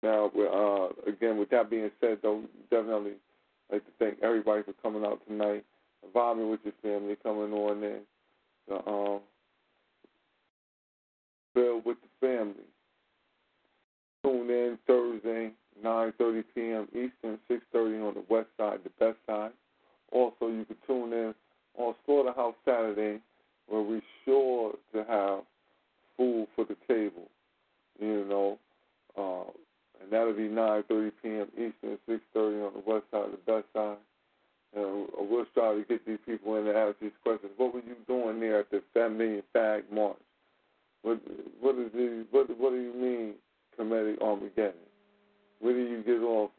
[SPEAKER 3] Now, uh, again, with that being said, though, definitely like to thank everybody for coming out tonight, vibing with your family, coming on in, the um, build with the family. Tune in Thursday, 9:30 p.m. Eastern, 6:30 on the west side, the best side. Also, you can tune in on Slaughterhouse Saturday, where we're sure to have food for the table. You know, uh, and that'll be 9:30 p.m. Eastern, 6:30 on the west side, the best side. And we'll try to get these people in to ask these questions. What were you doing there at the 10 million bag march? What what is the what what do you mean Kemetic Armageddon? Where do you get off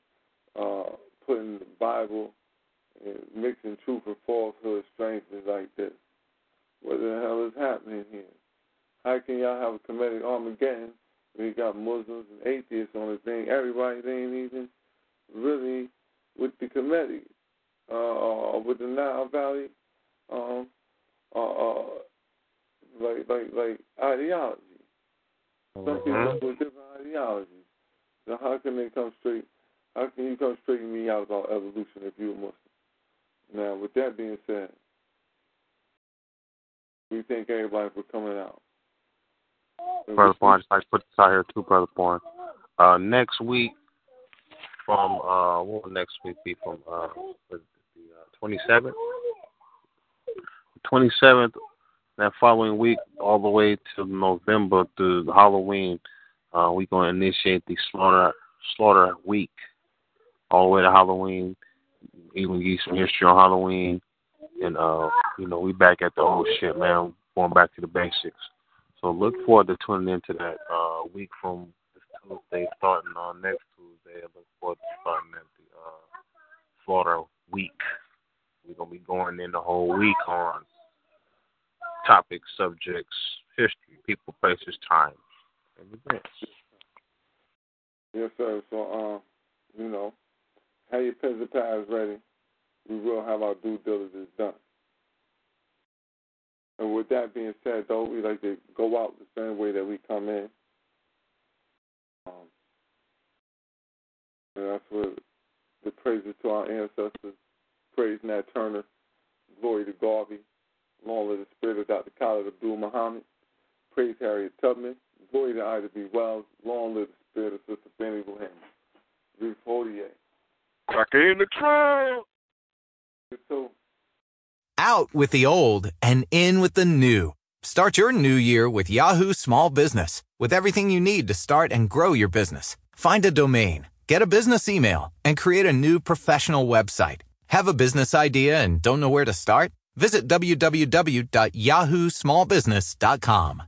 [SPEAKER 3] uh, putting the Bible and mixing truth and falsehood strangely like this? What the hell is happening here? How can y'all have a Kemetic Armageddon when you got Muslims and atheists on the thing? Everybody ain't even really with the Kemetic, uh, with the Nile Valley, um, uh, uh, like like like ideology. Some
[SPEAKER 5] Mm-hmm.
[SPEAKER 3] people with different ideologies. So how can they come straight? How can you come straighten me out about evolution if you're a Muslim? Now, with that being said, we thank everybody for coming out.
[SPEAKER 5] Brother Barnes, I put this out here too, Brother Barnes. Uh, next week from uh, what will next week be from uh, the twenty seventh, twenty seventh. That following week, all the way to November through Halloween, uh, we're gonna initiate the slaughter slaughter week, all the way to Halloween. Even give some history on Halloween, and uh, you know we back at the old shit, man. Going back to the basics. So look forward to tuning into that uh, week from this Tuesday, starting on next Tuesday. I look forward to starting at the uh, Florida week. We're gonna be going in the whole week on topics, subjects, history, people, places, times, and events.
[SPEAKER 3] Yes, sir. So, uh, you know, have your pens and pads ready. We will have our due diligence done. And with that being said, though, we like to go out the same way that we come in. Um, and that's what the praises to our ancestors, praise Nat Turner, glory to Garvey, long live the spirit of Dr. Khalid Abdul Muhammad, praise Harriet Tubman, glory to Ida B. Wells, long live the spirit of Sister Benny Williams. Ruth Fortier.
[SPEAKER 5] Back in the trial.
[SPEAKER 3] So,
[SPEAKER 16] Out with the old and in with the new. Start your new year with Yahoo Small Business with everything you need to start and grow your business. Find a domain, get a business email, and create a new professional website. Have a business idea and don't know where to start? Visit www.yahoosmallbusiness.com.